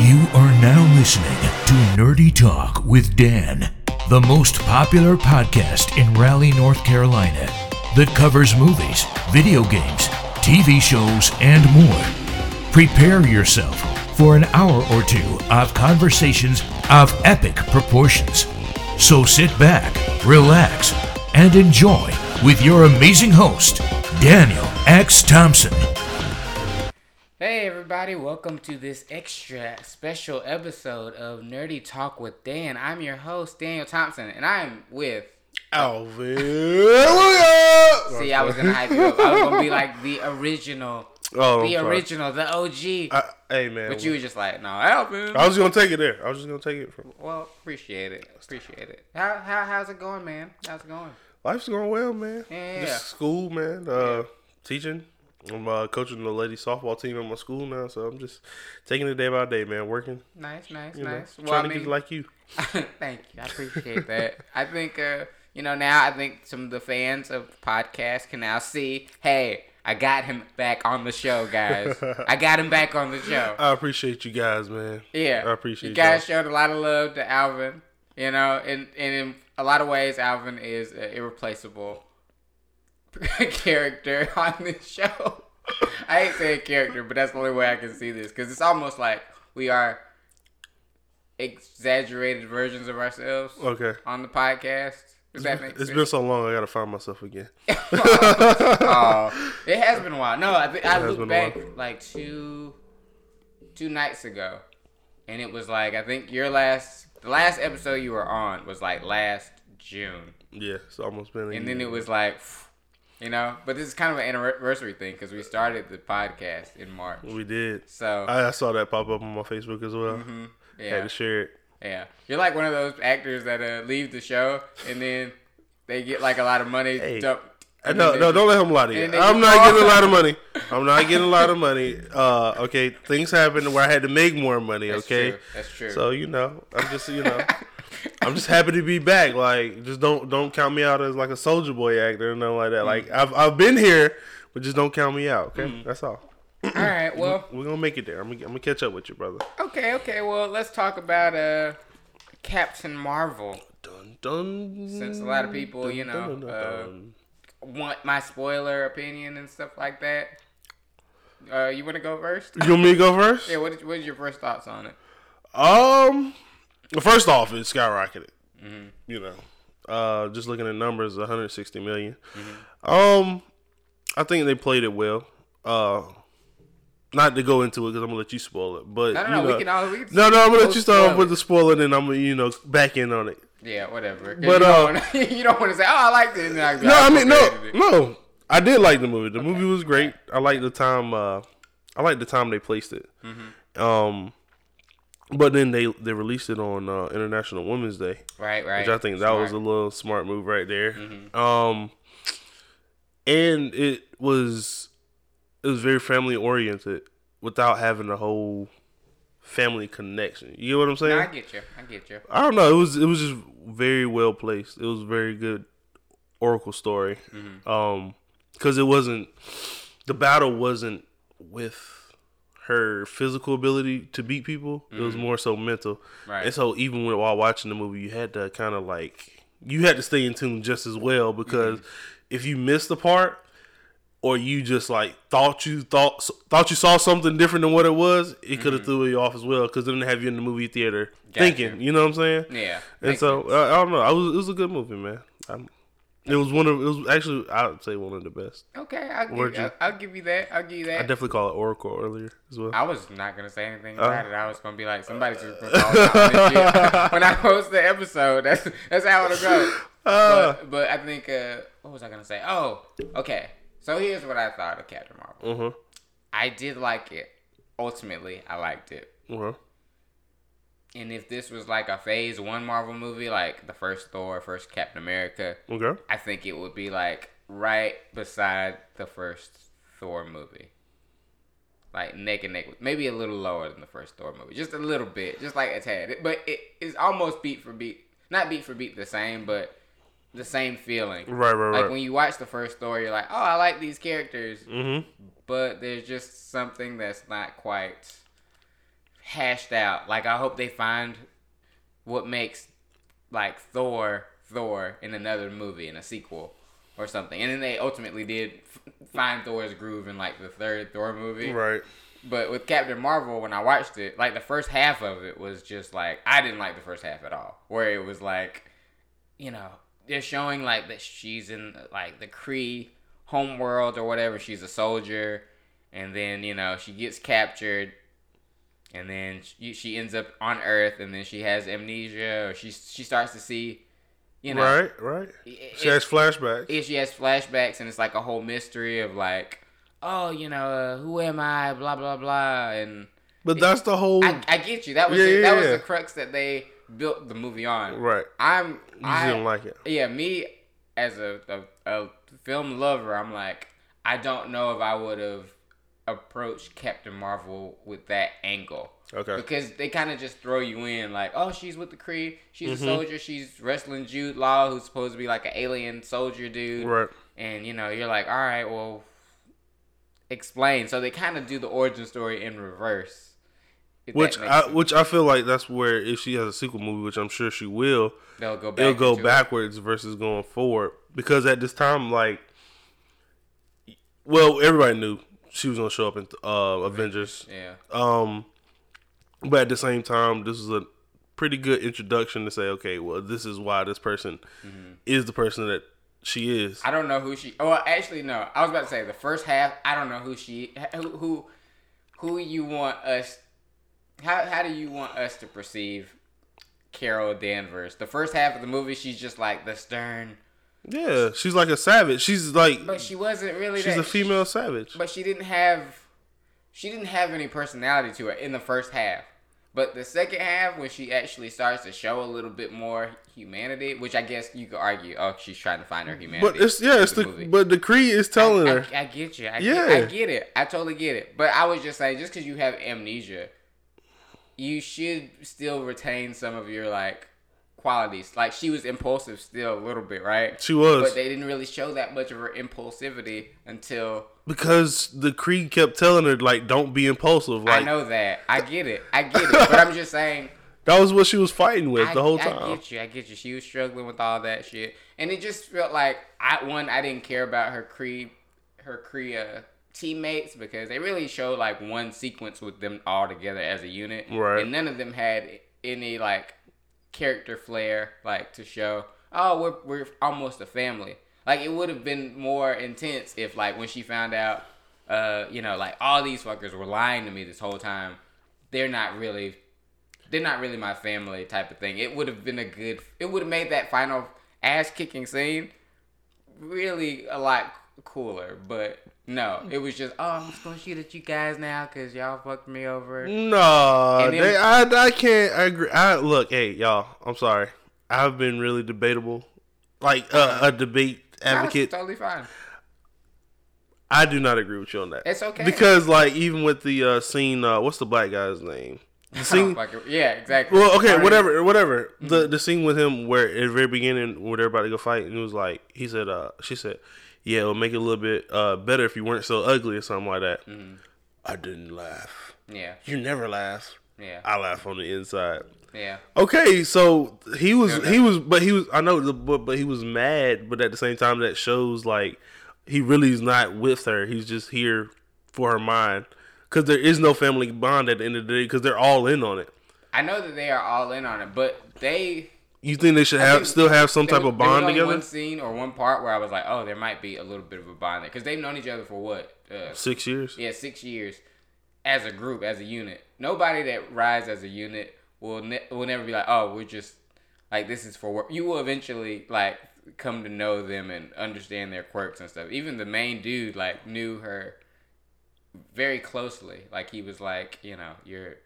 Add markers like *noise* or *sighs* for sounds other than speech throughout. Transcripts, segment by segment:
You are now listening to Nerdy Talk with Dan, the most popular podcast in Raleigh, North Carolina, that covers movies, video games, TV shows, and more. Prepare yourself for an hour or two of conversations of epic proportions. So sit back, relax, and enjoy with your amazing host, Daniel X. Thompson. Hey everybody, welcome to this extra special episode of Nerdy Talk with Dan. I'm your host, Daniel Thompson, and I'm with Alvin. See, I was gonna hype you up. I was gonna be like the original Oh, the I'm sorry. original, the OG. I, hey man, but you were just like, no, Alvin. I was gonna take it there. I was just gonna take it from. Well, appreciate it. Appreciate it. How, how how's it going, man? How's it going? Life's going well, man. Yeah. Just school, man. Uh, teaching. I'm uh, coaching the ladies softball team at my school now, so I'm just taking it day by day, man. Working. Nice, nice, You know, nice. trying Well, I to mean, get like you. *laughs* Thank you. I appreciate that. I think uh, you know now I think some of the fans of the podcast can now see, hey, I got him back on the show, guys. I got him back on the show. *laughs* I appreciate you guys, man. Yeah. I appreciate you guys y'all. showed a lot of love to Alvin, you know, and, and in a lot of ways Alvin is an irreplaceable character on this show. I hate saying character, but that's the only way I can see this because it's almost like we are exaggerated versions of ourselves Okay. on the podcast. Does that make It's sense? been so long, I gotta find myself again. *laughs* oh, it has been a while. No, I, I looked back like two two nights ago, and it was like I think your last the last episode you were on was like last June, Yeah, it's almost been. A and then it was like, you know. But this is kind of an anniversary thing because we started the podcast in March, We did. so I, I saw that pop up on my Facebook as well. mhm, Had yeah, to share it. yeah. You're like one of those actors that uh, leave the show and then they get like a lot of money. Hey. Uh, No, no, don't let him lie to you. I'm not getting a lot of money. *laughs* I'm not getting a lot of money. Uh, okay, things happened where I had to make more money. That's okay, true. That's true. so you know, I'm just you know, *laughs* I'm just happy to be back. Like, just don't don't count me out as like a soldier boy actor or nothing like that. Mm. Like, I've I've been here, but just don't count me out. Okay, that's all. All right, well. We're gonna make it there. I'm gonna, I'm gonna catch up with you, brother. Okay, okay. Well, let's talk about uh Captain Marvel. Dun dun. Since a lot of people, you know, dun, dun, uh, dun. Want my spoiler opinion and stuff like that. Uh, you want to go first? you want me to go first? Yeah. What is, what is your first thoughts on it? Um, well, first off, it skyrocketed. Mm-hmm. You know, uh, just looking at numbers, 160 million. Mm-hmm. Um, I think they played it well. Uh, not to go into it because I'm gonna let you spoil it, but No, no, you know, We can all. We can no, no, I'm gonna let you start off with the spoiler, and then I'm gonna, you know, back in on it. Yeah, whatever. But, you uh, *laughs* don't, wanna, you don't want to say, "Oh, I liked it." And then I, No, I mean, no, no, I did like the movie. The movie was great. I like the time. Uh, I like the time they placed it. Mm-hmm. Um, but then they they released it on uh, International Women's Day. Right, right. which I think that was a Mm-hmm. little smart move right there. Um, and it was it was very family oriented without having a whole family connection. You get what I'm saying? No, I get you. I get you. I don't know. It was it was just very well placed. It was a very good Oracle story. Mm-hmm. Um, because it wasn't the battle wasn't with her physical ability to beat people. It was more so mental. Mm-hmm. Right. And so even when, while watching the movie, you had to kind of like you had to stay in tune just as well because Mm-hmm. if you missed the part or you just like thought you thought thought you saw something different than what it was, it could have threw you off as well because it didn't have you in the movie theater Mm-hmm. Gotcha. thinking. You know what I'm saying? Yeah. And so uh, I don't know. I was it was a good movie, man. I'm, it was one of it was actually I would say one of the best. okay, I'll give, you- I'll, I'll give you that. I'll give you that. I definitely call it Oracle earlier as well. I was not gonna say anything Uh. about it. I was gonna be like, somebody's just gonna call me out on this shit. *laughs* when I post the episode. That's that's how it'll go. Uh, But, but I think uh, what was I gonna say? Oh, okay. So here's what I thought of Captain Marvel. huh. I did like it. Ultimately, I liked it. Uh-huh. And if this was like a Phase One Marvel movie, like the first Thor, first Captain America, Okay. I think it would be like right beside the first Thor movie. Like neck and neck, maybe a little lower than the first Thor movie, just a little bit, just like a tad. But it is almost beat for beat, not beat for beat the same, but the same feeling. Right, right, Like right. when you watch the first Thor, you're like, oh, I like these characters, mm-hmm. but there's just something that's not quite hashed out. Like I hope they find what makes like Thor Thor in another movie in a sequel or something. And then they ultimately did find Thor's groove in like the third Thor movie. Right. But with Captain Marvel, when I watched it, like the first half of it was just like I didn't like the first half at all. Where it was like, you know, they're showing like that she's in like the Kree homeworld or whatever. She's a soldier, and then you know she gets captured, and then she, she ends up on Earth, and then she has amnesia, or she she starts to see, you know, right. Right. it- She has flashbacks. if she has flashbacks and it's like a whole mystery of like, oh, you know, uh, who am I? Blah blah blah, and But that's the whole. I, I get you. That was Yeah, the, yeah, that was the crux that they built the movie on. right. I'm You I didn't like it. yeah me as a, a a film lover. I'm like I don't know if I would have approached Captain Marvel with that angle. Okay. Because they kind of just throw you in like, oh, she's with the Kree. She's Mm-hmm. a soldier. She's wrestling Jude Law, who's supposed to be like an alien soldier dude Right. and you know you're like all right well explain so they kind of do the origin story in reverse Which I sense. which I feel like that's where if she has a sequel movie, which I'm sure she will, they'll go back it'll go into it. backwards versus going forward. Because at this time, like, well, everybody knew she was gonna show up in uh, Avengers. yeah Um, but at the same time, this is a pretty good introduction to say, okay, well, this is why this person Mm-hmm. is the person that she is. i don't know who she oh actually no i was about to say the first half i don't know who she who who, who you want us how, how do you want us to perceive carol danvers the first half of the movie she's just like the stern Yeah, she's like a savage. She's like but she wasn't really she's that, a female savage. but she didn't have she didn't have any personality to her in the first half. But the second half, when she actually starts to show a little bit more humanity, which I guess you could argue, oh, she's trying to find her humanity. But it's yeah, it's through the but the Kree is telling I, her. I, I get you. I, Yeah. get, I get it. I totally get it. But I was just saying, just because you have amnesia, you should still retain some of your like qualities. Like she was impulsive still a little bit, right? She was But they didn't really show that much of her impulsivity until because the creed kept telling her like, don't be impulsive. Like I know that. I get it. I get it. But I'm just saying. *laughs* that was what she was fighting with I, the whole time. I get you. I get you. She was struggling with all that shit, and it just felt like I one I didn't care about her creed her Kree uh, teammates because they really showed like one sequence with them all together as a unit, Right. And none of them had any like character flair like to show. Oh, we're we're almost a family. Like it would have been more intense if like when she found out, uh, you know, like all these fuckers were lying to me this whole time. They're not really they're not really my family type of thing. It would have been a good. It would have made that final ass kicking scene really a lot cooler. But no, it was just oh, I'm just gonna shoot at you guys now because y'all fucked me over. No, they, I I can't I agree. I look, hey y'all, I'm sorry. I've been really debatable, like uh, a debate That's advocate. totally fine. I do not agree with you on that. It's okay. because like even with the uh, scene, uh, what's the black guy's name? The *laughs* Oh, scene. yeah, exactly. Well, okay, Sorry. whatever, whatever. Mm-hmm. The the scene with him where at the very beginning where they're about to go fight, and it was like he said, uh, she said, "Yeah, it'll make it a little bit uh better if you weren't so ugly or something like that." Mm-hmm. I didn't laugh. Yeah, You never laugh. yeah, I laugh on the inside. yeah. Okay, so he was Yeah, he was but he was I know the but, but he was mad, but at the same time that shows like he really is not with her. He's just here for her mind because there is no family bond at the end of the day because they're all in on it. I know that they are all in on it, but they You think they should have think still have some type was- of there was bond together? One scene or one part where I was like, oh, there might be a little bit of a bond there because they've known each other for what? Uh, Six years. yeah, six years as a group, as a unit. Nobody that rides as a unit will ne- will never be like, oh, we're just like this is for work. You will eventually like come to know them and understand their quirks and stuff. Even the main dude like knew her very closely. Like he was like, you know, you're,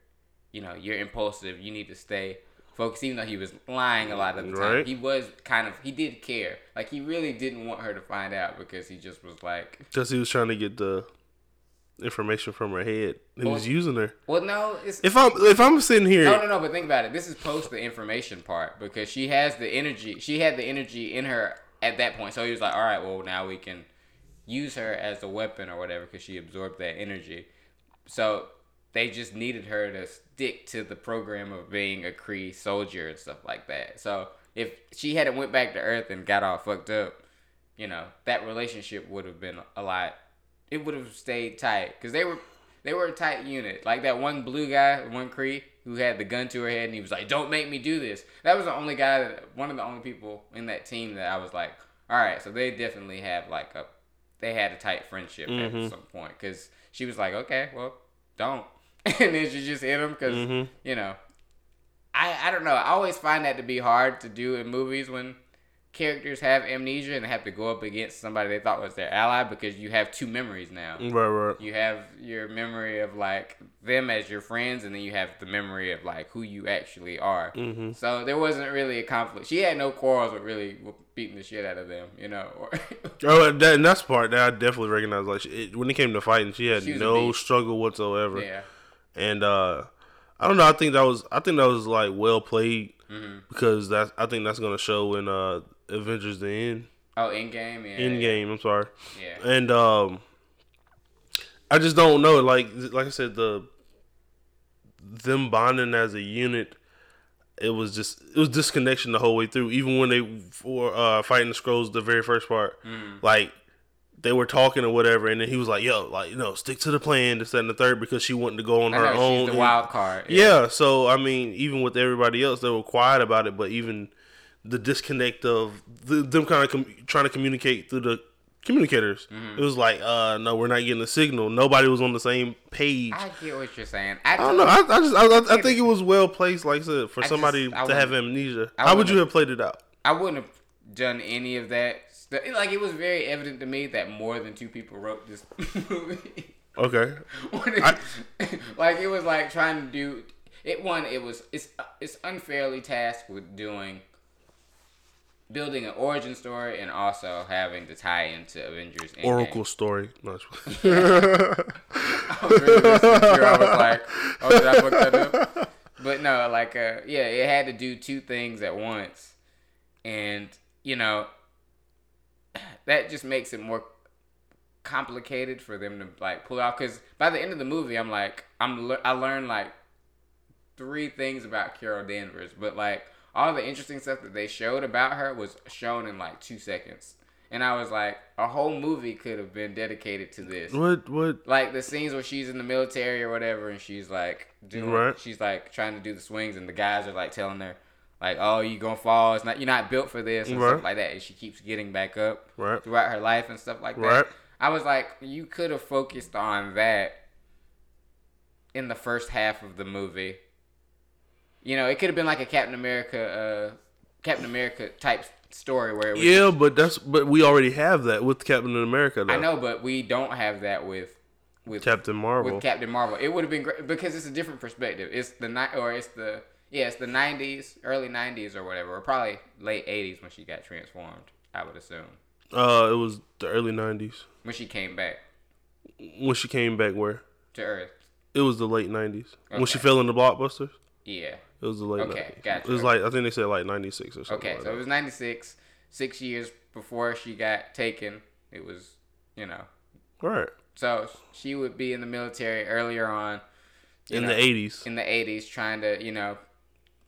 you know, you're impulsive. You need to stay focused. Even though he was lying a lot of the time, Right. he was kind of he did care. Like he really didn't want her to find out because he just was like, Because he was trying to get the information from her head. He was using her. well, no, it's If I'm if I'm sitting here, No, no, no. But think about it. This is post the information part because she has the energy. She had the energy in her at that point. So he was like, "All right, well now we can use her as a weapon or whatever because she absorbed that energy." So they just needed her to stick to the program of being a Kree soldier and stuff like that. So if she hadn't went back to Earth and got all fucked up, you know, that relationship would have been a lot. It would have stayed tight because they were they were a tight unit. Like that one blue guy, one Kree who had the gun to her head, and he was like, "Don't make me do this." That was the only guy that one of the only people in that team that I was like, "All right." So they definitely have like a they had a tight friendship Mm-hmm. at some point because she was like, "Okay, well, don't," *laughs* and then you just hit them because Mhm. you know, I I don't know. I always find that to be hard to do in movies when characters have amnesia and have to go up against somebody they thought was their ally because you have two memories now. Right, right. You have your memory of like them as your friends, and then you have the memory of like who you actually are. Mm-hmm. So there wasn't really a conflict. She had no quarrels with really beating the shit out of them, you know. *laughs* Oh, that, and that's part that I definitely recognize. Like, it, when it came to fighting, she had She no struggle whatsoever. yeah, And uh, I don't know. I think that was. I think that was like well played Mm-hmm. because that's. I think that's gonna show in uh Avengers: The End. oh, in game, yeah, End game. I'm sorry. yeah. And um, I just don't know. Like, like I said, the them bonding as a unit. It was just it was disconnection the whole way through. Even when they were uh, fighting the Skrulls, the very first part, Mm. like they were talking or whatever, and then he was like, "Yo, like you know, stick to the plan, this that, and the third, because she wanted to go on I her know own." she's the wild card. yeah. So I mean, even with everybody else, they were quiet about it. But even the disconnect of the, them kind of com- trying to communicate through the communicators, Mm-hmm. it was like, uh, no, we're not getting a signal. Nobody was on the same page. I I, get what you're saying. I, don't know. I, I just, I, I- I think it was well placed, like I said, for I somebody just- I to have amnesia. How would you have played it out? I wouldn't have done any of that. Stuff. Like it was very evident to me that more than two people wrote this *laughs* movie. Okay. *laughs* It- *laughs* like it was like trying to do it. One, it was it's it's unfairly tasked with doing building an origin story and also having to tie into Avengers. Endgame. Oracle story. No, I was really listening to you. I was like, oh, did I fuck that up? But no, like, uh, yeah, it had to do two things at once, and you know, *clears throat* that just makes it more complicated for them to like pull out. Because by the end of the movie, I'm like, I'm I learned like three things about Carol Danvers, but like all the interesting stuff that they showed about her was shown in like two seconds. And I was like, a whole movie could have been dedicated to this what? What? like the scenes where she's in the military or whatever, and she's like doing, Right. she's like trying to do the swings, and the guys are like telling her, like, "Oh, you gonna fall? It's not you're not built for this," and Right. stuff like that. And she keeps getting back up Right. throughout her life and stuff like that. I was like, you could have focused on that in the first half of the movie. You know, it could have been like a Captain America, uh, Captain America type story where it was Yeah, but that's but we already have that with Captain America. Though. I know, but we don't have that with with Captain Marvel. with Captain Marvel. It would have been great because it's a different perspective. It's the night or it's the yeah, it's the '90s, early '90s or whatever, or probably late '80s when she got transformed. I would assume uh, it was the early '90s when she came back when she came back. Where to Earth. it was the late '90s when she fell in the blockbusters. Yeah. It was the late Okay, 90s. gotcha. It was like I think they said like '96 or something. Okay, like so it was '96, six years before she got taken. It was, you know, right so she would be in the military earlier on. in know, the '80s. in the 80s trying to, you know,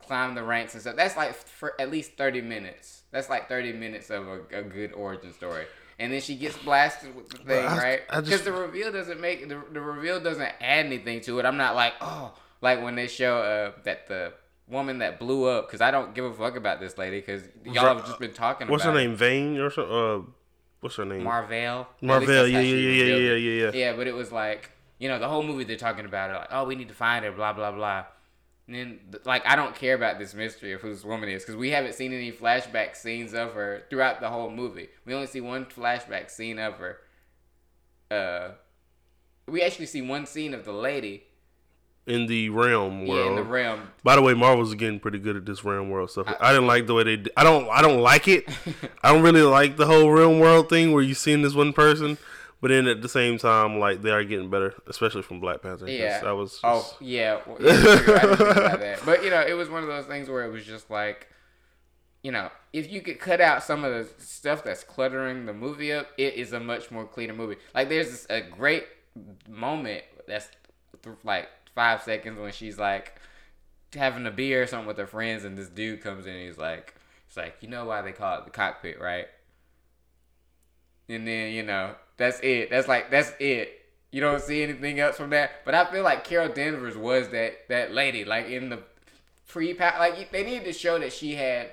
climb the ranks and stuff. That's like for at least 30 minutes. That's like 30 minutes of a, a good origin story. And then she gets blasted with the thing, I- right? Because the reveal doesn't make the, the reveal doesn't add anything to it. I'm not like, oh, like when they show uh, that the woman that blew up. Because I don't give a fuck about this lady. Because y'all have just been talking about What's her name? Vane or something? Uh, what's her name? Mar-Vell. At Marvel. Yeah, yeah, yeah, yeah, yeah, yeah, yeah. Yeah, but it was like, you know, the whole movie they're talking about it, like, oh, we need to find her, blah, blah, blah. And then, like, I don't care about this mystery of who this woman is because we haven't seen any flashback scenes of her throughout the whole movie. We only see one flashback scene of her. Uh, we actually see one scene of the lady, In the realm world. yeah, in the realm. By the way, Marvel's getting pretty good at this realm world stuff. I, didn't like the way they. Did. I don't. I don't like it. *laughs* I don't really like the whole realm world thing where you seeing this one person, but then at the same time, like they are getting better, especially from Black Panther. Yeah. that was. Oh, just, Oh yeah, well, yeah. I didn't think about that. *laughs* But you know, it was one of those things where it was just like, you know, if you could cut out some of the stuff that's cluttering the movie up, it is a much more cleaner movie. Like there's this, a great moment that's th- like five seconds when she's like having a beer or something with her friends, and this dude comes in and he's like, "It's like you know why they call it the cockpit, right?" And then you know that's it. That's like that's it. You don't see anything else from that. But I feel like Carol Danvers was that that lady, like in the pre power. like they needed to show that she had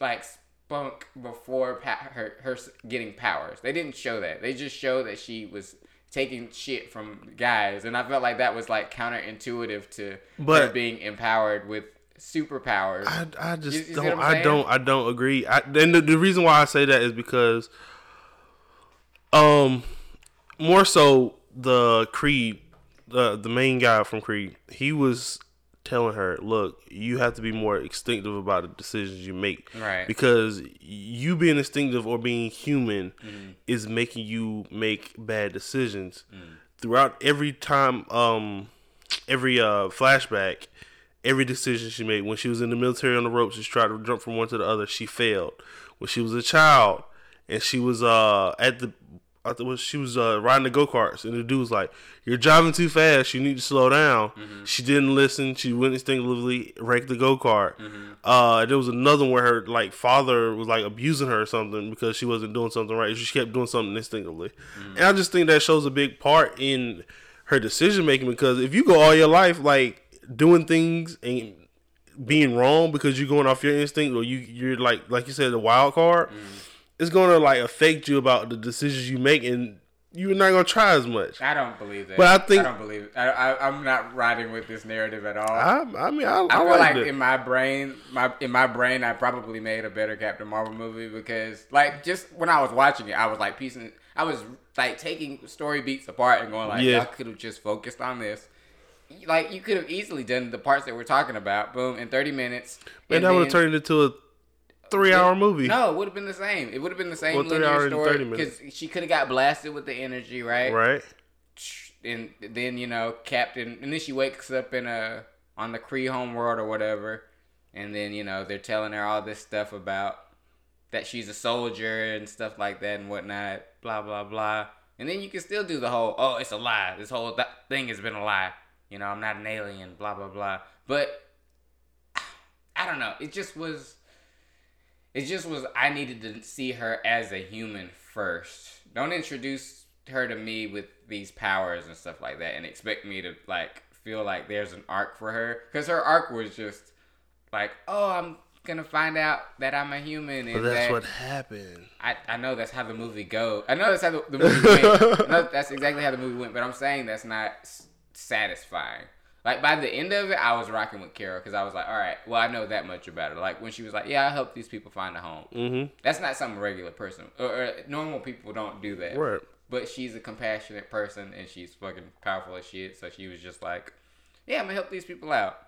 like spunk before pa- her her getting powers. They didn't show that. They just showed that she was taking shit from guys, and I felt like that was like counterintuitive to But- her being empowered with superpowers. I, I just You- you don't I don't I don't agree. I and the, the reason why I say that is because um more so the Creed the the main guy from Creed, he was telling her, "Look, you have to be more instinctive about the decisions you make, Right. Because you being instinctive or being human Mm-hmm. is making you make bad decisions Mm. throughout every time, um, every uh flashback." Every decision she made when she was in the military on the ropes, she tried to jump from one to the other. She failed. When she was a child and she was uh at the I was she was uh, riding the go karts, and the dude was like, "You're driving too fast. You need to slow down." She didn't listen. She went instinctively wrecked the go kart. Uh, there was another one where her like father was like abusing her or something because she wasn't doing something right. She kept doing something instinctively, and I just think that shows a big part in her decision making because if you go all your life like doing things and being wrong because you're going off your instinct or you you're like like you said the wild card it's gonna like affect you about the decisions you make and you're not gonna try as much I don't believe that. But I think- I don't believe it. I, I, I'm not riding with this narrative at all. i, I mean i, I, I feel like it. in my brain, my in my brain, I probably made a better Captain Marvel movie because, like, just when I was watching it, I was like piecing, I was like taking story beats apart and going like, Yeah. y'all could have just focused on this. Like, you could have easily done the parts that we're talking about, boom, in 30 minutes. man and that would have turned into a three hour movie. No, it would have been the same. It would have been the same Well, three hours and 30 story minutes. because she could have got blasted with the energy, right? right. And then you know captain and then she wakes up in a on the cree home world or whatever and then you know they're telling her all this stuff about that she's a soldier and stuff like that and whatnot blah blah blah. And then you can still do the whole oh it's a lie. This whole th- thing has been a lie. You know i'm not an alien blah blah blah. But i don't know. It just was it just was I needed to see her as a human first. Don't introduce her to me with these powers and stuff like that and expect me to like feel like there's an arc for her cuz her arc was just like, "Oh, I'm going to find out that I'm a human and but that's that what happened I, I know that's how the movie goes. I know that's how the, the movie went. I know *laughs* that's exactly how the movie went, but I'm saying that's not s- satisfying. Like by the end of it, I was rocking with Carol because I was like, all right, well, I know that much about her. Like when she was like, yeah, I help these people find a home. mm-hmm That's not some regular person or, or normal people don't do that. right But she's a compassionate person and she's fucking powerful as shit. So she was just like, yeah, I'm gonna help these people out.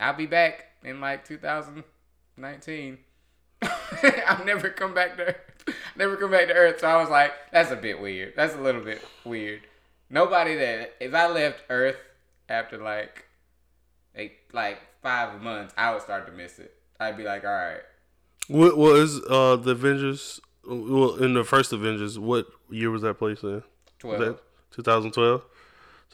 I'll be back in like 2019. *laughs* I'll never come back to Earth. *laughs* Never come back to Earth. So I was like, that's a bit weird. That's a little bit weird. Nobody that if I left Earth after like like like five months, I would start to miss it. I'd be like, all right. what was uh the avengers well in the first avengers what year was that place in 12. 2012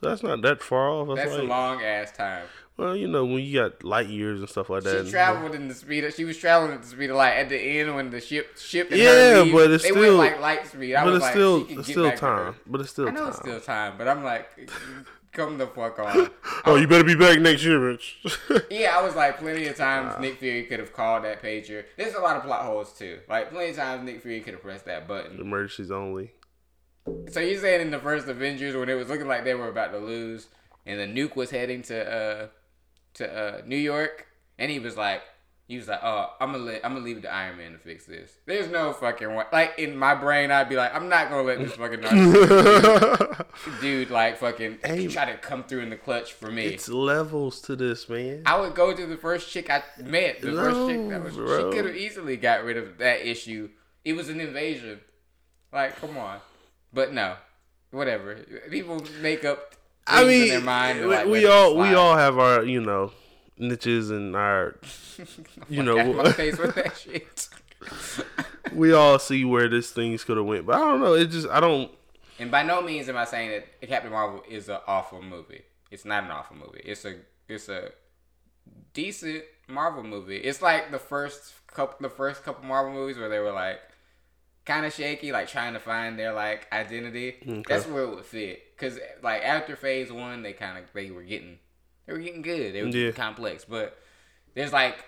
so that's not that far off that's, That's like a long ass time. well you know when you got light years and stuff like that She traveled in the speed. Of, she was traveling at the speed of light. At the end, when the ship ship Yeah, leave, but it's they still- went like light speed. I but was it's like, still she it's still time but it's still I know time it's still time, but I'm like, *laughs* come the fuck on. *laughs* oh you better be back next year bitch *laughs* Yeah, I was like, plenty of times Nick Fury could have called that pager. There's a lot of plot holes too. Like plenty of times Nick Fury could have pressed that button. emergencies only So you're saying in the first Avengers when it was looking like they were about to lose, and the nuke was heading to uh to uh New York, and he was like, he was like, oh, I'm gonna let I'm gonna leave it to Iron Man to fix this. There's no fucking way. Like in my brain, I'd be like, I'm not gonna let this fucking *laughs* dude like fucking Hey. try to come through in the clutch for me. it's levels to this man I would go to the first chick I met. The first chick that was bro. she could have easily got rid of that issue. It was an invasion. Like, come on. But no. Whatever. People make up I mean, in their mind. and, we, like, we all we all have our you know niches and our *laughs* you know *laughs* face with that shit. *laughs* we all see where this things could have went, but I don't know. It just I don't. And by no means am I saying that Captain Marvel is an awful movie. It's not an awful movie. It's a it's a decent Marvel movie. It's like the first couple the first couple Marvel movies where they were like kind of shaky, like trying to find their like identity. Okay. That's where it would fit. Cause like after Phase One, they kind of they were getting they were getting good. They were Yeah. getting complex, but there's like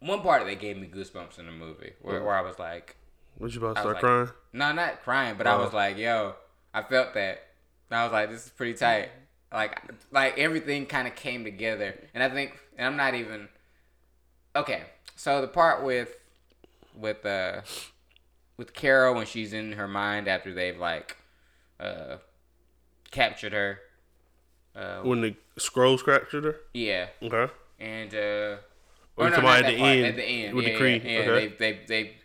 one part that gave me goosebumps in the movie where, where I was like, What you about to start like- crying? no, not crying, but I was Oh. like, yo, I felt that. And I was like, this is pretty tight. Like, like everything kind of came together, and I think, and I'm not even. Okay, so the part with, with uh, with Carol when she's in her mind after they've like, uh, captured her. Uh, When the Skrull scratched her? yeah, Okay. and uh, Or oh, no, at the part, end At the end, with yeah, the? Yeah, yeah. Okay. They, they they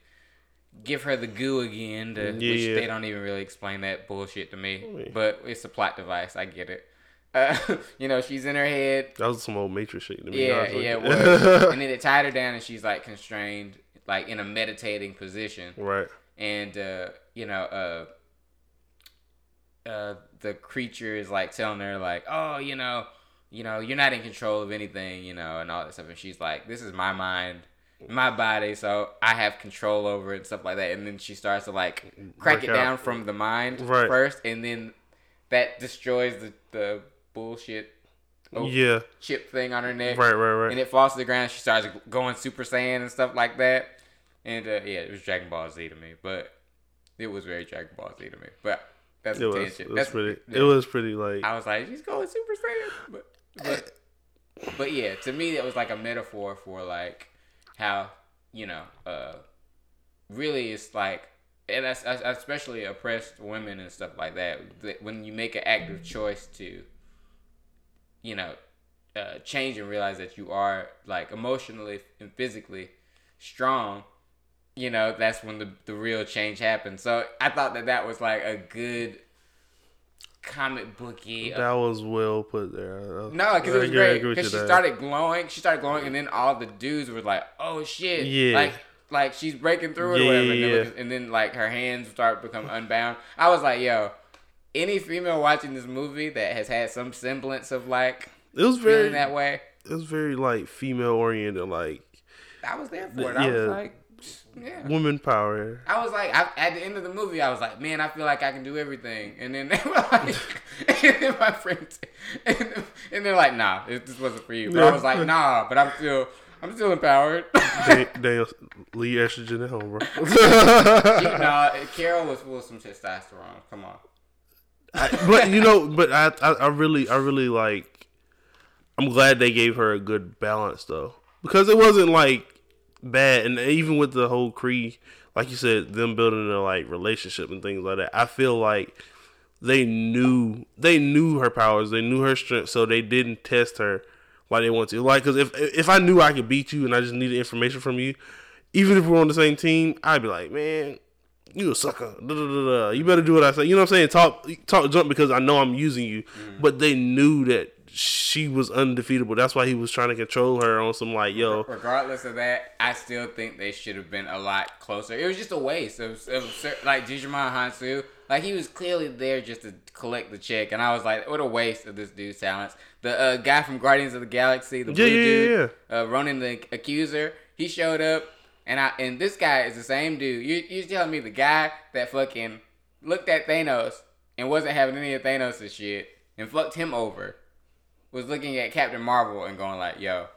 give her the goo again, to, Yeah, which yeah. they don't even really explain that bullshit to me. But it's a plot device. I get it. Uh, *laughs* you know, she's in her head. That was some old Matrix shit to me. Yeah, yeah. *laughs* And then it tied her down, and she's like constrained, like in a meditating position right. and uh, you know, uh, uh, the creature is like telling her like, oh, you know, you know, you're not in control of anything, you know, and all that stuff. And she's like, this is my mind, my body, so I have control over it and stuff like that. And then she starts to like crack Work it out. down from the mind Right. first, and then that destroys the the bullshit oh, Yeah. chip thing on her neck Right, right, right. and it falls to the ground. She starts going Super Saiyan and stuff like that. And uh, yeah, it was Dragon Ball Z to me, but it was very Dragon Ball Z to me. But that's it was, tangent. it was that's, pretty. yeah. It was pretty like. I was like, she's going Super Saiyan, but but but yeah, to me it was like a metaphor for like how you know, uh, really it's like. And that's that's- especially oppressed women and stuff like that. that When you make an active choice to, you know, uh, change and realize that you are like emotionally and physically strong, you know, that's when the, the real change happens. So I thought that that was like a good comic booky. that was well put there. Uh, no, because it was great. Because she there. started glowing. She started glowing, and then all the dudes were like, "Oh shit!" Yeah. Like, like she's breaking through it Yeah, or whatever. yeah, and, yeah. then, and then like her hands start become unbound. I was like, "Yo." Any female watching this movie that has had some semblance of like It was very. feeling that way, It was very like female oriented, like I was there for it. I was Yeah. like, yeah. woman power. I was like, I, at the end of the movie, I was like, man, I feel like I can do everything. And then *laughs* they were like, *laughs* and then my friends, and, and they're like, nah, it, this wasn't for you. But I was like, nah, but I'm still, I'm still empowered. *laughs* Damn, leave estrogen at home, bro. You know, Carol was full of some testosterone. Come on. but you know, but I, I, I really, I really like. I'm glad they gave her a good balance though, because it wasn't like bad, and even with the whole Kree, like you said, them building a like relationship and things like that. I feel like they knew they knew her powers, they knew her strength, so they didn't test her like they want to. Like, because if if I knew I could beat you and I just needed information from you, even if we're on the same team, I'd be like, man, you a sucker. Da, da, da. You better do what I say. You know what I'm saying? Talk, talk, jump because I know I'm using you. Mm-hmm. But they knew that she was undefeatable. That's why he was trying to control her on some like, yo, Regardless of that, I still think they should have been a lot closer. It was just a waste of, like Djimon Hounsou. Like he was clearly there just to collect the check, and I was like, what a waste of this dude's talents. The uh, guy from Guardians of the Galaxy, the blue Yeah, yeah, dude, Uh, Ronan the Accuser, he showed up, and I and this guy is the same dude. You you telling me the guy that fucking looked at Thanos and wasn't having any of Thanos' shit and fucked him over was looking at Captain Marvel and going like, yo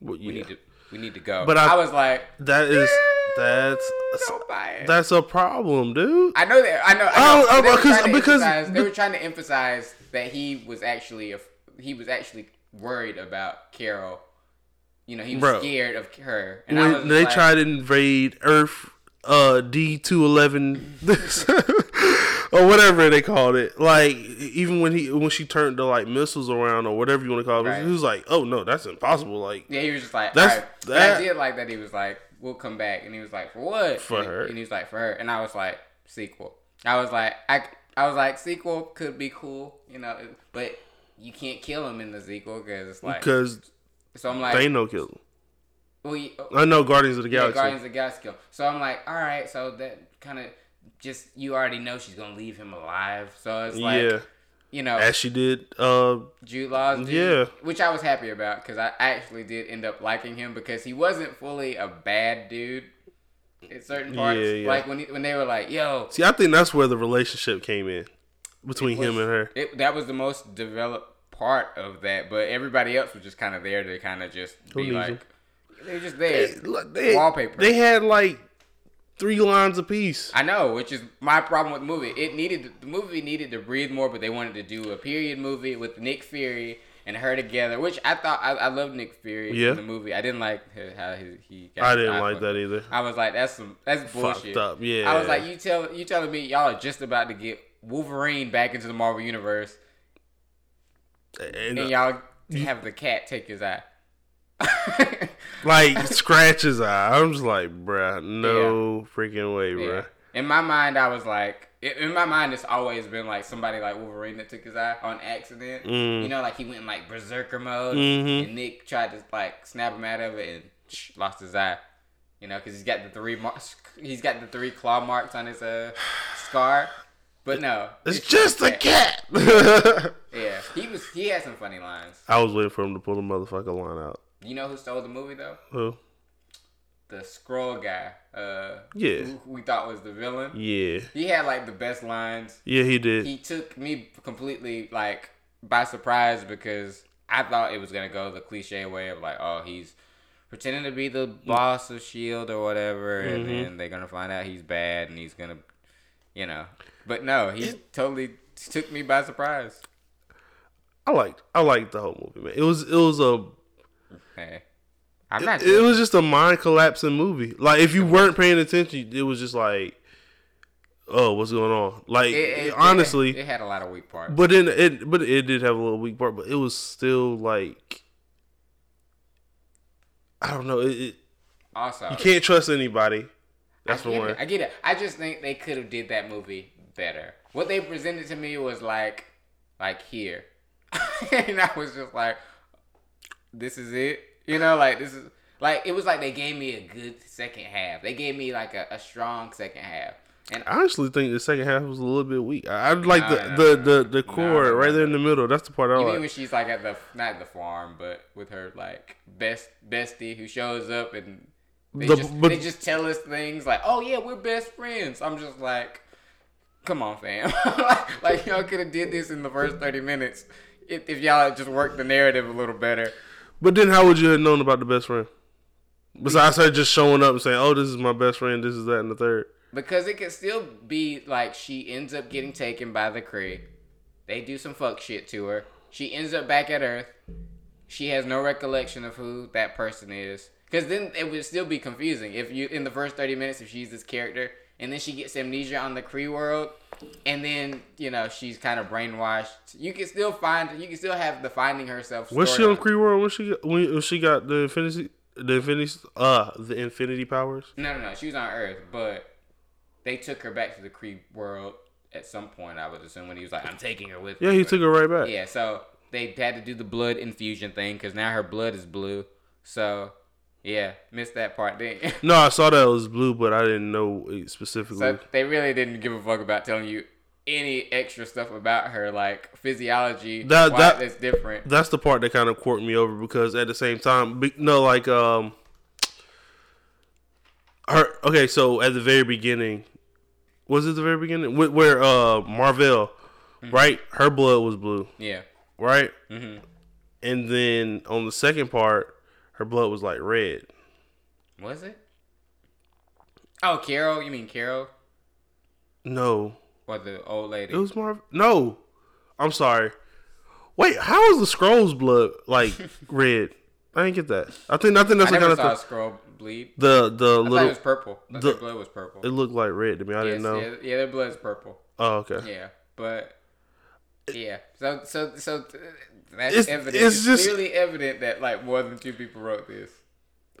well, we need to we need to go. But I, I- was like, that is "Eh, that's don't buy it. that's a problem, dude. I know that I know. I Oh, know. oh, They because- they were trying to emphasize that he was actually a, he was actually worried about Carol. You know, he was Bro. scared of her. And I was when they like, tried to invade Earth uh D two eleven *laughs* or whatever they called it. Like even when he when she turned the like missiles around or whatever you want to call it, Right. he was like, "Oh no, that's impossible." Like Yeah, he was just like, That's- right. That- I did like that he was like, we'll come back, and he was like, for what? For and, her. And he was like, for her, and I was like, sequel. I was like, I, I was like, sequel could be cool, you know, but you can't kill him in the sequel because it's like, because so I'm like, they no kill him. well, you, I know Guardians of the yeah, Galaxy. Guardians of the Galaxy. So I'm like, all right, so that kind of just you already know she's gonna leave him alive, so it's like, yeah, you know, as she did. Uh, Jude Law's dude, Yeah. which I was happy about because I actually did end up liking him because he wasn't fully a bad dude in certain parts. Yeah, yeah. Like when he, when they were like, "Yo," see, I think that's where the relationship came in between him and her. It, that was the most developed part of that, but everybody else was just kind of there to kind of just Who be like, they were just there. They, look, they, Wallpaper. They had like three lines a piece. I know, which is my problem with the movie. It needed the movie needed to breathe more, but they wanted to do a period movie with Nick Fury and her together, which I thought I, I love Nick Fury Yeah. in the movie. I didn't like how he, he got I didn't like that either. I was like, that's some that's Fucked bullshit. up, yeah. I was like, you tell you telling me y'all are just about to get Wolverine back into the Marvel universe, And, and y'all have the cat take his eye. *laughs* like scratch his eye. I'm just like, bruh, no freaking way, Yeah. bruh. In my mind, I was like, in- my mind, it's always been like somebody like Wolverine that took his eye on accident. Mm. You know, like he went in like berserker mode, Mhm. and Nick tried to like snap him out of it and sh- lost his eye. You know, because he's got the three marks. *laughs* He's got the three claw marks on his uh *sighs* scar. But no, It's just a cat. *laughs* Yeah, he was. He had some funny lines. I was waiting for him to pull the motherfucker line out. You know who stole the movie though? Who? The Skrull guy. Uh, Yeah. Who, we thought was the villain. Yeah. He had like the best lines. Yeah, he did. he took me completely like by surprise because I thought it was gonna go the cliche way of like, oh, he's pretending to be the boss of Shield or whatever, and Mm-hmm. then they're gonna find out he's bad and he's gonna, you know. But no, he totally took me by surprise. I liked I liked the whole movie, man. It was it was a Hey, I'm not. it was just a mind collapsing movie. Like if you weren't paying attention, it was just like, oh, what's going on? Like it- it- honestly, it, had a lot of weak parts. but then it but it did have a little weak part, but it was still like I don't know. It, it, Also, you can't trust anybody. That's for one. It, I get it. I just think they could have did that movie better. What they presented to me was like, like here, *laughs* and I was just like, this is it. You know, like this is like it was like they gave me a good second half. They gave me like a, a strong second half. And I honestly think the second half was a little bit weak. I, I like No, the, no, the, no, the, the no, right there in the middle. That's the part I you mean like. when she's like at the not the farm, but with her like best bestie who shows up and they The- just but- they just tell us things like, oh yeah, we're best friends. I'm just like, come on, fam. *laughs* like, like y'all could have did this in the first thirty minutes if, if y'all had just worked the narrative a little better. But then how would you have known about the best friend? Besides her just showing up and saying, "Oh, this is my best friend. This is that and the third. Because it could still be like she ends up getting taken by the Kree. They do some fuck shit to her. She ends up back at Earth. She has no recollection of who that person is. Because then it would still be confusing if you in the first thirty minutes if she's this character and then she gets amnesia on the Kree world, and then you know she's kind of brainwashed. You can still find you can still have the finding herself. Was she on. Kree World when she got, when, when she got the infinity the infinity uh the infinity powers? No, no, no. She was on Earth, but they took her back to the Kree world at some point. I would assume when he was like, "I'm taking her with." Me. Yeah, me," he took her right back. Yeah, so they had to do the blood infusion thing because now her blood is blue. So yeah, missed that part. Then No, I saw that it was blue, but I didn't know it specifically. so they really didn't give a fuck about telling you any extra stuff about her, like physiology. That- why that- that's different. That's the part that kind of quirked me over because at the same time, no, like um, her. Okay, so at the very beginning, was it the very beginning Wh- where uh Marvel, Mm-hmm. right? Her blood was blue, Yeah. right? hmm And then on the second part, her blood was like red. Was it? Oh, Carol. You mean Carol No, or the old lady? it was Marvel. No, I'm sorry. Wait, how is the Skrulls blood like *laughs* red? I didn't get that. I think I think that's I the never kind saw a of thing. Skrull bleed. The the I thought it was purple. The- their blood was purple. it looked like red to me. I didn't know. Yeah, yeah, their blood's purple. Oh, okay. Yeah, but yeah. So so so that's It's- evident. it's It's, just- clearly evident that like more than two people wrote this. *laughs*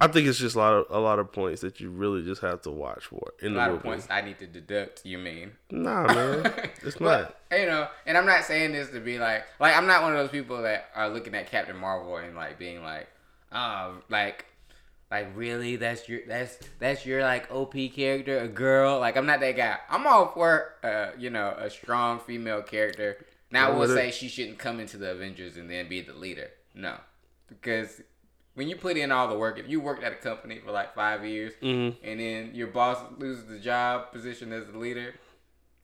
I think it's just a lot of a lot of points that you really just have to watch for in a lot movie. of points I need to deduct. You mean? Nah, man, *laughs* it's not. But, you know, and I'm not saying this to be like, like I'm not one of those people that are looking at Captain Marvel and like being like, oh, like, Like really, that's your that's that's your like OP character, a girl. Like I'm not that guy. I'm all for uh, you know, a strong female character. Now I will say she shouldn't come into the Avengers and then be the leader. No, because when you put in all the work, if you worked at a company for like five years Mhm. and then your boss loses the job position as the leader,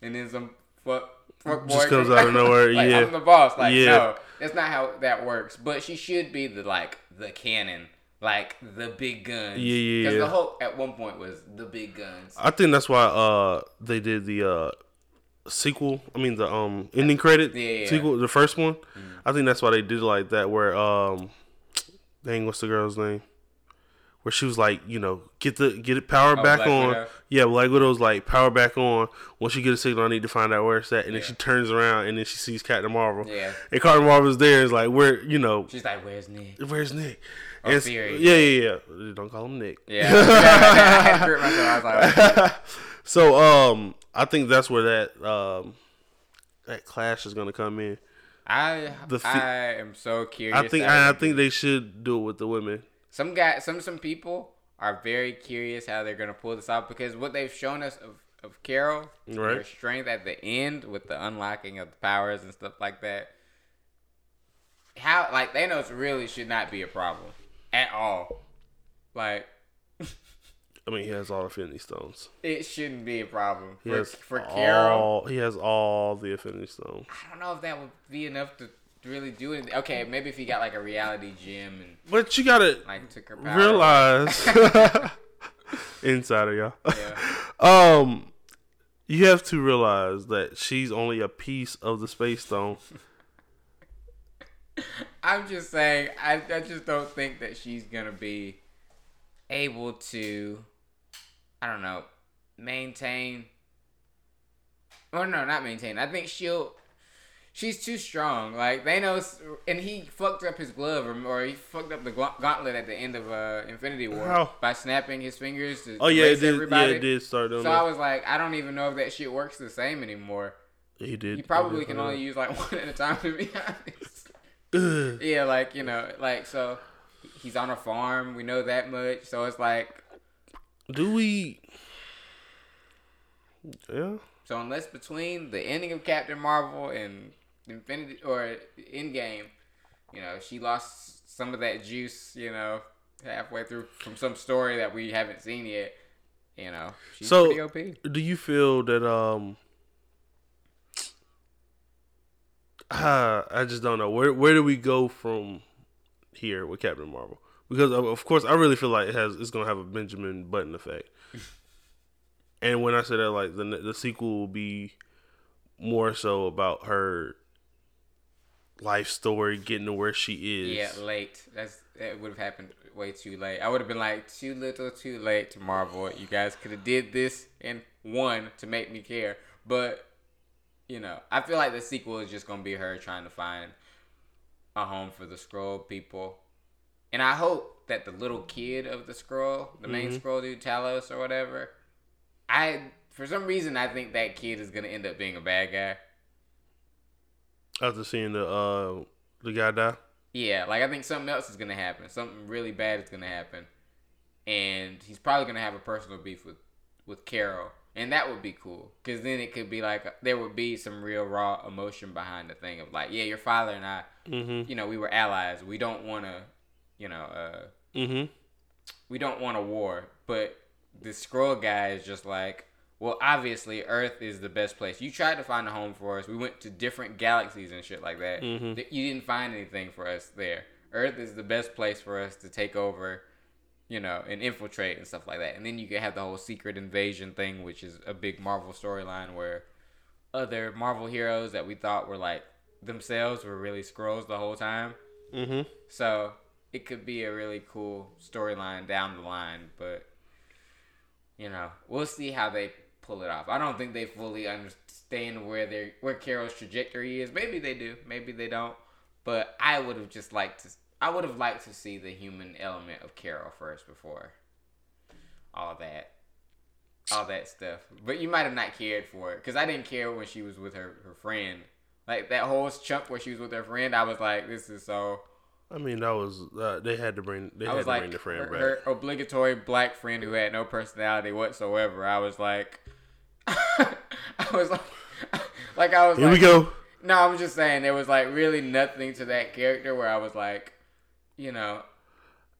and then some fuck fuck boy Just comes out of nowhere, *laughs* like, yeah. I'm the boss. Like Yeah. no, that's not how that works. But she should be the like the cannon, like the big guns. Yeah, yeah, Because yeah. the Hulk at one point was the big guns. I think that's why uh they did the uh sequel. I mean the um ending credit Yeah, yeah. sequel, the first one. I think that's why they did it like that. Where um, dang, what's the girl's name? Where she was like, you know, get the get it power Oh, back Black on. Widow? Yeah, Black Widow's like power back on. Once you get a signal, I need to find out where it's at. And then she turns around and then she sees Captain Marvel. Yeah. And Captain Marvel's there. Is like, where you know, She's like, "Where's Nick?" where's Nick? Or And Yeah, yeah, yeah. Don't call him Nick. Yeah, *laughs* I had myself. I was like, *laughs* So um, I think that's where that um, that clash is gonna come in. I The fe- I am so curious. I think I, I they think they should do it with the women. some guy some some people are very curious how they're gonna pull this off because what they've shown us of, of Carol, Right. her strength at the end with the unlocking of the powers and stuff like that. How like Thanos really should not be a problem at all. Like I mean, he has all the Infinity Stones. it shouldn't be a problem He for, has for Carol. all. He has all the Infinity Stones. I don't know if that would be enough to really do it. Okay, maybe if he got like a reality gem and But you gotta like took her realize, *laughs* *laughs* insider y'all. Yeah. *laughs* Um, you have to realize that she's only a piece of the Space Stone. I'm just saying, I, I just don't think that she's gonna be able to, I don't know, maintain. Or no, not maintain. I think she'll. She's too strong. Like Thanos, and he fucked up his glove, or, or he fucked up the gauntlet at the end of uh, Infinity War How? by snapping his fingers to Oh yeah, it did. everybody. Yeah, it did start So I was like, I don't even know if that shit works the same anymore. He did. You probably he can only use like *laughs* one at a time, to be honest. Ugh. *laughs* Yeah, like you know, like so he's on a farm. We know that much. So it's like Do we? Yeah. so unless between the ending of Captain Marvel and Infinity or Endgame, you know, she lost some of that juice. You know, halfway through from some story that we haven't seen yet. You know, she's So- pretty OP. Do you feel that um? ah, *sighs* I just don't know where where do we go from here with Captain Marvel? Because of, of course I really feel like it has it's gonna have a Benjamin Button effect. *laughs* and when I say that, like the the sequel will be more so about her life story, getting to where she is. Yeah, late. That's that would have happened way too late. I would have been like too little, too late to Marvel. You guys could have did this in one to make me care, but you know, I feel like the sequel is just gonna be her trying to find a home for the Skrull people, and I hope that the little kid of the Skrull, the main Skrull dude, Talos or whatever, I for some reason I think that kid is gonna end up being a bad guy. After seeing the uh the guy die. Yeah, like I think something else is gonna happen. Something really bad is gonna happen, and he's probably gonna have a personal beef with with Carol, and that would be cool. Cause then it could be like there would be some real raw emotion behind the thing of like, yeah, your father and I, Mm-hmm. you know, we were allies. We don't want to, you know, uh, Mm-hmm. we don't want a war. But the Skrull guy is just like, well, obviously Earth is the best place. You tried to find a home for us. We went to different galaxies and shit like that. Mhm. You didn't find anything for us there. Earth is the best place for us to take over, you know, and infiltrate and stuff like that. And then you can have the whole secret invasion thing, which is a big Marvel storyline where other Marvel heroes that we thought were like themselves were really Skrulls the whole time. Mm-hmm. So it could be a really cool storyline down the line, but you know, we'll see how they pull it off. I don't think they fully understand where their where Carol's trajectory is. Maybe they do, maybe they don't. But I would have just liked to. I would have liked to see the human element of Carol first before all that, all that stuff. But you might have not cared for it because I didn't care when she was with her her friend. Like that whole chunk where she was with her friend, I was like, this is so I mean, that was uh, they had to bring they I had was to like bring the friend her, back. her obligatory black friend who had no personality whatsoever. I was like, *laughs* I was like, *laughs* like I was. Here like, we go. No, I'm just saying there was like really nothing to that character where I was like, you know,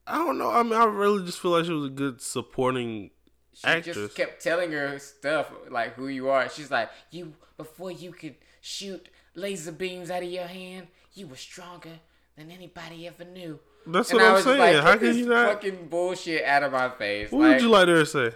I don't know. I mean, I really just feel like she was a good supporting she actress. just kept telling her stuff like who you are. She's like, you before you could shoot laser beams out of your hand, you were stronger than anybody ever knew. That's And what I I'm was saying. like, How can you not? fucking bullshit out of my face? What like, would you like her to say?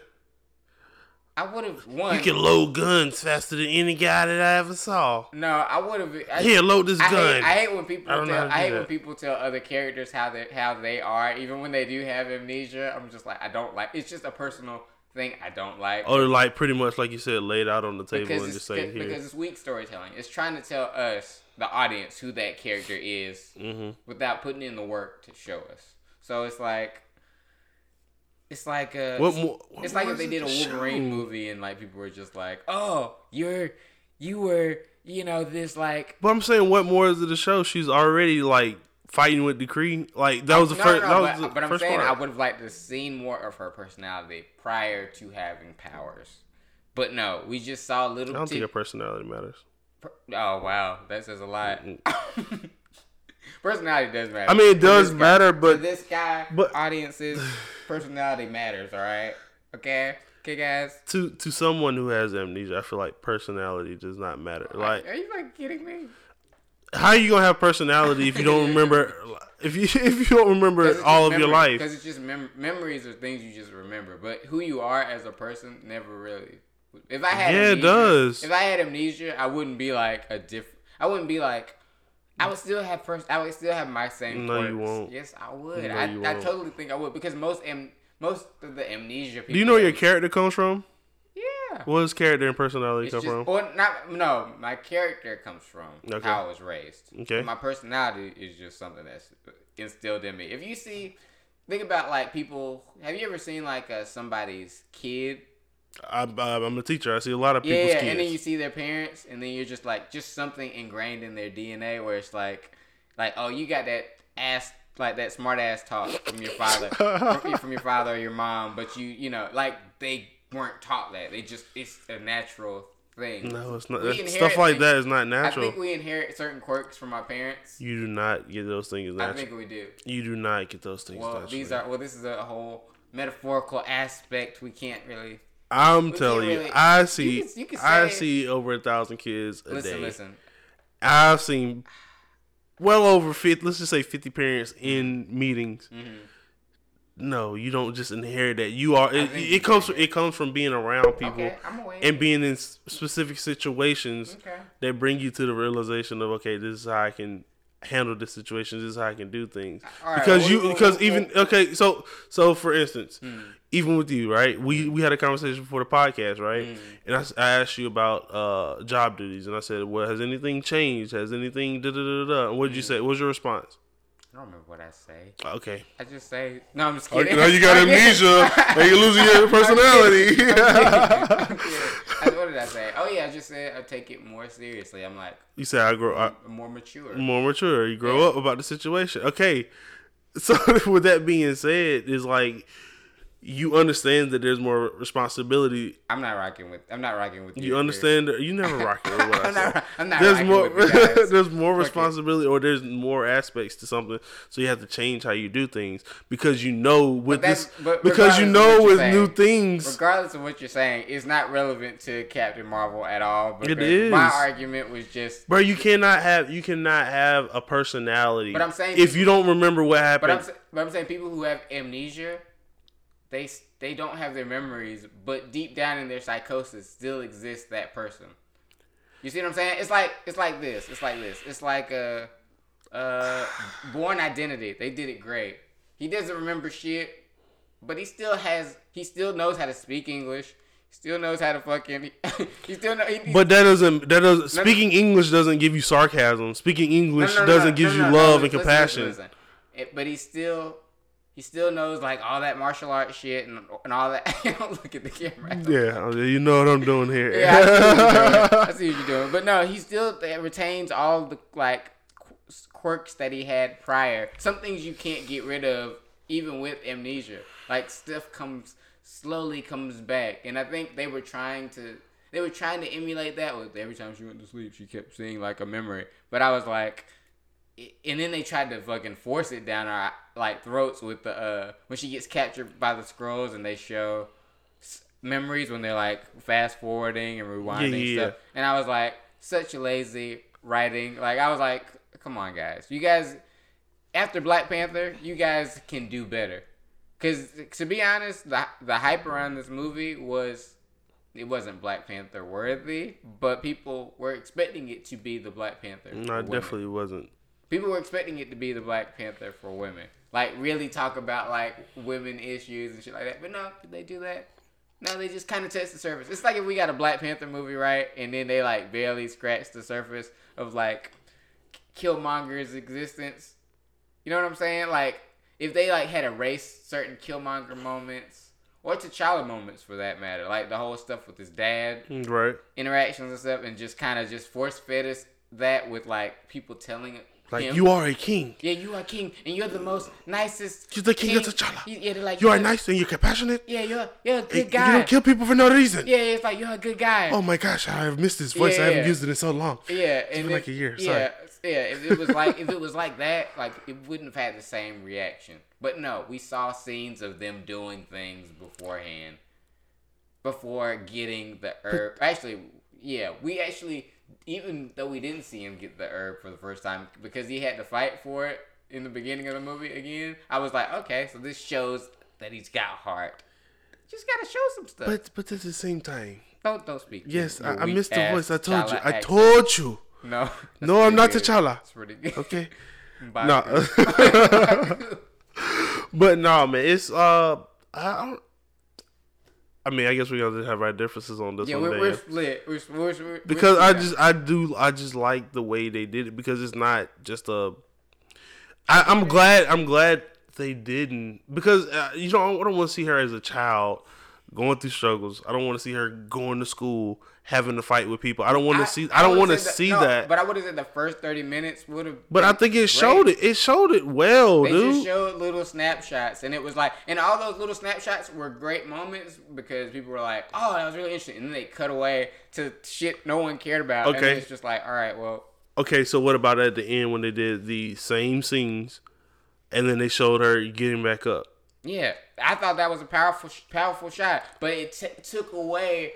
I would have won. You can load guns faster than any guy that I ever saw. No, I would have. Here, load this I gun. hate, I hate when people I tell. I do hate when people tell other characters how they how they are, even when they do have amnesia. I'm just like, I don't like. It's just a personal thing I don't like. or like pretty much like you said, laid out on the table because and it's, just say because here. it's weak storytelling. It's trying to tell us, the audience, who that character is, Mm-hmm. without putting in the work to show us. So it's like, it's like a, What more? what it's like if they did a Wolverine show? movie and like people were just like, "Oh, you're you were you know this like." But I'm saying, what more is it to show? She's already like fighting with the Kree. Like that was the No, first. no, that no, was but, the but I'm first saying part. I would have liked to seen more of her personality prior to having powers. But no, we just saw a little. I don't tit- think her personality matters. Oh wow, that says a lot. *laughs* personality does matter. I mean, it does this guy- matter, for but- this guy, but- audiences, *sighs* personality matters. All right, okay, okay, guys. To to someone who has amnesia, I feel like personality does not matter. Like, Are you like kidding me? how are you gonna have personality if you don't *laughs* remember? If you if you don't remember all of your life, Because it's just mem- memories are things you just remember, but who you are as a person never really. If I had Yeah, it amnesia, does. If I had amnesia, I wouldn't be like a different. I wouldn't be like. I would still have first. I would still have my same. No, you won't. Yes, I would. No, I, I totally think I would because most am most of the amnesia people. do you know where your character comes from? Yeah. Where does character and personality It's come just, from? or not. No, my character comes from Okay. how I was raised. Okay. My personality is just something that's instilled in me. If you see, think about like people. Have you ever seen like uh, somebody's kid? I, I, I'm a teacher. I see a lot of Yeah, people's yeah, kids. and then you see their parents, and then you're just like, just something ingrained in their DNA where it's like, like, oh, you got that ass, like that smart ass talk from your father, *laughs* from, from your father or your mom, but you, you know, like they weren't taught that. They just, it's a natural thing. no, it's not. Inherit Stuff like things- that is not natural. I think we inherit certain quirks from our parents. you do not get those things I think we do. you do not get those things Well, naturally. these are well. This is a whole metaphorical aspect. We can't really I'm telling you, really- I see, can- you can I see over a thousand kids a listen. day. Listen. I've seen well over fifty. Let's just say fifty parents in Mm-hmm. meetings. No, you don't just inherit that. You are. It, it you comes. From, it comes from being around people Okay, and being in specific situations Okay. that bring you to the realization of okay, this is how I can handle the situation. This is how I can do things. Right, because well, you well, because well, even okay, so so for instance, Hmm. even with you, right? We we had a conversation before the podcast, right? Hmm. And I asked you about uh job duties, and I said, well, has anything changed? Has anything da da da da? What did you Hmm. say? What was your response? I don't remember what I say. Okay. I just say no. I'm just Oh, kidding. now you got *laughs* amnesia. now you're losing your *laughs* personality. I'm kidding. I- *laughs* what did I say? Oh yeah, I just said I take it more seriously. I'm like you said I grow. I, more mature. more mature. You grow Yeah. up about the situation. Okay. So *laughs* with that being said, is like you understand that there's more responsibility. I'm not rocking with. I'm not rocking with You You understand you never rock with what I *laughs* I'm said. not. I'm not There's rocking more with you *laughs* there's more it. responsibility or there's more aspects to something. So you have to change how you do things because you know with this but because you know with saying, new things Regardless of what you're saying, it's not relevant to Captain Marvel at all. Because is. My argument was just. Bro, you cannot have you cannot have a personality. But I'm saying- if you don't remember what But happened, I'm, but I'm saying people who have amnesia, they they don't have their memories, but deep down in their psychosis still exists that person. You see what I'm saying? It's like it's like this. It's like this. It's like a uh, uh, Bourne Identity. They did it great. He doesn't remember shit, but he still has. He still knows how to speak English. He still knows how to fucking. *laughs* he still know. He, But that doesn't that doesn't No, no. speaking English doesn't give you sarcasm. Speaking English no, no, doesn't give you love and listen, compassion. listen. It- but he still he still knows like all that martial arts shit and, and all that. *laughs* Don't look at the camera. Oh, yeah, you know what I'm doing here. Yeah, I see, what you're doing. *laughs* I see what you're doing. But no, he still uh, retains all the like quirks that he had prior. Some things you can't get rid of even with amnesia. Like stuff comes slowly comes back, and I think they were trying to they were trying to emulate that with every time she went to sleep, she kept seeing like a memory. But I was like, and then they tried to fucking force it down our like throats with the uh when she gets captured by the Skrulls and they show s- memories when they're like fast forwarding and rewinding Yeah, yeah, stuff. And I was like, such lazy writing. Like I was like, come on guys, you guys. After Black Panther, you guys can do better. Cause to be honest, the the hype around this movie was it wasn't Black Panther worthy, but people were expecting it to be the Black Panther. No, it women. definitely wasn't. People were expecting it to be the Black Panther for women. Like really talk about like women issues and shit like that. But no, did they do that? No, they just kind of touched the surface. It's like if we got a Black Panther movie, right, and then they like barely scratch the surface of like Killmonger's existence. You know what I'm saying? Like if they like had erased certain Killmonger moments or T'Challa moments for that matter, like the whole stuff with his dad Mm, Right. interactions and stuff, and just kind of just force fed us that with like people telling Like him, you are a king. yeah, you are king, and you're the most nicest. You're the king of T'Challa. You- Yeah, like You are nice and you're compassionate. Yeah, you're you're a good guy. You don't kill people for no reason. yeah, it's like you're a good guy. Oh my gosh, I have missed this voice. I haven't used it in so long. Yeah, It's been like a year. Yeah, Sorry. yeah. If it was like if it *laughs* was like that, like it wouldn't have had the same reaction. But no, we saw scenes of them doing things beforehand, before getting the herb. Actually, yeah, we actually even though we didn't see him get the herb for the first time because he had to fight for it in the beginning of the movie again. I was like, okay, so this shows that he's got heart. Just gotta show some stuff. But but at the same time, don't don't speak. yes, I, I missed the voice. I told you. I accent. told you. No. No, *laughs* I'm not good. T'Challa. It's pretty good. Okay. *laughs* Bye. No. *laughs* but no, man, it's uh, I don't. I mean, I guess we're gonna have our differences on this yeah, one, we're, we're split. We're, we're, we're, because I just I do I just like the way they did it because it's not just a. I, I'm glad I'm glad they didn't because uh, you know I don't want to see her as a child going through struggles. I don't want to see her going to school having to fight with people. I don't want to see I don't want to see no, that. But I would have said the first thirty minutes would have. But I think it showed it. It showed it well, They dude. just showed little snapshots, and it was like, and all those little snapshots were great moments because people were like, "Oh, that was really interesting," and then they cut away to shit no one cared about. and Okay. it's just like, all right, well, Okay, so what about at the end when they did the same scenes, and then they showed her getting back up? Yeah, I thought that was a powerful, powerful shot, but it t- took away.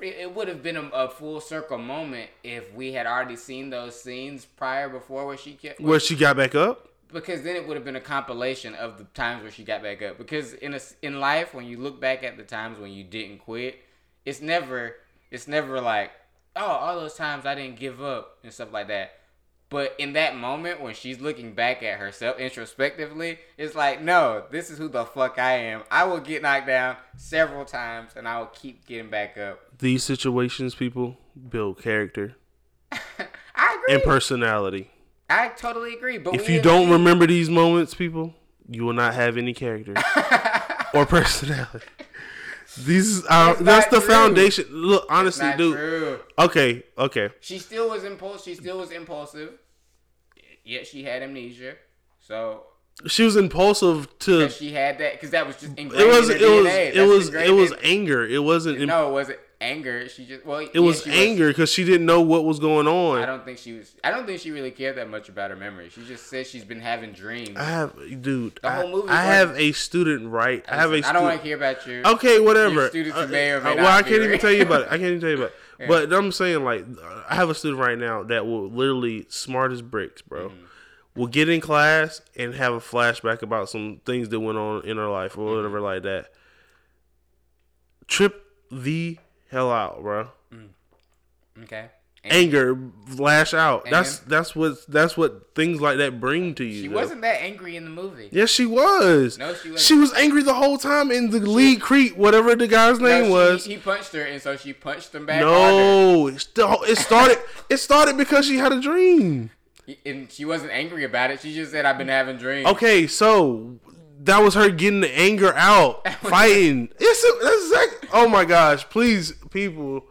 It would have been a, a full circle moment if we had already seen those scenes prior before where she kept. Where she got back up? because then it would have been a compilation of the times where she got back up. Because in a, in life, when you look back at the times when you didn't quit, it's never it's never like oh all those times I didn't give up and stuff like that. But in that moment when she's looking back at herself introspectively, it's like no, this is who the fuck I am. I will get knocked down several times and I will keep getting back up. These situations, people build character *laughs* I agree. and personality. I totally agree. But If you don't remember these moments, people, you will not have any character *laughs* or personality. These uh, are That's that's the true. foundation. Look, honestly, dude. true. Okay, okay. She still was impulsive. She still was impulsive. Yet she had amnesia. So She was impulsive to. she had that, because that was just It was. It was. DNA. It was. It was anger. It wasn't. no, it wasn't anger. She just well, It was anger because she didn't know what was going on. I don't think she was. I don't think she really cared that much about her memory. She just said she's been having dreams. I have, dude. The whole I, movie I was- have a student right. I have a. I don't want to hear about your. Okay, whatever. Students who may or may Uh, well, I can't even right. tell you about it. I can't even tell you about it. *laughs* But I'm saying, like, I have a student right now that will literally smart as bricks, bro. Mm-hmm. Will get in class and have a flashback about some things that went on in her life or Mm-hmm. whatever like that. Trip the hell out, bro. Mm. Okay. And Anger, lash out. And that's that's what that's what things like that bring to you. she though. wasn't that angry in the movie. Yes, she was. No, she wasn't. She was angry the whole time in the lead creep, whatever the guy's No, name she- was. He punched her, and so she punched him back. No, it, started. it started because she had a dream. and she wasn't angry about it. She just said, "I've been having dreams." Okay, so that was her getting the anger out, *laughs* fighting. It's a, that's exact. Oh my gosh! Please, people,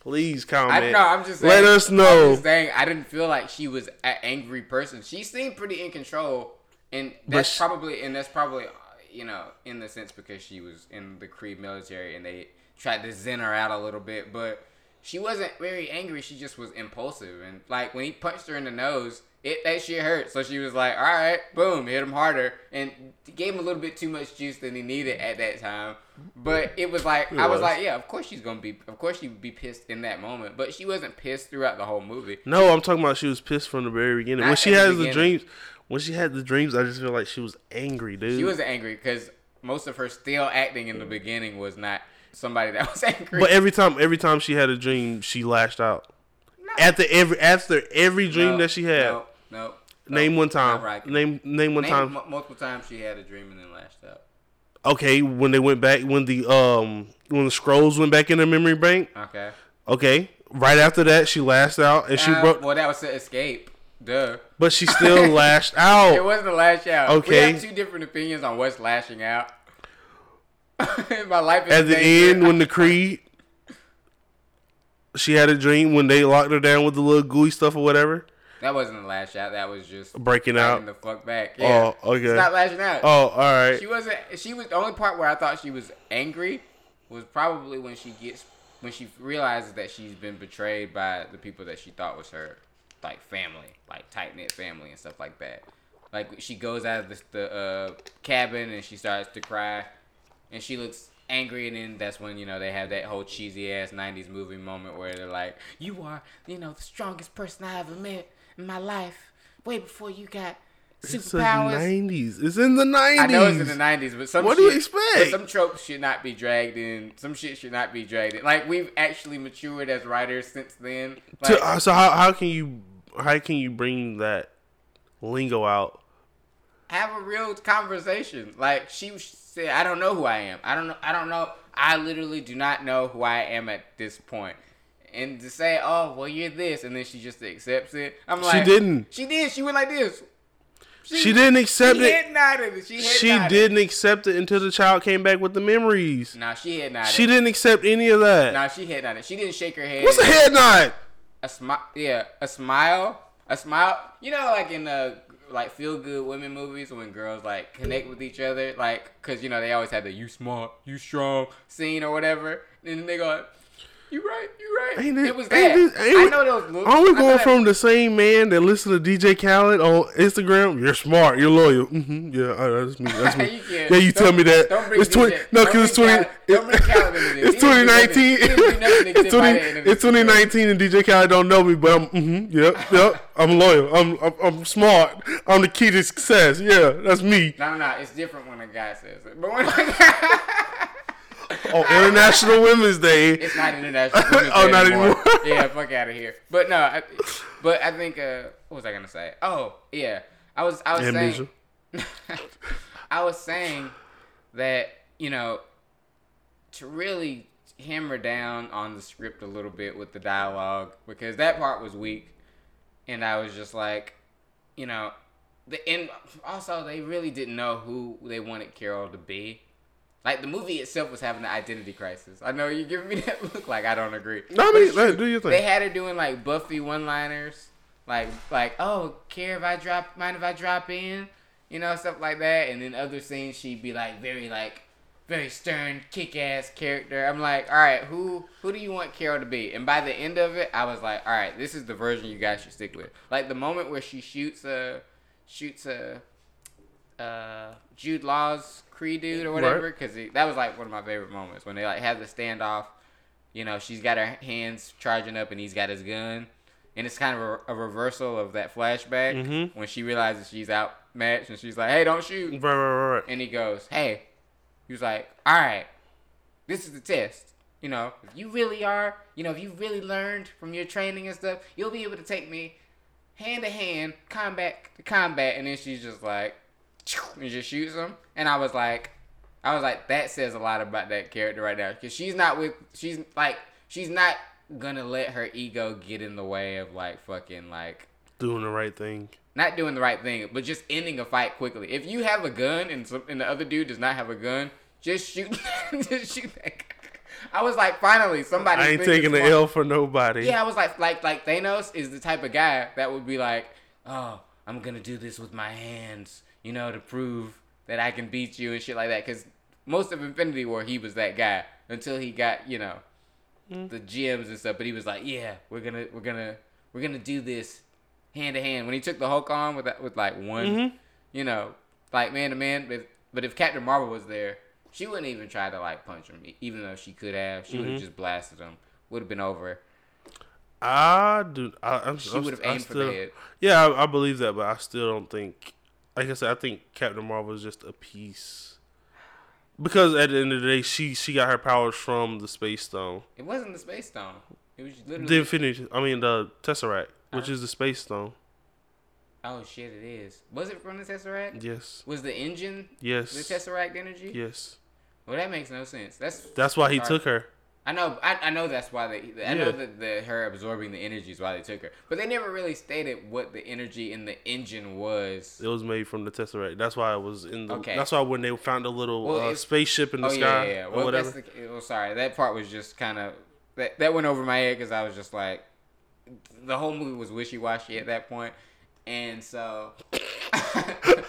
Please comment. I know. I'm just saying, Let us know. just saying, I didn't feel like she was an angry person. She seemed pretty in control, and that's sh- probably and that's probably you know in the sense because she was in the Kree military and they tried to zen her out a little bit, but she wasn't very angry. She just was impulsive, and like when he punched her in the nose, it that shit hurt. So she was like, "All right, boom, hit him harder," and gave him a little bit too much juice than he needed at that time. But it was like It I was was. like, yeah, of course she's gonna be, of course she would be pissed in that moment, but she wasn't pissed throughout the whole movie. No, I'm talking about she was pissed from the very beginning. Not when she at the the dreams, when she had the dreams, I just feel like she was angry, dude. She was angry because most of her still acting in the beginning was not somebody that was *laughs* angry. But every time, every time she had a dream, she lashed out. After every after every dream No, that she had, No, no. name no, one time. Name name one Name time. mu- multiple times she had a dream and then lashed out. Okay, when they went back, when the um when the Skrulls went back in her memory bank. Okay. Okay, right after that, she lashed out and she Uh, broke, well, that was to escape. Duh. but she still *laughs* lashed out. It wasn't a lash out. Okay. We have two different opinions on what's lashing out. *laughs* My life is At the end, when the Kree, she had a dream when they locked her down with the little gooey stuff or whatever, That wasn't a lash out. That was just breaking out. the fuck back. Yeah. Oh, okay. It's not lashing out. Oh, all right. She wasn't. She was the only part where I thought she was angry was probably when she gets when she realizes that she's been betrayed by the people that she thought was her like family, like tight knit family and stuff like that. Like she goes out of the, the uh, cabin and she starts to cry, and she looks angry, and then that's when you know they have that whole cheesy ass '90s movie moment where they're like, "You are, you know, the strongest person I ever met in my life, way before you got It's the superpowers." nineties. It's in the nineties. I know it's in the nineties, but some What do you expect? but Some tropes should not be dragged in. Some shit should not be dragged in. Like we've actually matured as writers since then. Like, So, uh, so how how can you how can you bring that lingo out? have a real conversation. Like she I don't know who I am. I don't know. I don't know. I literally do not know who I am at this point. And to say, oh, well, you're this, and then she just accepts it. I'm like, she didn't. She did. She went like this. She didn't accept she it. Nodded. She She nodded. didn't accept it until the child came back with the memories. Nah, she had not. She didn't accept any of that. Nah, she head nodded. She didn't shake her head. What's a head nod? a smile yeah a smile a smile you know like in the like feel good women movies when girls like connect with each other like because you know they always have the you smart you strong scene or whatever. And then they go you right you right Ain't it, it- was that this- i know those looks Aren't we going that- from the same man that listened to DJ Khaled on Instagram? You're smart. You're loyal. hmm Yeah, uh, that's me. That's *laughs* me. You yeah, you tell me that. don't bring it's twenty. DJ No, because it's twenty. Khaled- don't bring Khaled *laughs* into *laughs* this. It's He didn't do 2019. nothing- he didn't do nothing to It's 20. It's 2019, and DJ Khaled don't know me, but I'm. hmm yep, yep. I'm loyal. I'm, I'm. I'm smart. I'm the key to success. Yeah, that's me. no no no it's different when a guy says it but when On International Women's Day. It's not international. Women's *laughs* Oh, Day not anymore. anymore. *laughs* yeah, fuck out of here. But no, I, but I think uh, what was I gonna say? Oh, yeah, I was I was Amnesia. saying, *laughs* I was saying that you know to really hammer down on the script a little bit with the dialogue because that part was weak, and I was just like, you know, the and also they really didn't know who they wanted Carol to be. Like the movie itself was having an identity crisis. I know you're giving me *laughs* that look like I don't agree. No, I mean, hey, do your thing. They had her doing like Buffy one-liners, like like oh, care if I drop, mind if I drop in, you know, stuff like that. And then other scenes she'd be like very like very stern, kick-ass character. I'm like, all right, who who do you want Carol to be? And by the end of it, I was like, all right, this is the version you guys should stick with. Like the moment where she shoots a shoots a uh, Jude Law's Kree dude or whatever, because that was like one of my favorite moments when they like have the standoff. You know, she's got her hands charging up and he's got his gun, and it's kind of a, a reversal of that flashback Mhm. when she realizes she's outmatched and she's like, "Hey, don't shoot," Right, right, right, right. and he goes, "Hey," he was like, "All right, this is the test." You know, if you really are, you know, if you really learned from your training and stuff, you'll be able to take me hand to hand, combat to combat, and then she's just like, and just shoots him. And I was like, I was like, that says a lot about that character right now, because she's not with, she's like, she's not gonna let her ego get in the way of like fucking like Doing the right thing. not doing the right thing, but just ending a fight quickly. If you have a gun and some, and the other dude does not have a gun, just shoot, *laughs* just shoot that. guy. I was like, finally, somebody. I ain't taking the L for nobody. Yeah, I was like, like, like Thanos is the type of guy that would be like, oh, I'm gonna do this with my hands, you know, to prove that I can beat you and shit like that. Because most of Infinity War, he was that guy until he got, you know, mm. the gems and stuff. But he was like, yeah, we're gonna, we're gonna, we're gonna do this hand to hand. When he took the Hulk on with that, with like one, mm-hmm. you know, like man to man. But but if Captain Marvel was there, she wouldn't even try to like punch him, even though she could have. She mm-hmm. would have just blasted him. Would have been over. I do. I, I'm, she would have aimed still, for the head. Yeah, I, I, believe that, but I still don't think. Like I said, I think Captain Marvel is just a piece. Because at the end of the day, she she got her powers from the Space Stone. It wasn't the Space Stone. It was literally the Infinity. I mean the Tesseract, which uh-huh. is the Space Stone. Oh shit! It is. Was it from the Tesseract? Yes. Was the engine? Yes. The Tesseract energy? Yes. Well, that makes no sense. That's that's why he took her. I know, I, I know that's why they. I yeah. know that the, her absorbing the energy is why they took her, but they never really stated what the energy in the engine was. It was made from the tesseract. That's why it was in the. Okay. That's why when they found a little well, uh, spaceship in the oh, sky yeah, yeah. Well, whatever. The, well, sorry, that part was just kind of that *laughs* that went over my head because I was just like, the whole movie was wishy washy at that point, and so that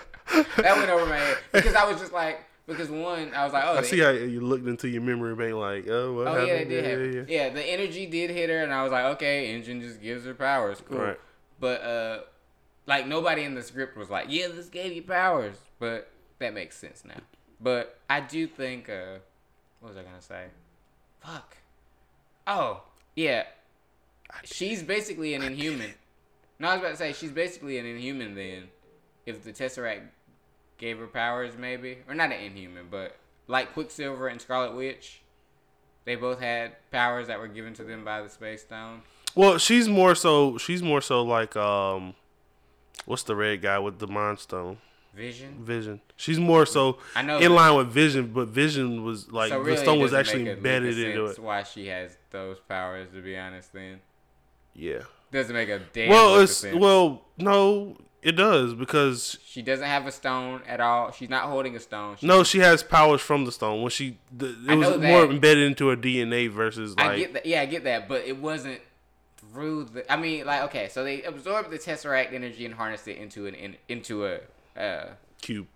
went over my head because I was just like because one, I was like, oh. I see how you looked into your memory bank, like, oh, what oh happened? yeah, it did yeah, yeah, yeah, the energy did hit her, and I was like, okay, engine just gives her powers, cool. Right. But uh, like nobody in the script was like, yeah, this gave you powers, but that makes sense now. But I do think, uh, what was I gonna say? Fuck. Oh yeah, she's basically an inhuman. No, I was about to say she's basically an inhuman then. If the Tesseract gave her powers, maybe, or not an Inhuman, but like Quicksilver and Scarlet Witch, they both had powers that were given to them by the Space Stone. Well, she's more so. She's more so like um, what's the red guy with the Mind Stone? Vision. Vision. She's more so I know in line with Vision, but Vision was like so really the stone was actually embedded into it. That's why she has those powers? To be honest, then. Yeah. Doesn't make a damn. Well, it's well, no. It does because she doesn't have a stone at all. She's not holding a stone. She no, she has powers from the stone. When she, the, it I was more embedded into her DNA versus like. I get that. Yeah, I get that, but it wasn't through the. I mean, like, okay, so they absorbed the tesseract energy and harnessed it into an in, into a uh, cube.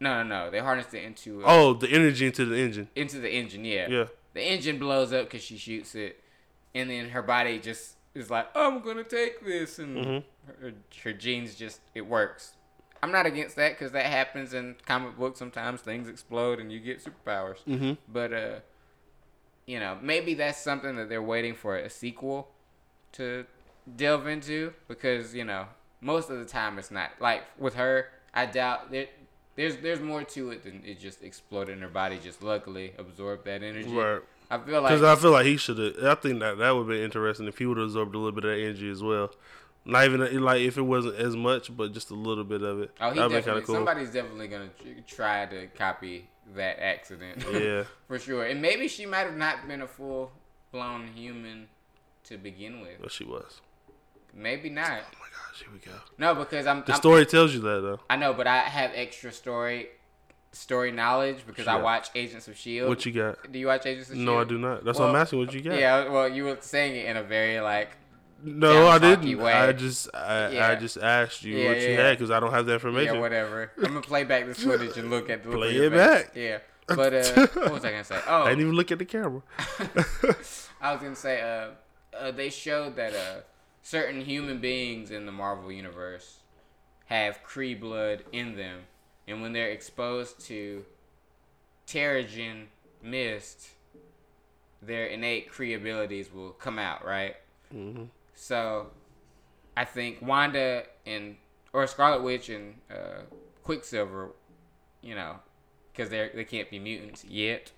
No, no, no. They harnessed it into. A, oh, the energy into the engine. Into the engine, yeah. Yeah. The engine blows up because she shoots it, and then her body just is like, I'm gonna take this, and mm-hmm. her, her genes just it works. I'm not against that because that happens in comic books. Sometimes things explode and you get superpowers. Mm-hmm. But uh, you know, maybe that's something that they're waiting for a sequel to delve into because you know most of the time it's not like with her. I doubt there. There's there's more to it than it just exploded in her body. Just luckily absorbed that energy. Right. I feel like because I feel like he should have. I think that that would be interesting if he would have absorbed a little bit of that energy as well. Not even like if it wasn't as much, but just a little bit of it. Oh, he That'd definitely. Cool. Somebody's definitely gonna try to copy that accident. *laughs* Yeah, *laughs* for sure. And maybe she might have not been a full blown human to begin with. But she was. Maybe not. Oh my gosh, here we go. No, because I'm. The I'm, story tells you that though. I know, but I have extra story story knowledge because I watch Agents of Shield. What you got? Do you watch Agents of no, Shield? No, I do not. That's what I'm asking. What you got? Yeah, well, you were saying it in a very like. No, I didn't. Way. I just I, yeah. I just asked you yeah, what yeah, you had because I don't have the information. Yeah, whatever. *laughs* I'm gonna play back this footage and look at the play it back. Yeah, but uh, what was I gonna say? Oh, *laughs* I didn't even look at the camera. *laughs* I was gonna say uh, uh, they showed that uh, certain human beings in the Marvel universe have Kree blood in them, and when they're exposed to Terrigen mist, their innate Kree abilities will come out, right? Mm-hmm. So, I think Wanda and or Scarlet Witch and uh, Quicksilver, you know, because they they can't be mutants yet.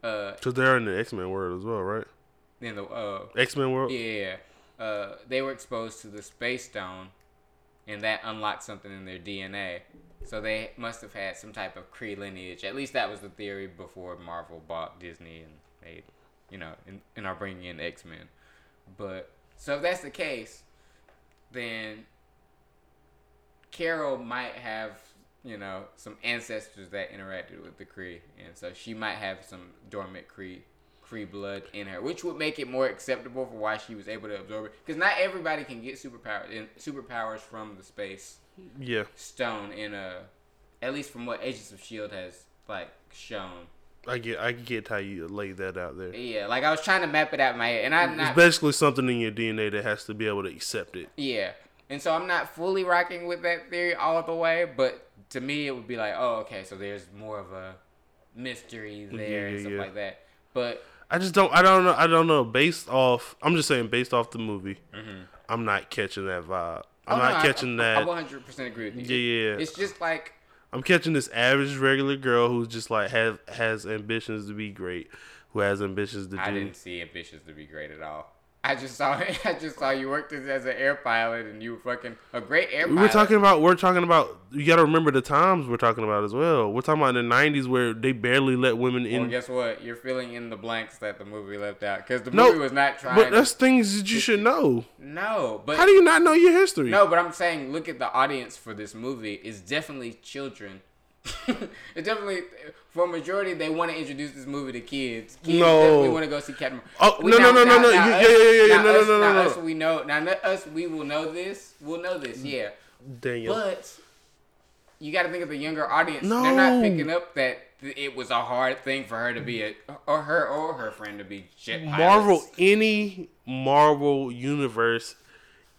Because uh, they're in the X Men world as well, right? In the uh, X Men world. Yeah, uh, they were exposed to the Space Stone, and that unlocked something in their DNA. So they must have had some type of Kree lineage. At least that was the theory before Marvel bought Disney and made, you know, and, and are bringing in X Men. But so if that's the case, then Carol might have, you know, some ancestors that interacted with the Kree, and so she might have some dormant Kree Kree blood in her, which would make it more acceptable for why she was able to absorb it. Because not everybody can get superpowers and superpowers from the space Yeah, stone in a, at least from what Agents of Shield has like shown. I get I get how you lay that out there. Yeah, like I was trying to map it out in my head, and I It's not basically something in your DNA that has to be able to accept it. yeah, and so I'm not fully rocking with that theory all the way, but to me it would be like, oh, okay, so there's more of a mystery there and yeah, stuff yeah. like that. But I just don't. I don't know. I don't know. Based off, I'm just saying, based off the movie, I'm not catching that vibe. I'm Mm-hmm. oh, not no, catching I, I, that. I 100% agree with you. Yeah, yeah. It's just like I'm catching this average regular girl who's just like has has ambitions to be great, who has ambitions to I do. didn't see ambitions to be great at all. I just saw *laughs* I just saw you worked as, as an air pilot and you were fucking a great air pilot. We were talking about. We're talking about. You got to remember the times we're talking about as well. We're talking about in the '90s where they barely let women Well, in. guess what? You're filling in the blanks that the movie left out because the No, movie was not trying. but that's things that you should know. no, but How do you not know your history? no, but I'm saying, look at the audience for this movie. It's definitely children. *laughs* it's definitely for a majority they want to introduce this movie to kids. Kids No. definitely want to go see Captain. Oh, We no, no, now- no, no, now- no. now Yeah, yeah, yeah, yeah, no, no, us- no, no, no. Us, we know now. not Us, we will know this. We'll know this. Mm. Yeah. Daniel. But you got to think of the younger audience. No. They're not picking up that it was a hard thing for her to be a, or her or her friend to be jet. Marvel, any Marvel universe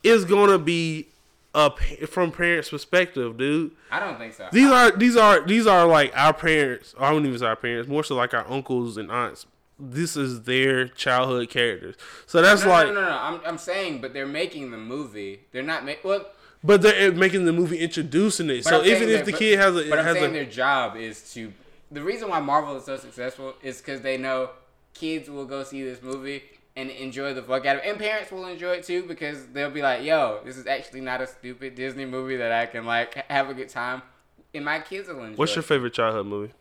is gonna be a from parents' perspective, dude. I don't think so. These are these are these are like our parents. I wouldn't even say our parents. More so like our uncles and aunts. This is their childhood characters. So that's no, like, no, no, no, no. I'm, I'm saying, but they're making the movie. They're not make well. but they're eh, making the movie introducing it. So I'm even if the but- kid has a but I'm has saying a their job is to. The reason why Marvel is so successful is because they know kids will go see this movie and enjoy the fuck out of it, and parents will enjoy it too because they'll be like, "Yo, this is actually not a stupid Disney movie that I can like have a good time." And my kids will enjoy. What's your favorite childhood movie?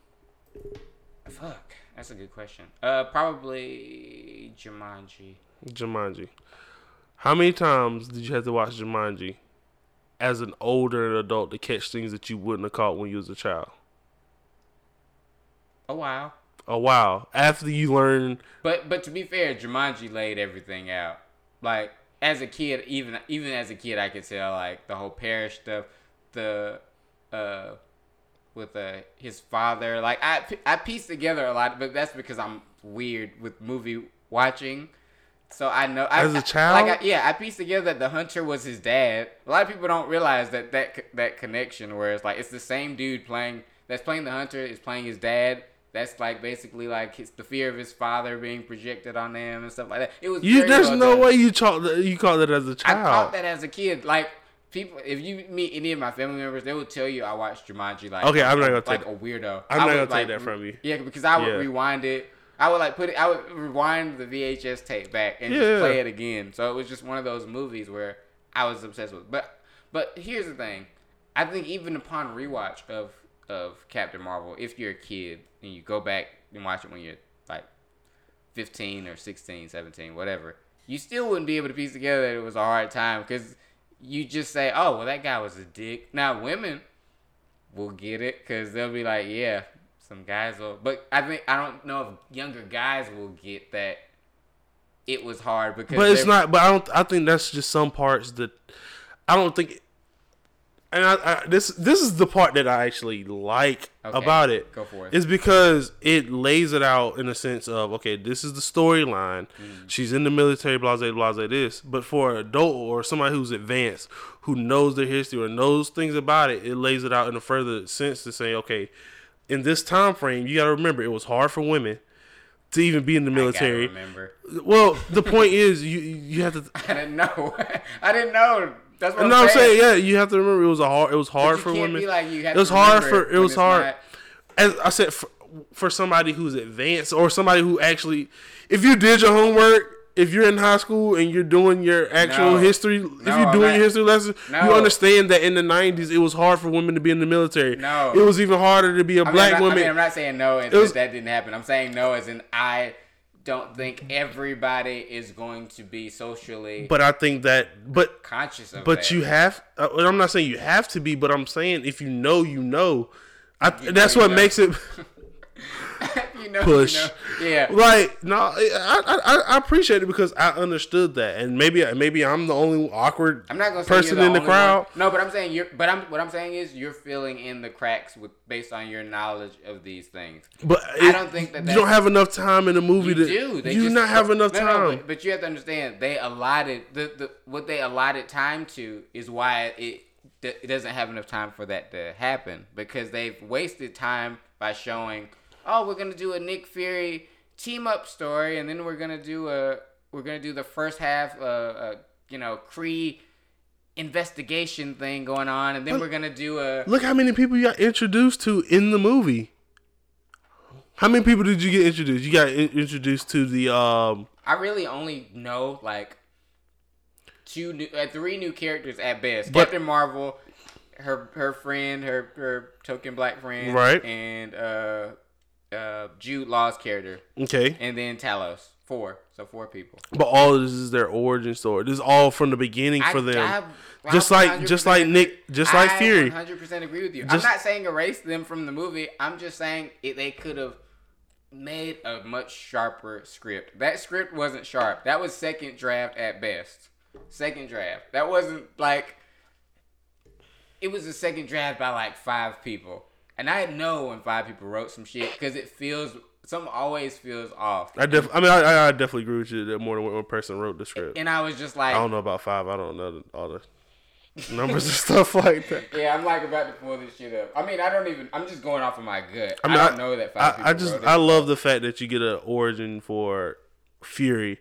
Fuck, that's a good question. Uh, probably Jumanji. Jumanji. How many times did you have to watch Jumanji as an older adult to catch things that you wouldn't have caught when you was a child? Oh wow. Oh wow! After you learn, But but to be fair, Jumanji laid everything out. Like as a kid, even even as a kid, I could tell like the whole Parrish stuff, the uh, with uh his father. Like I I pieced together a lot, but that's because I'm weird with movie watching. So I know I, As a child? like I, yeah, I pieced together that the hunter was his dad. A lot of people don't realize that that that connection where it's like it's the same dude playing that's playing the hunter is playing his dad. That's like basically like his, the fear of his father being projected on them and stuff like that. It was you there's well no done. way you that you caught that as a child. I caught that as a kid. Like people, if you meet any of my family members, they will tell you I watched Jumanji. Like Okay, I'm not gonna like take- a weirdo. I'm I not would, gonna take like, that from you. Yeah, because I would Yeah. rewind it. I would like put it. I would rewind the VHS tape back and Yeah. just play it again. So it was just one of those movies where I was obsessed with. But but here's the thing, I think even upon rewatch of of Captain Marvel, if you're a kid and you go back and watch it when you're like 15 or 16, 17, whatever, you still wouldn't be able to piece together that it was a hard time because you just say, oh, well, that guy was a dick. Now, women will get it because they'll be like, yeah, some guys will. But I think, I don't know if younger guys will get that it was hard because. but it's not. But I don't. I think that's just some parts that I don't think. And I, I this this is the part that I actually like Okay, about it. go for it. Is because it lays it out in a sense of okay, this is the storyline. Mm-hmm. She's in the military, blase blah. This, but for an adult or somebody who's advanced, who knows their history or knows things about it, it lays it out in a further sense to say, okay, in this time frame, you got to remember it was hard for women to even be in the I military. remember. Well, the point is, you you have to. *laughs* I didn't know. *laughs* I didn't know. That's what No, I'm saying. yeah, you have to remember it was a hard. It was hard for women. Like, it was hard for. it was hard. not- As I said, for, for somebody who's advanced or somebody who actually, if you did your homework, if you're in high school and you're doing your actual No. history, if No, you're doing your history lessons, you understand that in the '90s it was hard for women to be in the military. No. it was even harder to be a I mean, black I'm not, woman. I mean, I'm not saying no, as It was- that didn't happen. I'm saying no, as in I don't think everybody is going to be socially but I think that, but conscious of But that. you have. Uh, I'm not saying you have to be, but I'm saying if you know, you know. I, You that's know, what you know. makes it. *laughs* you know, push. you know, yeah. Like no, I, I I appreciate it because I understood that, and maybe maybe I'm the only awkward I'm not gonna person you're in the crowd. one. No, but I'm saying you're. But I'm what I'm saying is you're filling in the cracks with based on your knowledge of these things. But I it- don't think that you don't have enough time in the movie You to do. They you just, not have enough no, time. No, but, but you have to understand they allotted the, the what they allotted time to is why it it doesn't have enough time for that to happen because they've wasted time by showing oh we're gonna do a Nick Fury team up story and then we're gonna do a we're gonna do the first half uh, uh you know Kree investigation thing going on and then we're gonna do a Look how many people you got introduced to in the movie. How many people did you get introduced? You got in- introduced to the um I really only know like two new, uh, three new characters at best. But- Captain Marvel, her her friend, her her token black friend, Right. and uh, uh, Jude Law's character, okay, and then Talos. Four, so four people. but all this is their origin story. This is all from the beginning for them. I just like just like Nick, just like I Fury. 100% agree with you. Just- I'm not saying erase them from the movie. I'm just saying it, they could have made a much sharper script. That script wasn't sharp. That was second draft at best. Second draft. That wasn't like it was a second draft by like five people. And I know when five people wrote some shit because it feels something always feels off. I def, I mean, I, I definitely agree with you that more than one person wrote the script. And I was just like, I don't know about five. I don't know all the numbers and *laughs* stuff like that. Yeah, I'm like about to pull this shit up. I mean, I don't even. I'm just going off of my gut. I, I mean, don't know that five people I, I just. I love the fact that you get an origin for Fury.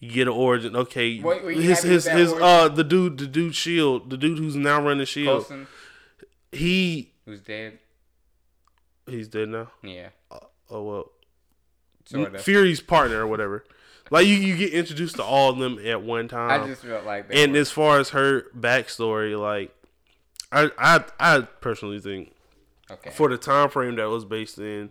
You get an origin. Okay, What- were you his his his origin? uh the dude the dude Shield the dude who's now running Shield. Coulson, He who's dead. He's dead now. Yeah, uh, Oh well, sort of. Fury's partner or whatever. Like you, you get introduced to all of them at one time. I just felt like and was- as far as her backstory, like I I I personally think okay. for the time frame that was based in,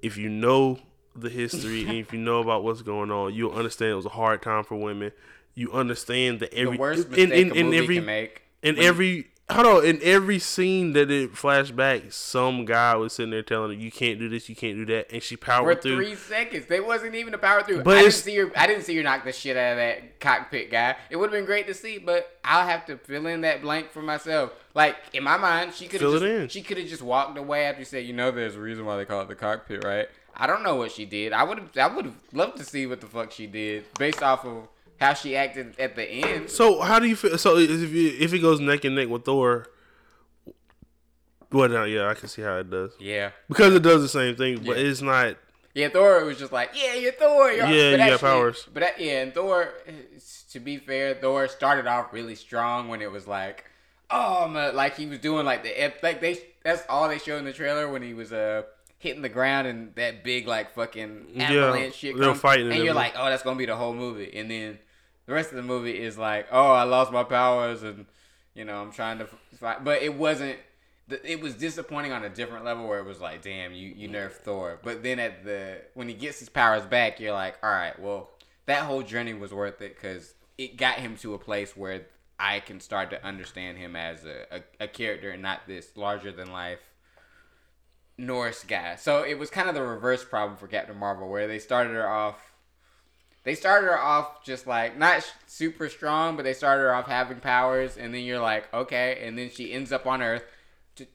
if you know the history and if you know about what's going on, you'll understand it was a hard time for women. You understand that the every worst in, mistake in, a in movie every can make. in when- every hold on in every scene that it flashed back, some guy was sitting there telling her, "You can't do this, you can't do that," and she for powered through. three seconds, they wasn't even a power through. But I didn't see her. I didn't see her knock the shit out of that cockpit guy. It would have been great to see, but I'll have to fill in that blank for myself. Like in my mind, she could have just, in. she could have just walked away after you said, you know, there's a reason why they call it the cockpit, right? I don't know what she did. I would have. I would have loved to see what the fuck she did based off of how she acted at the end. So how do you feel? So if you, if it goes neck and neck with Thor, well, now, yeah, I can see how it does Yeah. because it does the same thing, but Yeah. it's not. Yeah, Thor was just like, yeah, you're Thor. You're, Yeah, you got actually- powers. But that, yeah, and Thor, to be fair, Thor started off really strong when it was like, oh, like he was doing like the like they that's all they showed in the trailer when he was uh hitting the ground and that big like fucking Yeah, avalanche shit. were comes, fighting and you're like, oh, that's gonna be the whole movie, and then the rest of the movie is like, oh, I lost my powers and you know I'm trying to fight, but it wasn't it was disappointing on a different level where it was like, damn, you you nerfed Thor. But then at the when he gets his powers back, you're like, all right, well, that whole journey was worth it because it got him to a place where I can start to understand him as a, a, a character and not this larger than life Norse guy. So it was kind of the reverse problem for Captain Marvel, where they started her off. They started her off just like not sh- super strong, but they started her off having powers, and then you're like, okay, and then she ends up on Earth to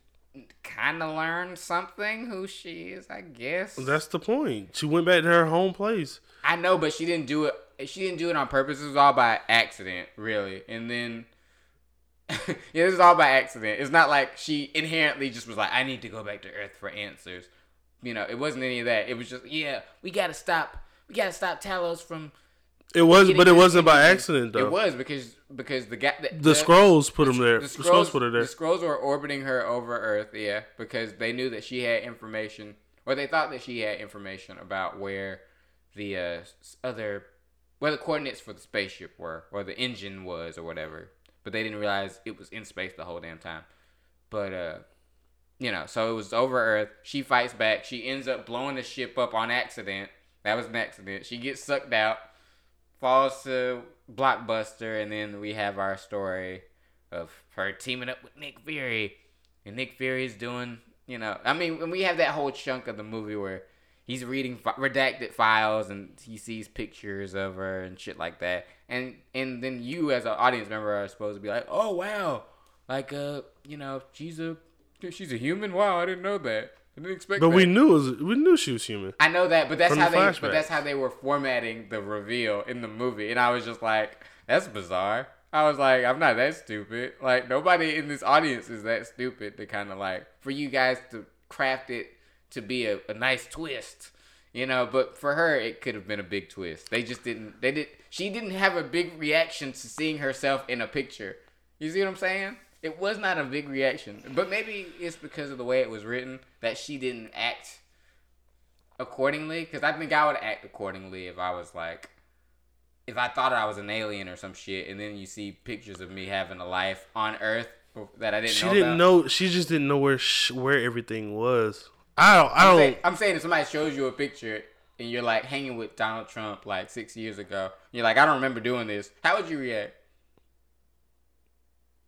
kind of learn something who she is, I guess. That's the point. She went back to her home place. I know, but she didn't do it. She didn't do it on purpose. It was all by accident, really. And then, *laughs* yeah, this is all by accident. It's not like she inherently just was like, "I need to go back to Earth for answers." You know, it wasn't any of that. It was just, yeah, we gotta stop. We gotta stop Talos from. It was, but it wasn't by accident though. It was because because the guy the, The, Skrulls put him there. the The Skrulls, Skrulls, put her there. The Skrulls were orbiting her over Earth, yeah, because they knew that she had information, or they thought that she had information about where the uh, other, where the coordinates for the spaceship were, or the engine was, or whatever. But they didn't realize it was in space the whole damn time. But uh, you know, so it was over Earth. She fights back. She ends up blowing the ship up on accident. That was an accident. She gets sucked out, falls to Blockbuster, and then we have our story of her teaming up with Nick Fury, and Nick Fury is doing, you know, I mean, when we have that whole chunk of the movie where he's reading fi- redacted files and he sees pictures of her and shit like that. And and then you as an audience member are supposed to be like, oh wow, like uh, you know, she's a she's a human. Wow, I didn't know that. I didn't expect. But that. we knew it was, we knew she was human. I know that, but that's From how the they. flashbacks. But that's how they were formatting the reveal in the movie, and I was just like, "That's bizarre." I was like, "I'm not that stupid." Like nobody in this audience is that stupid to kind of like for you guys to craft it to be a, a nice twist, you know. But for her, it could have been a big twist. They just didn't. They did. She didn't have a big reaction to seeing herself in a picture. You see what I'm saying? It was not a big reaction, but maybe it's because of the way it was written that she didn't act accordingly. Because I think I would act accordingly if I was like, if I thought I was an alien or some shit, and then you see pictures of me having a life on Earth that I didn't She know didn't about. know. She just didn't know where sh- where everything was. I don't. I I'm don't. saying, I'm saying if somebody shows you a picture and you're like hanging with Donald Trump like six years ago, you're like, I don't remember doing this. How would you react?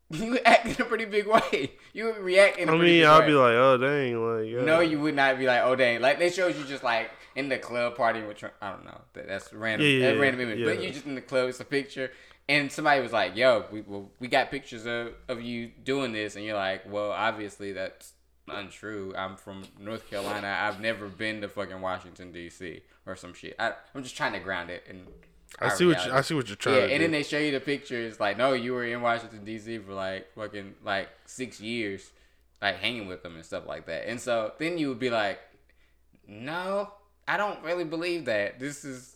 *laughs* You act in a pretty big way. You would react in a I pretty mean, big I'll way. be like, oh dang, like yeah. No, you would not be like, oh dang. Like they showed you just like in the club party with Trump. I don't know. That, that's random. Yeah, yeah, that's random image. But you just in the club. It's a picture, and somebody was like, "Yo, we well, we got pictures of of you doing this," and you're like, "Well, obviously that's untrue. I'm from North Carolina. I've never been to fucking Washington D.C. or some shit. I, I'm just trying to ground it and." I see what you, I see what you're trying Yeah, and do. then they show you the pictures. Like, no, you were in Washington D.C. for like fucking like six years, like hanging with them and stuff like that. And so then you would be like, no, I don't really believe that. This is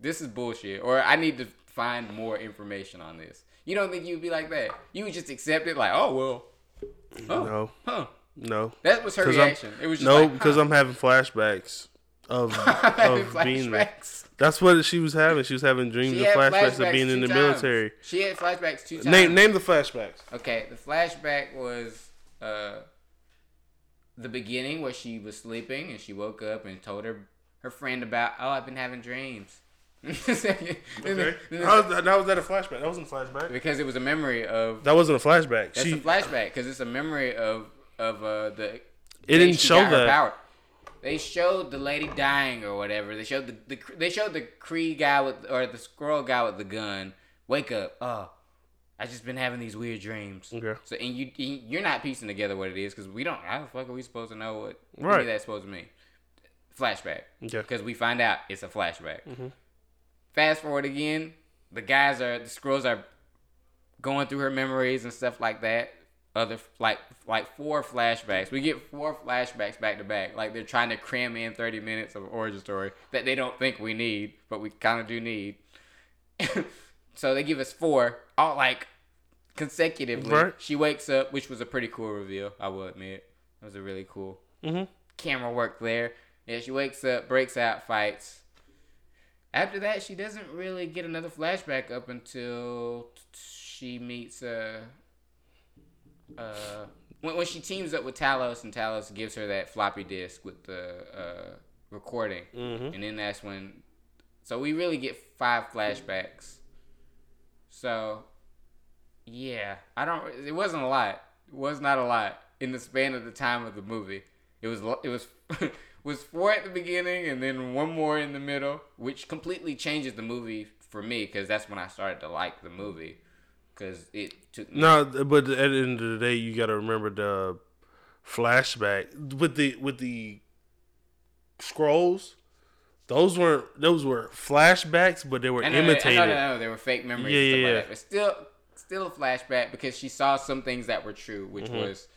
this is bullshit, or I need to find more information on this. You don't think you'd be like that? You would just accept it, like, oh well, oh, no, huh. no. That was her 'Cause I'm- it was just No, like, because I'm having flashbacks of *laughs* of being there. flashbacks. That's what she was having. She was having dreams and had flashbacks, of being in the times. military. She had flashbacks two times. Name name the flashbacks. Okay, the flashback was uh the beginning where she was sleeping and she woke up and told her her friend about oh I've been having dreams. *laughs* Okay. How was that, how was that a flashback? That wasn't a flashback. because it was a memory of That wasn't a flashback. that's She a flashback because it's a memory of of uh the it didn't show that. power. They showed the lady dying or whatever. They showed the, the they showed the Kree guy with or the Skrull guy with the gun. Wake up! Oh, I just been having these weird dreams. Okay. So and you you- you're not piecing together what it is because we don't. How the fuck are we supposed to know what Right. that's supposed to mean? Flashback. Okay. Because we find out it's a flashback. Mm-hmm. Fast forward again, the guys are the Skrulls are going through her memories and stuff like that. Other like like four flashbacks. We get four flashbacks back to back. Like they're trying to cram in thirty minutes of origin story that they don't think we need, but we kind of do need. *laughs* so they give us four, all like consecutively. Right. She wakes up, which was a pretty cool reveal. I will admit, it was a really cool Mhm. camera work there. Yeah, she wakes up, breaks out, fights. After that, she doesn't really get another flashback up until she meets uh uh when, when she teams up with Talos and Talos gives her that floppy disk with the uh recording, Mhm. and then that's when. So we really get five flashbacks. So, yeah, I don't. It wasn't a lot. It was not a lot in the span of the time of the movie. It was. It was. *laughs* was four at the beginning and then one more in the middle, which completely changes the movie for me because that's when I started to like the movie because it took. No, but at the end of the day, you got to remember the flashback with the with the Skrulls. Those weren't those were flashbacks, but they were know, imitated. I know, I know, they were fake memories. Yeah, and yeah, like but still, still a flashback because she saw some things that were true, which Mm-hmm. was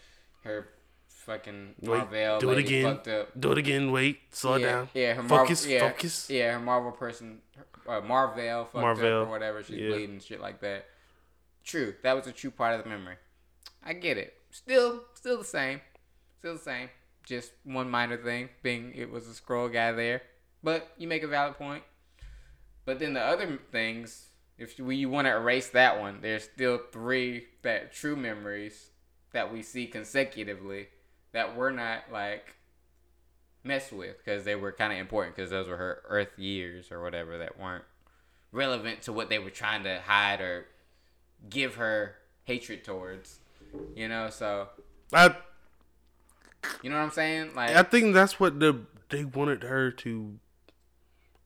her fucking Wait, Marvel do it again. fucked up. Do it again. Wait, slow yeah, down. Yeah, her Marvel, focus, yeah, focus. Yeah, her Marvel person, uh, Marvel fucked Marvel, or whatever. She's yeah. bleeding, shit like that. True, that was a true part of the memory. I get it. Still, still the same. Still the same. Just one minor thing, being it was a Skrull guy there. But you make a valid point. But then the other things, if you want to erase that one, there's still three that true memories that we see consecutively that were not like messed with because they were kind of important because those were her Earth years or whatever that weren't relevant to what they were trying to hide or give her hatred towards. You know, so I you know what I'm saying? Like, I think that's what the they wanted her to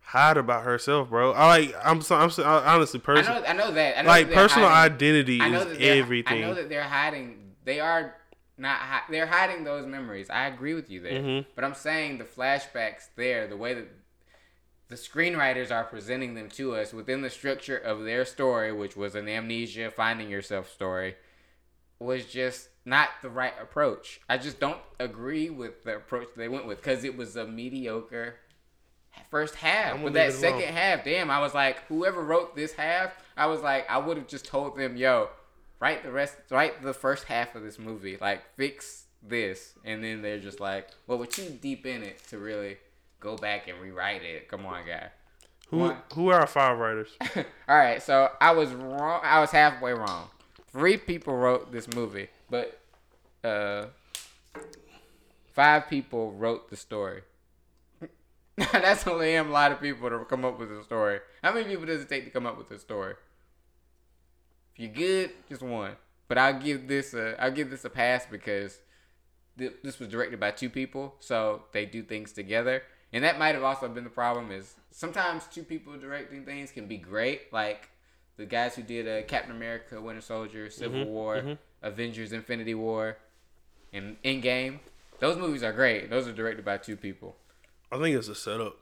hide about herself, bro. I like. I'm so. I'm so, honestly I know, I know that. I know Like that personal hiding- identity I know is everything. I know that they're hiding. They are not. Hi- they're hiding those memories. I agree with you there. Mhm. But I'm saying the flashbacks there, the way that the screenwriters are presenting them to us within the structure of their story, which was an amnesia, finding yourself story, was just not the right approach. I just don't agree with the approach they went with because it was a mediocre first half. But that second alone. half, damn, I was like, whoever wrote this half, I was like, I would have just told them, yo, write the rest, write the first half of this movie, like fix this, and then they're just like, well, we're too deep in it to really go back and rewrite it. Come on, guy. who who are our five writers? *laughs* All right, so I was wrong. I was halfway wrong. Three people wrote this movie, but uh, five people wrote the story. *laughs* That's only a lot of people to come up with a story. How many people does it take to come up with a story? If you're good, just one. But I'll give this a I'll give this a pass because th- this was directed by two people, so they do things together. And that might have also been the problem is sometimes two people directing things can be great, like the guys who did uh, Captain America, Winter Soldier, Civil War, Avengers, Infinity War, and Endgame. Those movies are great. Those are directed by two people. I think it's a setup.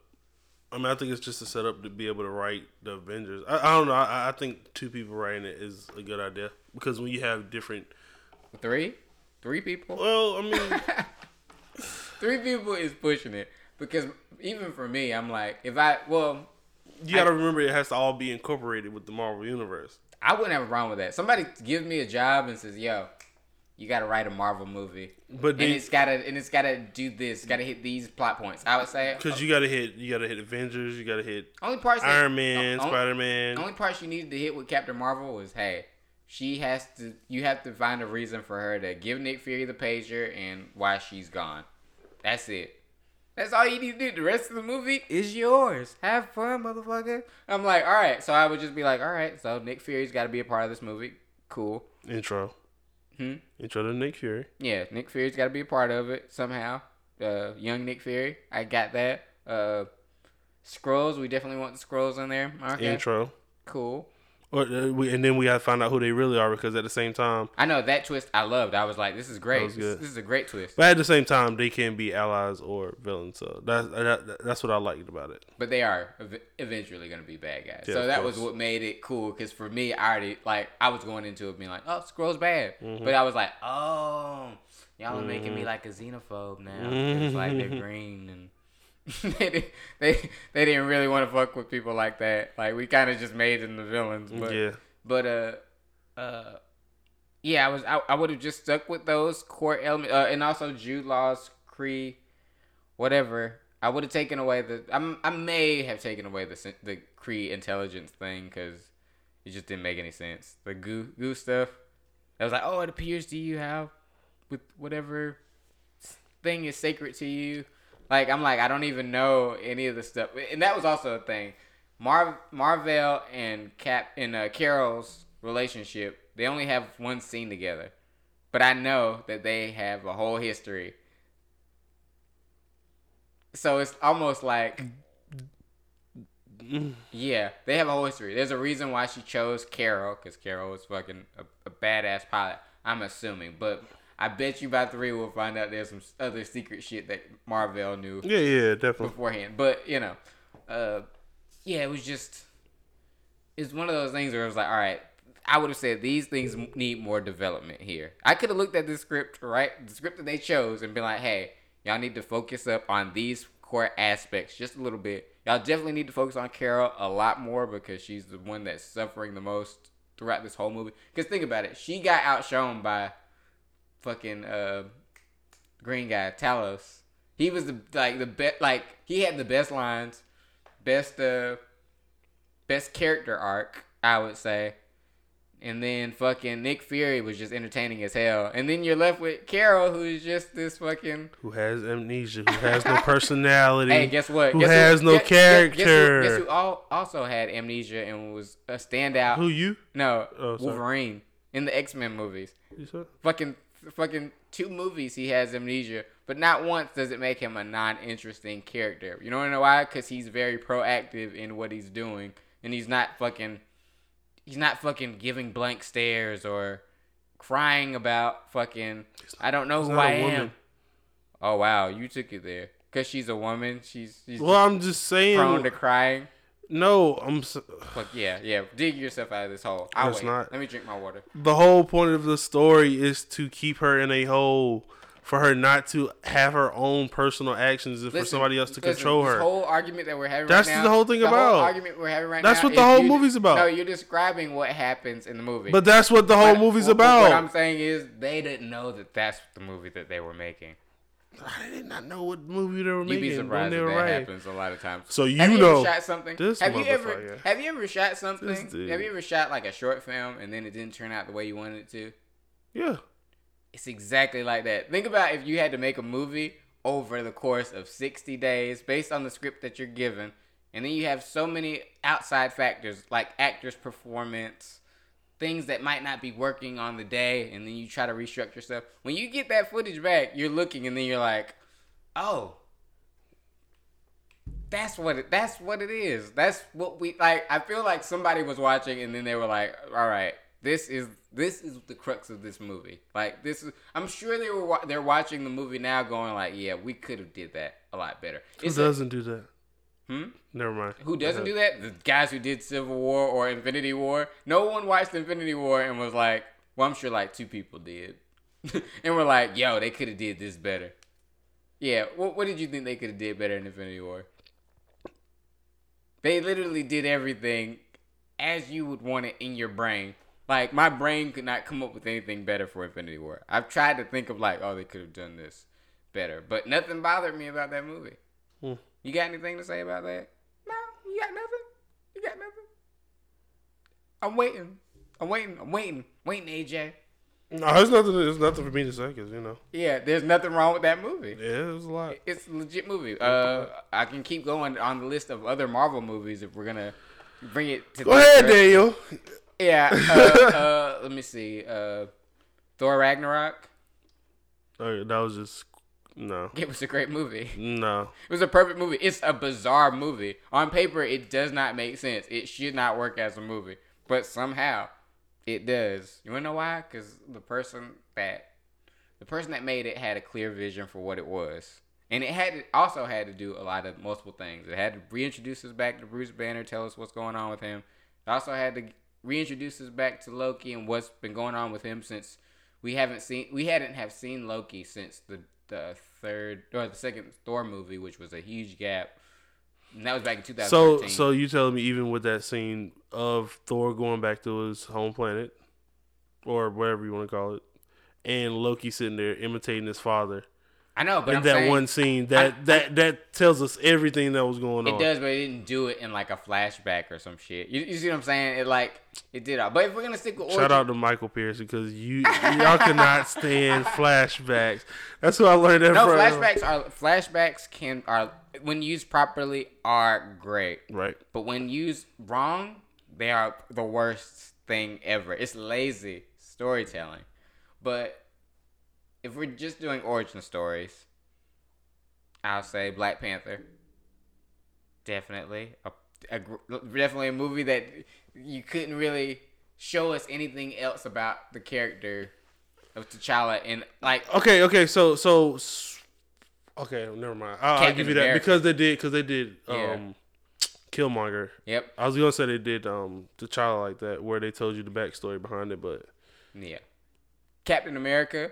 I mean, I think it's just a setup to be able to write the Avengers. I, I don't know. I, I think two people writing it is a good idea because when you have different, Three, three people. well, I mean, *laughs* Three people is pushing it because even for me, I'm like, if I well, you got to remember it has to all be incorporated with the Marvel universe. I wouldn't have a problem with that. Somebody gives me a job and says, "Yo, you got to write a Marvel movie, But and then, it's gotta and it's gotta do this, gotta hit these plot points." I would say because you got to hit, you got to hit Avengers, you got to hit only parts that- Iron Man, o- o- Spider Man. Only parts you needed to hit with Captain Marvel was, hey, she has to. You have to find a reason for her to give Nick Fury the pager and why she's gone. That's it. That's all you need to do. The rest of the movie is yours. Have fun, motherfucker. I'm like, all right. So I would just be like, all right. So Nick Fury's got to be a part of this movie. Cool. Intro. Hmm? Intro to Nick Fury. Yeah, Nick Fury's got to be a part of it somehow. Uh, young Nick Fury, I got that. Uh, Skrulls, we definitely want the Skrulls in there. Okay, Intro. cool. Or, uh, we, and then we got to find out who they really are because at the same time, I know that twist. I loved. I was like, this is great. This, this is a great twist. but at the same time, they can be allies or villains. So that's that, that's what I liked about it. But they are ev- eventually going to be bad guys. Yeah, so that was what made it cool. Because for me, I already like I was going into it being like, oh, Skrull's bad. Mm-hmm. But I was like, oh, y'all are making me like a xenophobe now. It's like they're Mm-hmm. green and. *laughs* they, didn't- they they didn't really want to fuck with people like that. Like we kind of just made them the villains. But yeah. But uh, uh, yeah, I was I, I would have just stuck with those core elements, uh, and also Jude Law's Kree, whatever. I would have taken away the I'm, I may have taken away the the Kree intelligence thing because it just didn't make any sense. The goo goo stuff. I was like, oh, it appears to you have with whatever thing is sacred to you. Like I'm like I don't even know any of the stuff, and that was also a thing. Mar Marvel and Cap and uh, Carol's relationship, they only have one scene together, but I know that they have a whole history. So it's almost like, yeah, they have a whole history. There's a reason why she chose Carol, because Carol is fucking a, a badass pilot. I'm assuming, but I bet you by three we'll find out there's some other secret shit that Marvel knew Yeah, yeah, definitely. beforehand. But you know, uh, yeah, it was just it's one of those things where it was like, all right, I would have said these things need more development here. I could have looked at this script, right, the script that they chose, and been like, hey, y'all need to focus up on these core aspects just a little bit. Y'all definitely need to focus on Carol a lot more because she's the one that's suffering the most throughout this whole movie. Because think about it, she got outshone by fucking uh, green guy Talos. He was the like the best. Like he had the best lines, best uh, best character arc. I would say. And then fucking Nick Fury was just entertaining as hell. And then you're left with Carol, who's just this fucking. Who has amnesia? Who has no personality? Hey, guess what? Who Guess has no guess- guess- Guess who, character? guess who al- also had amnesia and was a standout? Who you? No, Oh. Wolverine in the X Men movies. You said? Fucking fucking two movies he has amnesia, but not once does it make him a non-interesting character. You don't know why? Because he's very proactive in what he's doing, and he's not fucking, he's not fucking giving blank stares or crying about fucking. I don't know who I am. Oh wow, you took it there. Cause she's a woman, she's, she's Well, I'm just saying. prone to crying. No, I'm. s- Fuck yeah, yeah. Dig yourself out of this hole. I'll wait. not. Let me drink my water. The whole point of the story is to keep her in a hole, for her not to have her own personal actions, and for Listen, somebody else to listen, control this her. whole argument that we're having That's right now. the whole thing about. Argument we're having right now. That's now. what the is whole you- movie's about. No, you're describing what happens in the movie. but that's what the whole But movie's what- about. What I'm saying is they didn't know that that's the movie that they were making. I did not know what movie they were You'd making be when surprised they if were that writing. happens a lot of times. So you have you know ever shot something? this have you ever have you ever shot something? Have you ever shot like a short film and then it didn't turn out the way you wanted it to? Yeah. It's exactly like that. Think about if you had to make a movie over the course of 60 days based on the script that you're given, and then you have so many outside factors like actors' performance, things that might not be working on the day, and then you try to restructure stuff. When you get that footage back, you're looking and then you're like, oh. That's what it that's what it is. That's what we like I feel like somebody was watching and then they were like, "All right, this is this is the crux of this movie. Like this is I'm sure they were they're watching the movie now going like, "Yeah, we could have did that a lot better." A- doesn't do that? Hmm? Never mind. who doesn't do that? The guys who did Civil War or Infinity War. No one watched Infinity War and was like, well, I'm sure like two people did. *laughs* and we're like, yo, they could have did this better. Yeah, what, what did you think they could have did better in Infinity War? They literally did everything as you would want it in your brain. Like my brain could not come up with anything better for Infinity War. I've tried to think of like, oh, they could have done this better, but nothing bothered me about that movie. Hmm. You got anything to say about that? No, you got nothing. You got nothing. I'm waiting. I'm waiting. I'm waiting. Waiting, AJ. No, there's nothing. There's nothing for me to say, cause you know, Yeah, there's nothing wrong with that movie. yeah, there's a lot. It's a legit movie. Uh, I can keep going on the list of other Marvel movies if we're gonna bring it to. Go this ahead, direction. Daniel. Yeah. Uh, *laughs* uh, let me see. Uh, Thor Ragnarok. Oh, that was just no, *laughs* It was a great movie. no. It was a perfect movie. It's a bizarre movie. On paper, it does not make sense. It should not work as a movie, but somehow it does. You wanna know why? Because the person that the person that made it had a clear vision for what it was, and it had also had to do a lot of multiple things. It had to reintroduce us back to Bruce Banner, tell us what's going on with him. It also had to reintroduce us back to Loki and what's been going on with him since we haven't seen we hadn't have seen Loki since the the third or the second Thor movie, which was a huge gap. And that was back in So, so you telling me even with that scene of Thor going back to his home planet, or whatever you want to call it, and Loki sitting there imitating his father I know, but in I'm that saying one scene, that I- that that tells us everything that was going on. it does, but it didn't do it in like a flashback or some shit. You, you see what I'm saying? It like it did all. But if we're gonna stick with Shout origin, out to Michael Pierce because you y'all cannot stand *laughs* flashbacks. That's what I learned that no from. flashbacks are flashbacks can are when used properly are great, Right. but when used wrong, they are the worst thing ever. It's lazy storytelling. But if we're just doing origin stories, I'll say Black Panther. Definitely a, a definitely a movie that you couldn't really show us anything else about the character of T'Challa and like Okay. Okay. So so. Okay. Never mind. I'll, I'll give you that America. because they did because they did um, Yeah. Killmonger. yep I was gonna say they did um T'Challa like that where they told you the backstory behind it, but Yeah. Captain America,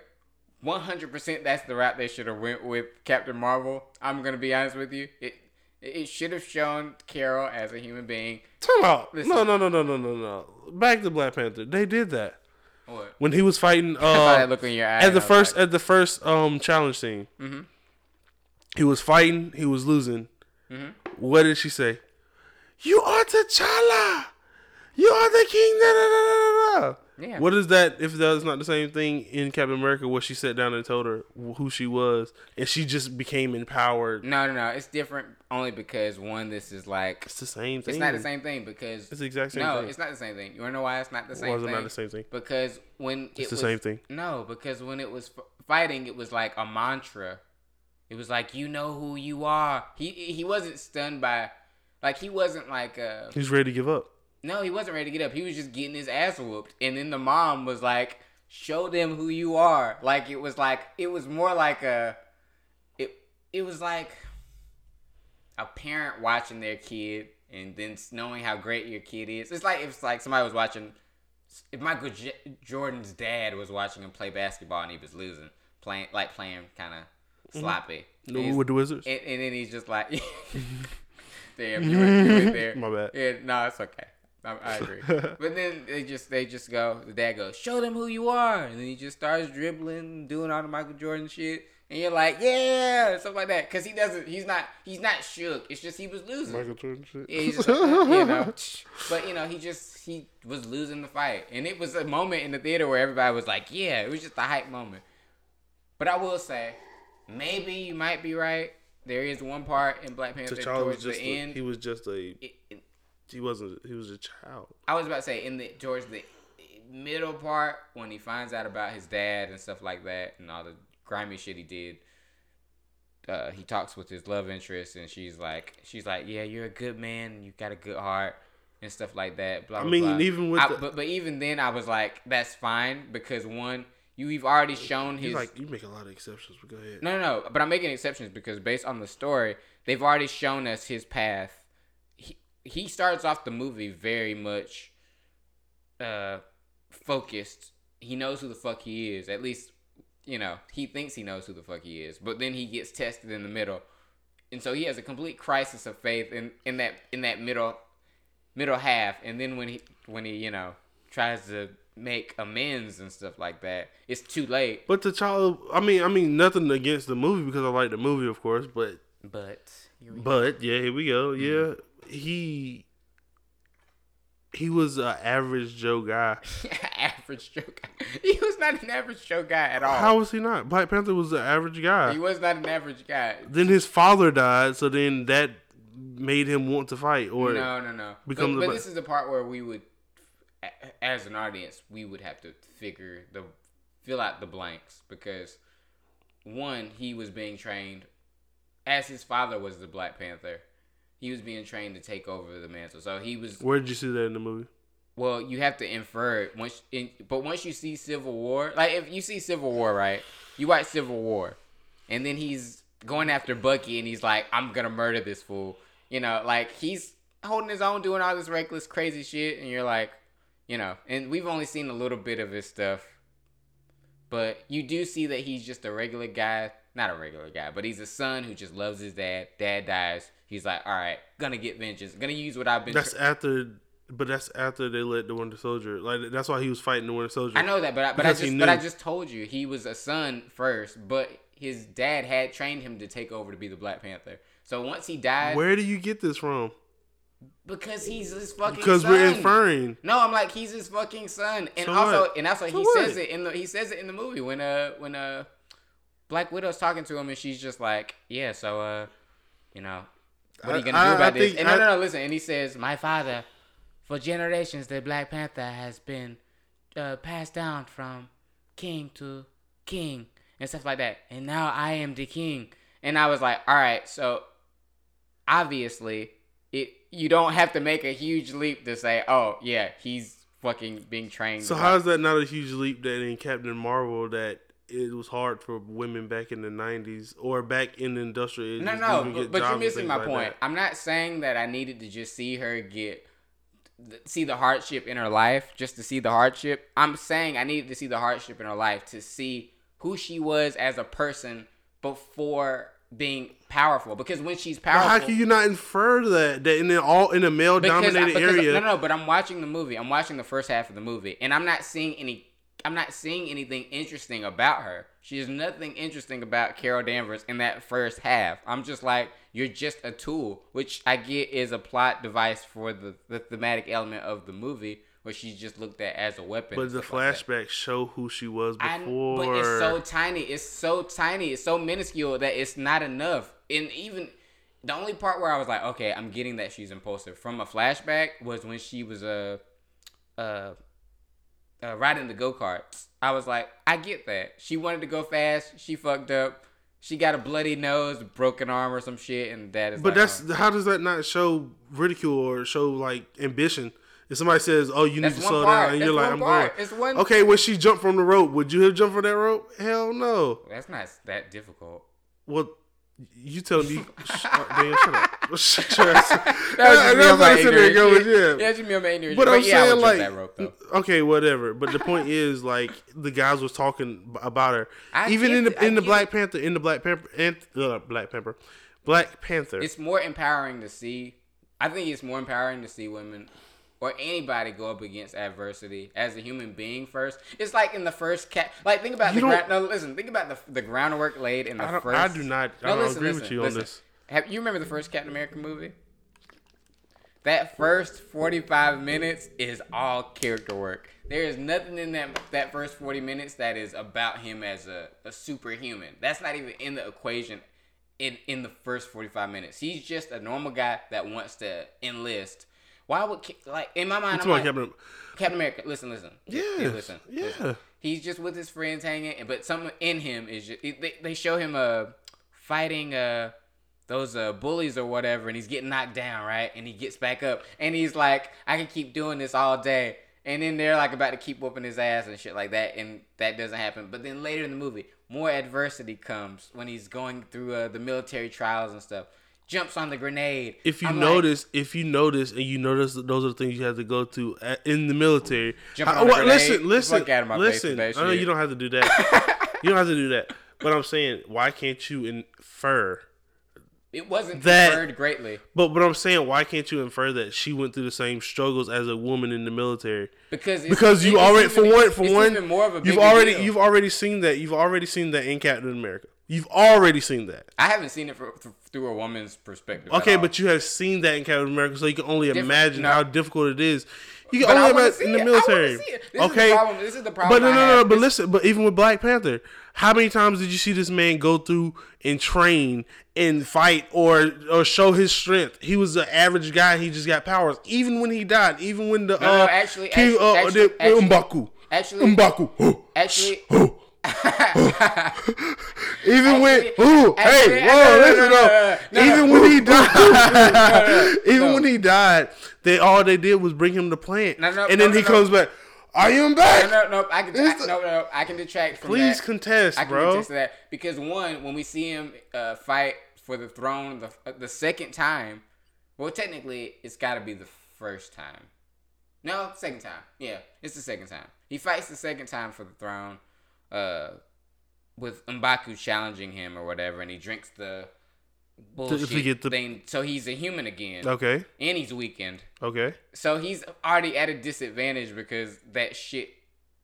100% that's the route they should have went with Captain Marvel. I'm going to be honest with you. It it should have shown Carol as a human being. time out. Listen. No, no, no, no, no, no, no. Back to Black Panther. They did that What? when he was fighting. *laughs* Uh, that look in your eye. at the I first like, at the first um challenge scene. Mhm. He was fighting. He was losing. Mhm. What did she say? You are T'Challa. You are the king. Da, da, da, da, da. Yeah. What is that if that's not the same thing in Captain America where she sat down and told her who she was and she just became empowered? No, no, no. It's different only because one, this is like It's the same thing. it's not the same thing because It's the exact same no, thing. it's not the same thing. You wanna know why it's not the Why same is it not the same thing? Because when It's the was, same thing. No, because when it was fighting, it was like a mantra. It was like you know who you are. He he wasn't stunned by, like he wasn't like uh He's ready to give up. No, he wasn't ready to get up. He was just getting his ass whooped. And then the mom was like, show them who you are. Like it was like it was more like a it it was like a parent watching their kid and then knowing how great your kid is. It's like if it's like somebody was watching if Michael J- Jordan's dad was watching him play basketball and he was losing, playing like playing kind of mm-hmm. sloppy. And he's- With the Wizards? and, and then he's just like, damn, you you went there. My bad. Yeah, no, it's okay. I, I *laughs* agree. but then they just they just go. The dad goes, "Show them who you are," and then he just starts dribbling, doing all the Michael Jordan shit, and you're like, "Yeah," stuff like that. Cause he doesn't. He's not. He's not shook. It's just he was losing. Michael Jordan shit. Yeah, he's just like, you *laughs* know. But you know, he just he was losing the fight, and it was a moment in the theater where everybody was like, "Yeah," it was just a hype moment. But I will say, maybe you might be right. There is one part in Black Panther T'Challa was towards just the a, end. he was just a it- it- he wasn't he was a child. I was about to say in the towards the middle part when he finds out about his dad and stuff like that and all the grimy shit he did. Uh, he talks with his love interest and she's like, she's like, yeah, you're a good man, you got a good heart and stuff like that. Blah. I mean, blah. even with I- the- but but even then, I was like, that's fine because one, you've already shown He's his like you make a lot of exceptions, but go ahead. no, no, no. But I'm making exceptions because based on the story, they've already shown us his path. He starts off the movie very much uh focused. He knows who the fuck he is. At least, you know, he thinks he knows who the fuck he is. But then he gets tested in the middle. And so he has a complete crisis of faith in, in that in that middle middle half. And then when he when he, you know, tries to make amends and stuff like that, it's too late. But the child, I mean, I mean, nothing against the movie because I like the movie, of course. But But but yeah, here we go. Mm-hmm. Yeah, he he was an average Joe guy. *laughs* average Joe guy. He was not an average Joe guy at all. How was he not? Black Panther was an average guy. he was not an average guy. then his father died, so then that made him want to fight. Or no, no, no. But, become the but bla- this is the part where we would, as an audience, we would have to figure the fill out the blanks because one, he was being trained as his father was the Black Panther. He was being trained to take over the mantle. So he was where did you see that in the movie? Well, you have to infer it once, in, but once you see Civil War, like if you see Civil War, right? You watch Civil War, and then he's going after Bucky, and he's like, "I'm gonna murder this fool," you know, like he's holding his own, doing all this reckless, crazy shit, and you're like, you know, and we've only seen a little bit of his stuff, but you do see that he's just a regular guy, not a regular guy, but he's a son who just loves his dad. Dad dies, he's like, "All right, gonna get vengeance, gonna use what I've been." That's after, but that's after they let the Winter Soldier. Like that's why he was fighting the Winter Soldier. I know that, but I, but I just but I just told you he was a son first, but his dad had trained him to take over to be the Black Panther. So once he died, Where do you get this from? because he's his fucking son. Because we're inferring. No, I'm like he's his fucking son, and So also what? and also So he what? says it in the he says it in the movie when uh when uh Black Widow's talking to him and she's just like yeah so uh you know what are you gonna I- do I about this? think And no I- no no listen and he says my father for generations the Black Panther has been uh, passed down from king to king and stuff like that. And now I am the king. And I was like all right so obviously it you don't have to make a huge leap to say oh yeah he's fucking being trained So by- how is that not a huge leap that in Captain Marvel that it was hard for women back in the '90s or back in the industrial no no but, but you're missing my like point that? i'm not saying that i needed to just see her get see the hardship in her life just to see the hardship i'm saying i needed to see the hardship in her life to see who she was as a person before being powerful because when she's powerful how can you not infer that that in all in a male dominated area? no, no, but I'm watching the movie. I'm watching the first half of the movie, and I'm not seeing any. I'm not seeing anything interesting about her. She has nothing interesting about Carol Danvers in that first half. I'm just like, you're just a tool, which I get is a plot device for the, the thematic element of the movie, where she's just looked at as a weapon. But the stuff like flashbacks show who she was I- before. but it's so tiny. It's so tiny. It's so minuscule that it's not enough. And even the only part where I was like, okay, I'm getting that she's impulsive from a flashback was when she was uh, uh, uh riding the go karts. I was like, I get that. She wanted to go fast. She fucked up. She got a bloody nose, broken arm, or some shit, and that is. But like, that's oh. how does that not show ridicule or show like ambition? If somebody says, "Oh, you need That's to slow part. down," and That's you're like, "I'm part. going." It's one- Okay, when she jumped from the rope, would you have jumped from that rope? Hell no. that's not that difficult. Well, you tell me. Sh- oh, damn, shut up. Shut your ass. That was just me That's on what my *laughs* there, ignorance. Yeah, yeah. yeah, just me on my ignorance. But I'm yeah, saying like, that rope though. okay, whatever. But the point is, like, the guys was talking about her, I even in the I in the Black it. Panther, in the Black Panther, and uh, Black Panther, Black Panther. it's more empowering to see. I think it's more empowering to see women or anybody go up against adversity as a human being first. It's like in the first cat. Like think about You the ground. No, listen. Think about the the groundwork laid in the I first. I do not- I don't agree with you on this. Have you remember the first Captain America movie? That first forty five minutes is all character work. There is nothing in that that first forty minutes that is about him as a, a superhuman. That's not even in the equation in in the first 45 minutes. He's just a normal guy that wants to enlist. Why would like in my mind I'm like, Captain. Captain America, listen, listen. Yeah, listen. yeah. listen. He's just with his friends hanging, but something in him is just they, they show him uh fighting uh those uh bullies or whatever and he's getting knocked down, right? And he gets back up and he's like, I can keep doing this all day. And then they're like about to keep whooping his ass and shit like that, and that doesn't happen. But then later in the movie, more adversity comes when he's going through uh, the military trials and stuff. Jumps on the grenade. If you I'm like, notice, if you notice, and you notice that those are the things you have to go to in the military. Jumping I- on well, grenade? listen, listen, Fuck out of my listen. I know you don't have to do that. *laughs* you don't have to do that. But I'm saying, why can't you infer? it wasn't that- inferred greatly. But but I'm saying, why can't you infer that she went through the same struggles as a woman in the military? Because it's, Because you already, even- for one, for one, more of a you've already deal. you've already seen that. You've already seen that in Captain America. You've already seen that. I haven't seen it for, th- through a woman's perspective. Okay, but you have seen that in Captain America, so you can only imagine no. how difficult it is. You can But only imagine in it. the I military. it. This is the okay, problem- this is the problem But no, no, no. But This- listen. But even with Black Panther, how many times did you see this man go through and train and fight or or show his strength? He was an average guy. He just got powers. Even when he died, even when the No, no, uh, actually- King, actually- uh, actually- the, actually- M'Baku, actually- M'Baku, *gasps* actually, *laughs* even when, ooh, hey, whoa, listen up. Even when he died, *laughs* even when he died, they all they did was bring him the plant, No, no, and then no, he comes back. I am back. no, no, no, I can, I, no, no, I can detract from Please that. Please contest, I can bro. contest that because one, when we see him uh, fight for the throne the the second time, well, technically it's got to be the first time. No, second time. Yeah, it's the second time. He fights the second time for the throne, uh, with M'Baku challenging him or whatever, and he drinks the bullshit get the- thing. So he's a human again, Okay, and he's weakened. okay. So he's already at a disadvantage because that shit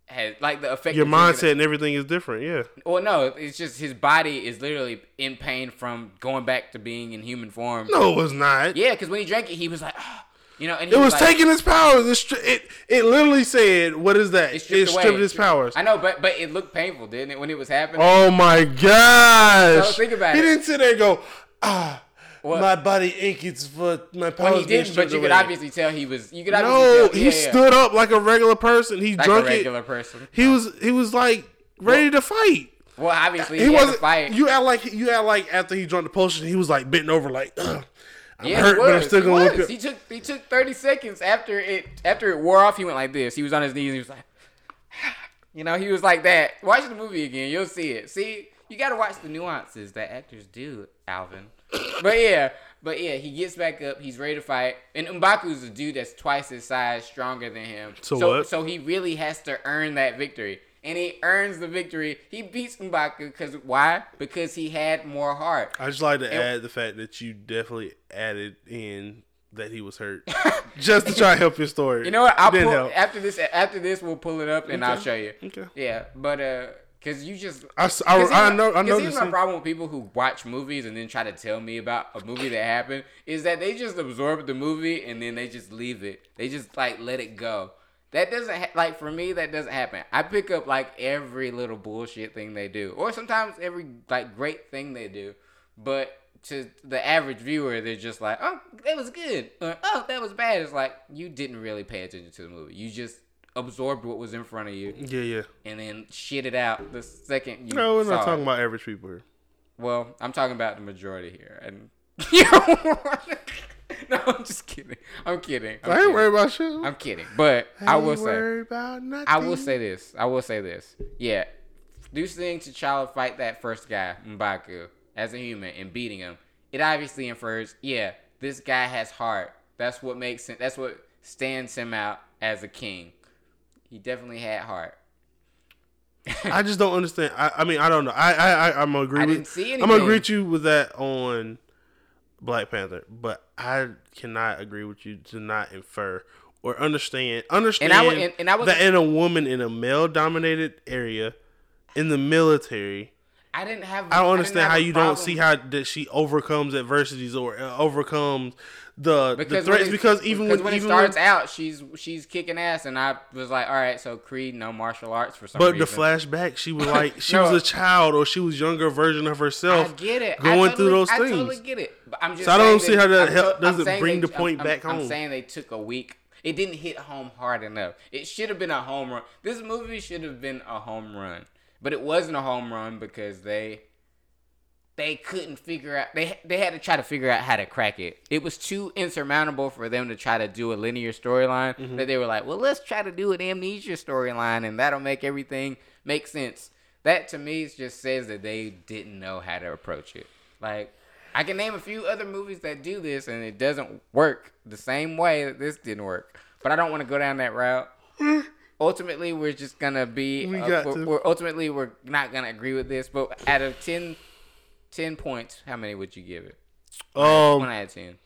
has like the effect. Your mindset and everything is different. Yeah. Well, no, it's just his body is literally in pain from going back to being in human form. No, it was not. Yeah, because when he drank it, he was like, "Ah," you know, and he It was like, taking his powers. It, stri- it it literally said, "What is that?" It It stripped stripped, away. his powers. I know, but but it looked painful, didn't it, when it was happening? Oh my gosh! So think about he it. didn't sit there and go, "Ah, What? my body aches for my powers." well, he didn't, but stripped you could obviously tell he was. You could obviously No, tell, he yeah, yeah. stood up like a regular person. He like drunk a regular it. person. He was he was like ready to fight. Well, obviously He he, wasn't. fight. You act like you act like after he drank the potion, he was like bent over, like, Ugh, *clears throat* I'm yeah, hurt, but I'm still he gonna He took he took thirty seconds after it after it wore off. He went like this. He was on his knees. And he was like, *sighs* you know, he was like that. Watch the movie again. You'll see it. See, you got to watch the nuances that actors do, Alvin. *coughs* but yeah, but yeah, he gets back up. He's ready to fight. And M'Baku's a dude that's twice his size, stronger than him. So so, what? So he really has to earn that victory. And he earns the victory. He beats M'Baku because why? Because he had more heart. I just like to And- add the fact that you definitely added in that he was hurt, *laughs* just to try to help your story. You know what? I'll pull, help. after this. After this, we'll pull it up and I'll show you. Okay. Yeah, but uh, cause you just. I I- I know- I know Here's my problem with people who watch movies and then try to tell me about a movie that happened is that they just absorb the movie and then they just leave it. They just like let it go. That doesn't ha- like for me. That doesn't happen. I pick up like every little bullshit thing they do, or sometimes every like great thing they do. But to the average viewer, they're just like, "Oh, that was good," or "Oh, that was bad." It's like you didn't really pay attention to the movie. You just absorbed what was in front of you Yeah, yeah. and then shit it out the second you. No, we're not talking it. about average people here. Well, I'm talking about the majority here, and *laughs* *laughs* no, I'm just kidding. I'm kidding. I'm I ain't kidding. worried about shit. I'm kidding, but I will say, about nothing. I will say this. I will say this. Yeah, do seeing T'Challa fight that first guy, M'Baku, as a human and beating him, it obviously infers, yeah, this guy has heart. That's what makes him. That's what stands him out as a king. He definitely had heart. I just don't understand. I, I mean, I don't know. I, I, I I'm agree I with. didn't see I'm gonna agree with you with that on Black Panther, but I cannot agree with you to not infer or understand understand And I and- and I was- that in a woman in a male dominated area in the military. I didn't have. I don't understand have how you don't see how that she overcomes adversities or uh, overcomes the, the threats. it- because even because when, when it starts when, out, she's she's kicking ass, and I was like, all right, so Creed, no martial arts for some but reason. the flashback, she was like *laughs* she No. was a child or she was younger version of I herself. get it. Going totally, through those I things. totally get it. But I'm just So I don't see how that I'm help- doesn't bring they- the point I'm- back I'm, home. I'm saying they took a week. It didn't hit home hard enough. It should have been a home run. This movie should have been a home run, but it wasn't a home run because they they couldn't figure out they they had to try to figure out how to crack it. It was too insurmountable for them to try to do a linear storyline Mm-hmm. that they were like, "Well, let's try to do an amnesia storyline and that'll make everything make sense." That to me just says that they didn't know how to approach it. Like I can name a few other movies that do this and it doesn't work the same way that this didn't work. But I don't want to go down that route. Ultimately, we're just gonna be. We uh, got we're, to. we're- ultimately we're not gonna agree with this. But out of 10, 10 points, how many would you give it? Um, One out of ten.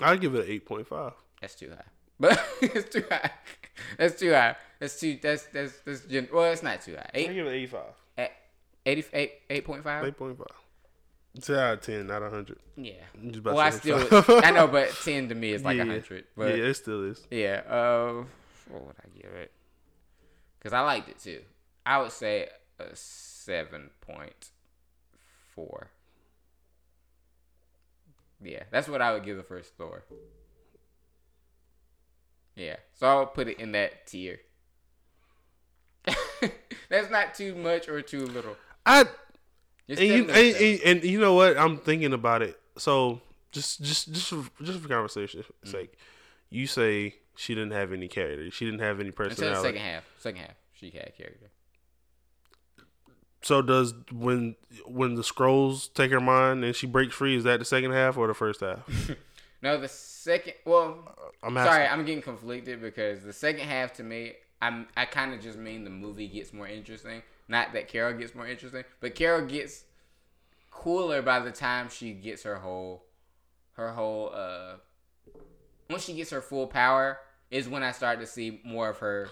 I'd give it an eight point five. That's too high. *laughs* But it's too high. That's too high. That's too. That's that's that's. Gen- well, it's not too high. I give it eighty five. eh, 88, 8.5? Eight point five. Ten out of ten, not hundred. Yeah. Well, I still. *laughs* I know, but ten to me is like a Yeah. hundred. But yeah, it still is. Yeah. Uh, what would I give it? Because I liked it too. I would say a seven point four. Yeah, that's what I would give the first Thor. Yeah, so I'll put it in that tier. *laughs* that's not too much or too little. I and you and, and, and you know what? I'm thinking about it. So just just just for, just for conversation's Mm. sake, you say she didn't have any character. She didn't have any until the personality. second half. Second half, she had character. So does when when the Skrulls take her mind and she breaks free? Is that the second half or the first half? *laughs* No, the second. Well, I'm asking. Sorry, I'm getting conflicted because the second half to me, I'm I kind of just mean the movie gets more interesting. Not that Carol gets more interesting, but Carol gets cooler by the time she gets her whole her whole uh once she gets her full power is when I start to see more of her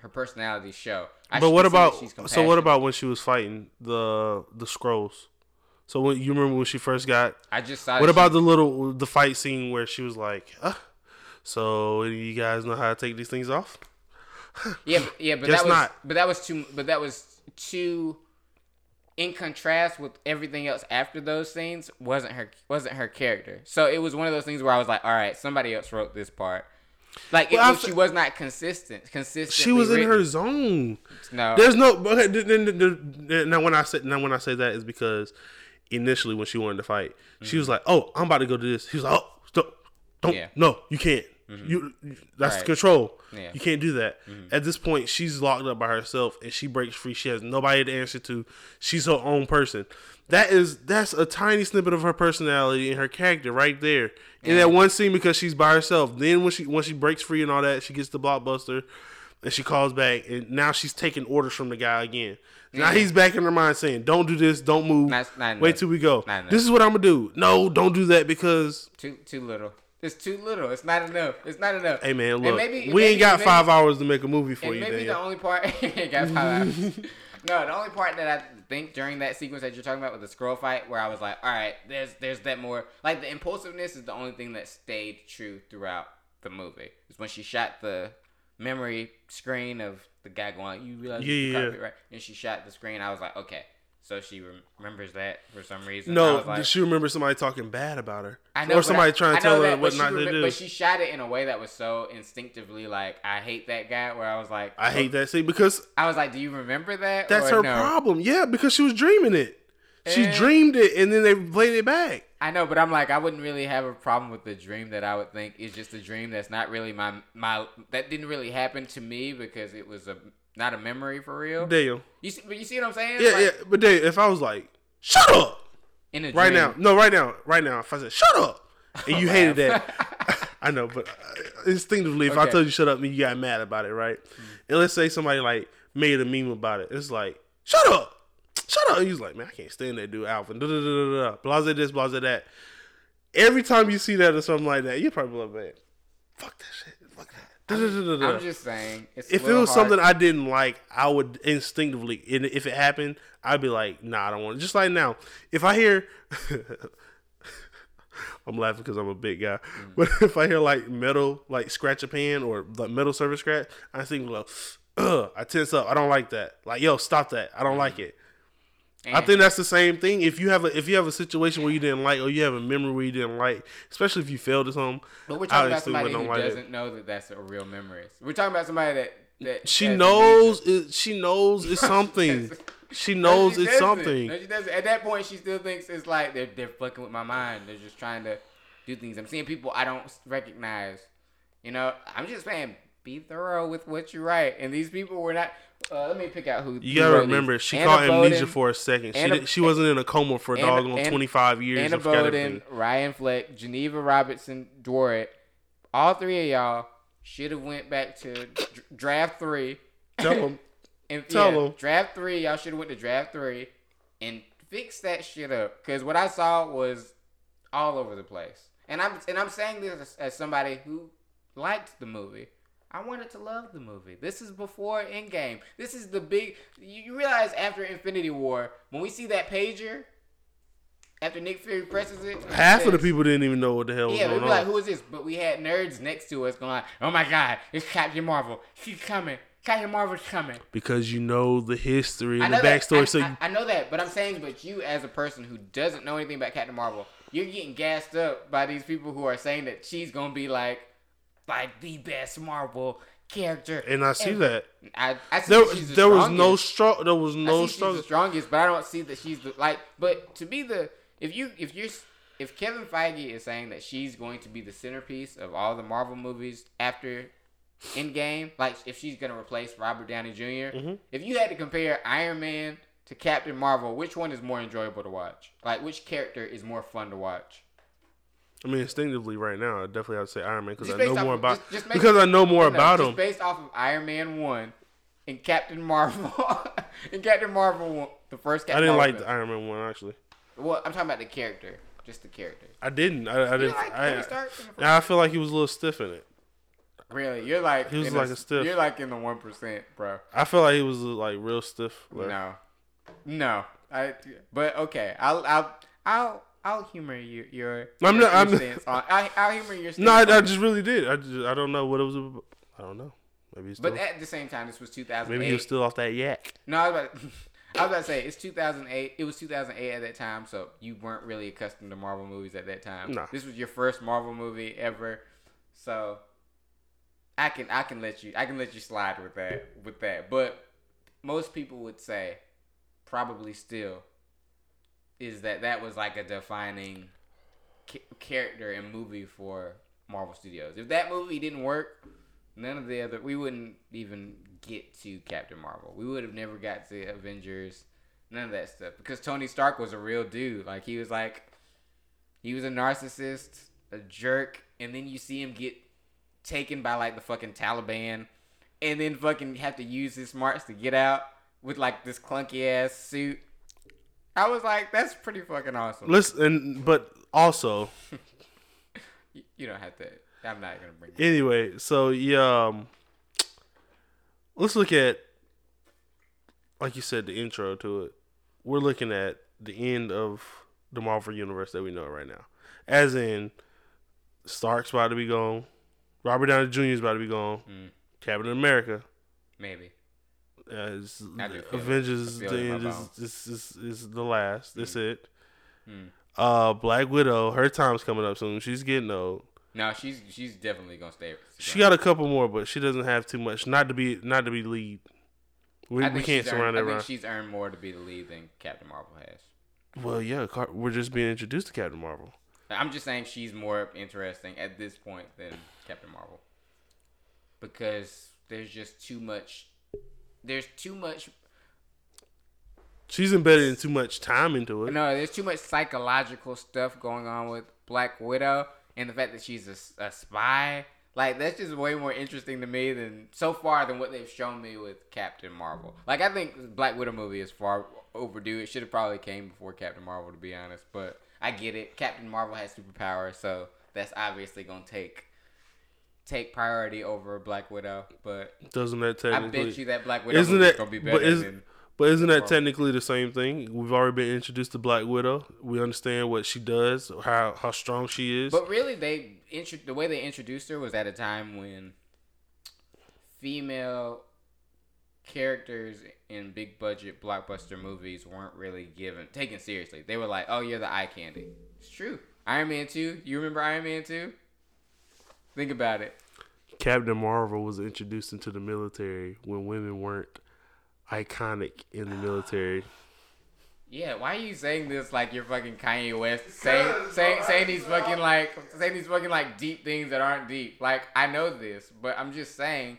her personality show. I but what about so what about when she was fighting the the Skrulls? So when you remember when she first got I just saw What about she- the little the fight scene where she was like, uh, "So you guys know how to take these things off?" Yeah, but, yeah, but that was not. but that was too but that was too in contrast with everything else after those scenes wasn't her wasn't her character. So it was one of those things where I was like, all right, somebody else wrote this part. Like Well, I was, she was not consistent. Consistent. She was in her zone. No. There's no. Okay, now when I say now when I say that is because initially when she wanted to fight, she mm-hmm. was like, "Oh, I'm about to go do this." He was like, "Oh, stop, don't, Yeah. no, you can't. You, you- that's Right. control. Yeah. You can't do that." Mm-hmm. At this point, she's locked up by herself and she breaks free. She has nobody to answer to. She's her own person. That is that's a tiny snippet of her personality and her character right there in that one scene because she's by herself. Then when she when she breaks free and all that, she gets the blockbuster and she calls back and now she's taking orders from the guy again. Now he's back in her mind saying, "Don't do this. Don't move. Not- not Wait till we go. This is what I'm gonna do. No, don't do that because too too little. It's too little. It's not enough. It's not enough. hey man, look, maybe- we maybe- ain't got maybe- five hours to make a movie for you, maybe the only part got five hours. No, the only part that I think during that sequence that you're talking about with the Skrull fight, where I was like, all right, there's there's that more like the impulsiveness is the only thing that stayed true throughout the movie. Is when she shot the memory screen of the guy going, you realize Yeah, yeah, yeah. right? And she shot the screen. I was like, okay, so she rem- remembers that for some reason. No, like, she remember somebody talking bad about her? I know, or somebody I- trying to tell her that, what not she to do. But she shot it in a way that was so instinctively like, I hate that guy. Where I was like, I hate that scene because I was like, do you remember that? that's her no? problem. Yeah, because she was dreaming it. She Eh. dreamed it and then they played it back. I know, but I'm like, I wouldn't really have a problem with the dream that I would think is just a dream that's not really my my that didn't really happen to me because it was a not a memory for real. Damn. You see, but you see what I'm saying? Yeah, Like, yeah. But then if I was like, shut up In a right dream. now, no, right now, right now, if I said shut up and you *laughs* hated that, *laughs* I know, but uh, instinctively, if I told you shut up, and you got mad about it, right? And let's say somebody like made a meme about it, it's like shut up, shut up. And he's like, man, I can't stand that dude, Alvin. Da da da da. Blase this, blase that. Every time you see that or something like that, you probably like, man, fuck that shit, da. I'm just saying. It's if it was hard- something I didn't like, I would instinctively, and if it happened, I'd be like, nah, I don't want it. Just like now, if I hear, *laughs* I'm laughing because I'm a big guy, Mm. but *laughs* if I hear like metal, like scratch a pan or like metal surface scratch, I think, like, *sniffs* ugh, I tense up. I don't like that. Like, yo, stop that. I don't like it. I think that's the same thing. If you have a if you have a situation where you didn't like, or you have a memory where you didn't like, especially if you failed at something, But we're talking about somebody who like doesn't know that that's a real memory. We're talking about somebody that that She knows it. She knows it's something. *laughs* she No, knows she it's something. No, she doesn't. At that point, she still thinks it's like they're they're fucking with my mind. They're just trying to do things. I'm seeing people I don't recognize. You know, I'm just saying, be thorough with what you write. And these people were not. Uh, let me pick out who. You gotta remember, these. she Anna caught amnesia for a second. She Anna- did, she wasn't in a coma for a Anna- doggone Anna- twenty five years. Anna Boden. Ryan Fleck, Geneva Robertson, Dworet, all three of y'all should have went back to dr- draft three. Tell 'em. *laughs* and, Tell them Draft three, y'all should have went to draft three and fix that shit up. Cause what I saw was all over the place. And I'm and I'm saying this as, as somebody who liked the movie. I wanted to love the movie. This is before Endgame. This is the big. You, realize after Infinity War, when we see that pager, after Nick Fury presses it, Half of the people didn't even know what the hell was yeah, we going were like, who is this? But we had nerds next to us going, oh my god, it's Captain Marvel. She's coming. Captain Marvel's coming. because you know the history and the backstory. I, so I, I know that, but I'm saying, but you as a person who doesn't know anything about Captain Marvel, you're getting gassed up by these people who are saying that she's gonna be like, like the best Marvel character. and I see ever. that I, I see there that she's the there was no struggle. There was no she's the strongest, but I don't see that she's the like. But to be the if you if you're if Kevin Feige is saying that she's going to be the centerpiece of all the Marvel movies after Endgame, like if she's gonna replace Robert Downey junior Mm-hmm. if you had to compare Iron Man to Captain Marvel, which one is more enjoyable to watch? Like which character is more fun to watch? I mean, instinctively, right now, I definitely have to say Iron Man because I Just know more off- about just- just because I know more No, no, about just him. based off of Iron Man one and Captain Marvel *laughs* and Captain Marvel one, the first Captain I didn't Marvel like the Iron Man one actually. Well, I'm talking about the character, just the character. I didn't. I, I didn't. like I, Tony Stark in the I, I feel like he was a little stiff in it. Really, you're like He was like a stiff. You're like in the one percent, bro. I feel like he was like real stiff. Like, No, no. I. But okay, I'll I'll I'll I'll humor you. Your I'm your, not- I'm your not- stance on. I, I'll humor your. Stance No, I, I just really did. I just I don't know what it was. About. I don't know. Maybe still, But at the same time, this was 2008. maybe he was still off that yak. No, I was about. *laughs* I was about to say it's 2008. It was 2008 at that time, so you weren't really accustomed to Marvel movies at that time. No. This was your first Marvel movie ever, so I can I can let you I can let you slide with that with that. But most people would say probably still is that that was like a defining ca- character and movie for Marvel Studios. If that movie didn't work, none of the other we wouldn't even get to Captain Marvel. We would have never got to Avengers. None of that stuff because Tony Stark was a real dude. Like he was like he was a narcissist, a jerk, and then you see him get taken by like the fucking Taliban and then fucking have to use his smarts to get out with like this clunky ass suit. I was like, that's pretty fucking awesome. Listen, but also *laughs* You, don't have to. I'm not gonna bring. It. anyway. So yeah, um, let's look at like you said, the intro to it, we're looking at the end of the Marvel universe that we know right now. As in, Stark's about to be gone, Robert Downey Jr. is about to be gone, Mm. Captain America, Maybe. As I do feel it. Avengers, I it in is, is, is, is the last. That's it. Mm. Uh, Black Widow, her time's coming up soon. She's getting old. No, she's she's definitely gonna stay. She got a couple more, but she doesn't have too much. Not to be not to be lead. We, we can't surround earned, it I think she's earned more to be the lead than Captain Marvel has. Well, yeah, we're just being introduced to Captain Marvel. I'm just saying she's more interesting at this point than Captain Marvel because there's just too much. There's too much. She's embedded in too much time into it. No, there's too much psychological stuff going on with Black Widow, and the fact that she's a spy. Like that's just way more interesting to me than so far than what they've shown me with Captain Marvel. Like I think Black Widow movie is far overdue. It should have probably came before Captain Marvel, to be honest. But I get it. Captain Marvel has superpowers, so that's obviously gonna take take priority over Black Widow. But Doesn't that technically? I bet you that Black Widow isn't that? gonna be But, better is, than. but isn't that technically the same thing? We've already been introduced to Black Widow. We understand what she does, how how strong she is. But really, they intro- the way they introduced her was at a time when female characters in big budget blockbuster movies weren't really given taken seriously. They were like, "Oh, you're the eye candy." It's true. Iron Man two. You remember Iron Man two? Think about it. Captain Marvel was introduced into the military when women weren't iconic in the military. Yeah, why are you saying this like you're fucking Kanye West? Saying saying saying these fucking like saying these fucking like deep things that aren't deep. Like I know this, but I'm just saying.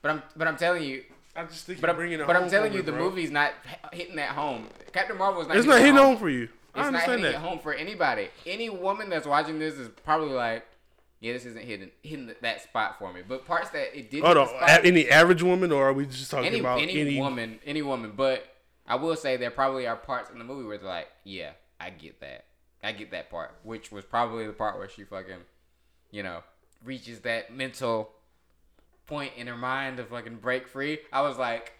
But I'm but I'm telling you, I'm just think But I'm, bringing. but I'm telling you, the movie's not hitting that home. Captain Marvel is not. It's not hitting home. home for you. I It's not hitting that. home for anybody. Any woman that's watching this is probably like, "Yeah, this isn't hitting hitting that spot for me." But parts that it did. Hold on, spot- any average woman, or are we just talking any about any, any? woman, any woman. But I will say there probably are parts in the movie where they're like, "Yeah, I get that. I get that part," which was probably the part where she fucking, you know, reaches that mental point in her mind to fucking break free. I was like,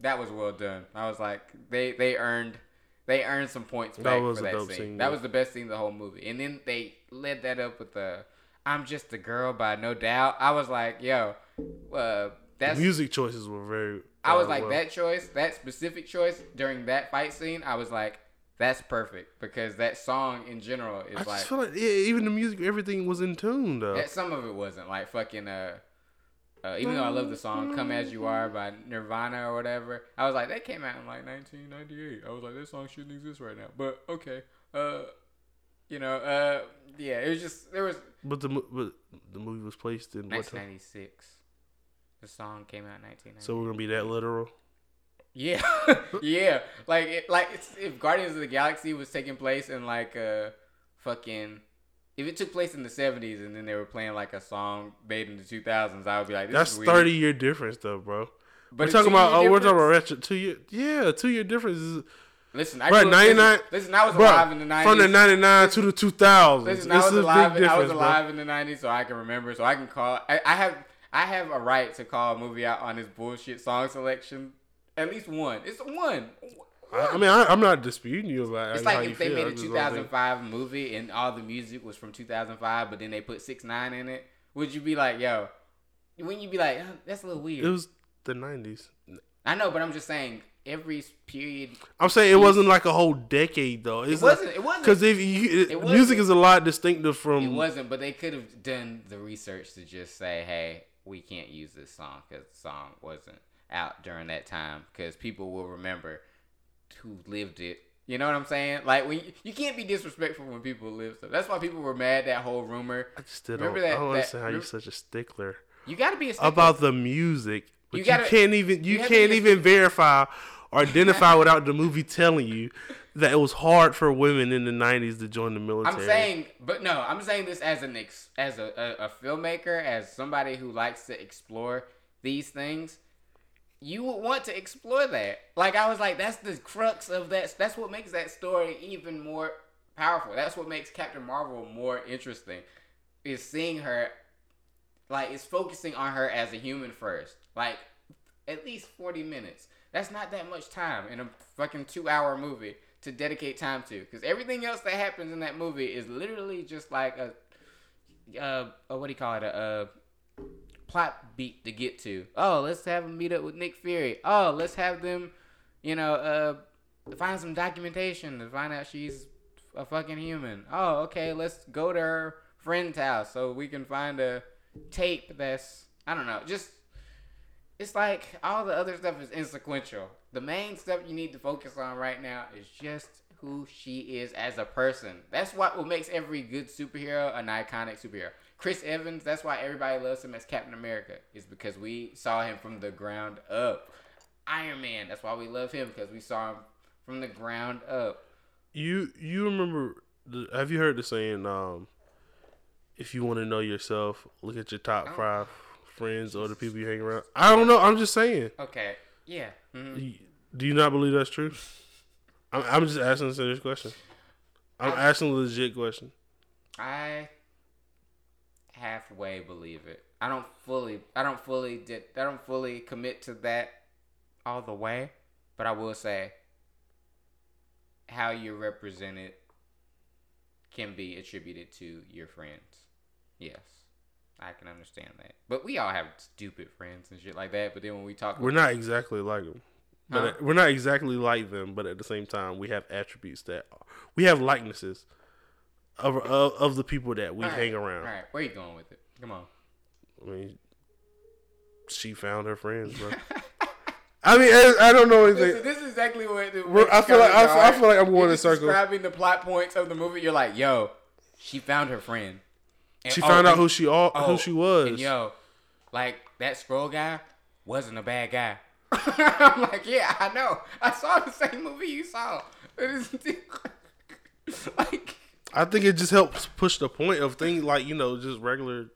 that was well done. I was like, they they earned they earned some points That back was for that scene. scene, That yeah. was the best scene of the whole movie. And then they led that up with the "I'm just a girl" by No Doubt. I was like, yo, uh, that's music choices were very. I was like well. that choice, that specific choice during that fight scene. I was like, that's perfect because that song in general is I like feel like yeah, even the music, everything was in tune though. that some of it wasn't like fucking uh, uh even though I love the song "Come as You Are" by Nirvana or whatever. I was like that came out in like 1998. I was like that song shouldn't exist right now, but okay. Uh, you know, uh, yeah, it was just there was But the but the movie was placed in what 1996. The song came out in 1996. So we're gonna be that literal. Yeah, *laughs* yeah. Like, it, like it's, if Guardians of the Galaxy was taking place in like a fucking, if it took place in the seventies and then they were playing like a song made in the two thousands, I would be like, this That's is weird. thirty year difference though, bro. But we're talking about oh, we're talking about retro two year. Yeah, two year difference is Listen, I Bro, grew 99 Listen, listen, I was bro, alive in the nineties. from the ninety nine to the two thousands. Listen, It's I was a alive. I was alive in the nineties, so I can remember. So I can call. I, I have. I have a right to call a movie out on this bullshit song selection. At least one. It's one. I, I mean, I, I'm not disputing you about It's like if they feel. made a just don't 2005 movie and all the music was from 2005, but then they put six nine in it. Would you be like, yo? Wouldn't you be like, "Oh, that's a little weird? It was the nineties. I know, but I'm just saying every period. I'm saying it wasn't like a whole decade though. It wasn't. It wasn't. because if you It music is a lot distinctive from. It wasn't, but they could have done the research to just say, "Hey, we can't use this song because the song wasn't out during that time because people will remember who lived it." You know what I'm saying? Like when you, you can't be disrespectful when people live stuff. That's why people were mad that whole rumor. I just still Remember don't. that- I don't that- understand how you're such a stickler You got to be a stickler. about the music, but You you, gotta- can't even you, you can't even verify or identify without the movie telling you that it was hard for women in the '90s to join the military. I'm saying, but no, I'm saying this as an ex, as a, a, a filmmaker, as somebody who likes to explore these things. You would want to explore that. Like I was like, that's the crux of that. That's what makes that story even more powerful. That's what makes Captain Marvel more interesting. Is seeing her, like, it's focusing on her as a human first. Like, at least 40 minutes. That's not that much time in a fucking two hour movie to dedicate time to. Because everything else that happens in that movie is literally just like a, uh, a what do you call it? A, a plot beat to get to. Oh, let's have them meet up with Nick Fury. Oh, let's have them, you know, uh, find some documentation to find out she's a fucking human. Oh, okay, let's go to her friend's house so we can find a tape that's I don't know, just it's like all the other stuff is insequential. The main stuff you need to focus on right now is just who she is as a person. That's what what makes every good superhero an iconic superhero. Chris Evans, that's why everybody loves him as Captain America, is because we saw him from the ground up. Iron Man, that's why we love him because we saw him from the ground up. You you remember? The, have you heard the saying? Um, if you want to know yourself, look at your top five friends or the people you hang around. I don't know. I'm just saying. Okay. Yeah. mhm. Do you not believe that's true? I'm, I'm just asking a serious question. I'm I- asking a legit question. I halfway believe it. I don't fully I don't fully did I don't fully commit to that all the way, but I will say how you're represented can be attributed to your friends. Yes. I can understand that. But we all have stupid friends and shit like that, but then when we talk We're not exactly like them. But Huh? we're not exactly like them, but at the same time, we have attributes that we have likenesses of of, of the people that we All right, hang around. All right, where you going with it? Come on. I mean, she found her friends, bro. *laughs* I mean, I, I don't know This, anything. this is exactly what the, I feel like- I feel- I feel like I'm going in a just circle. Describing the plot points of the movie, you're like, yo, she found her friend. And- She oh, found out and- who she all oh, who she was. And yo, like that Skrull guy wasn't a bad guy. *laughs* I'm like, yeah, I know. I saw the same movie you saw. *laughs* *laughs* Like, I think it just helps push the point of things like you know just regular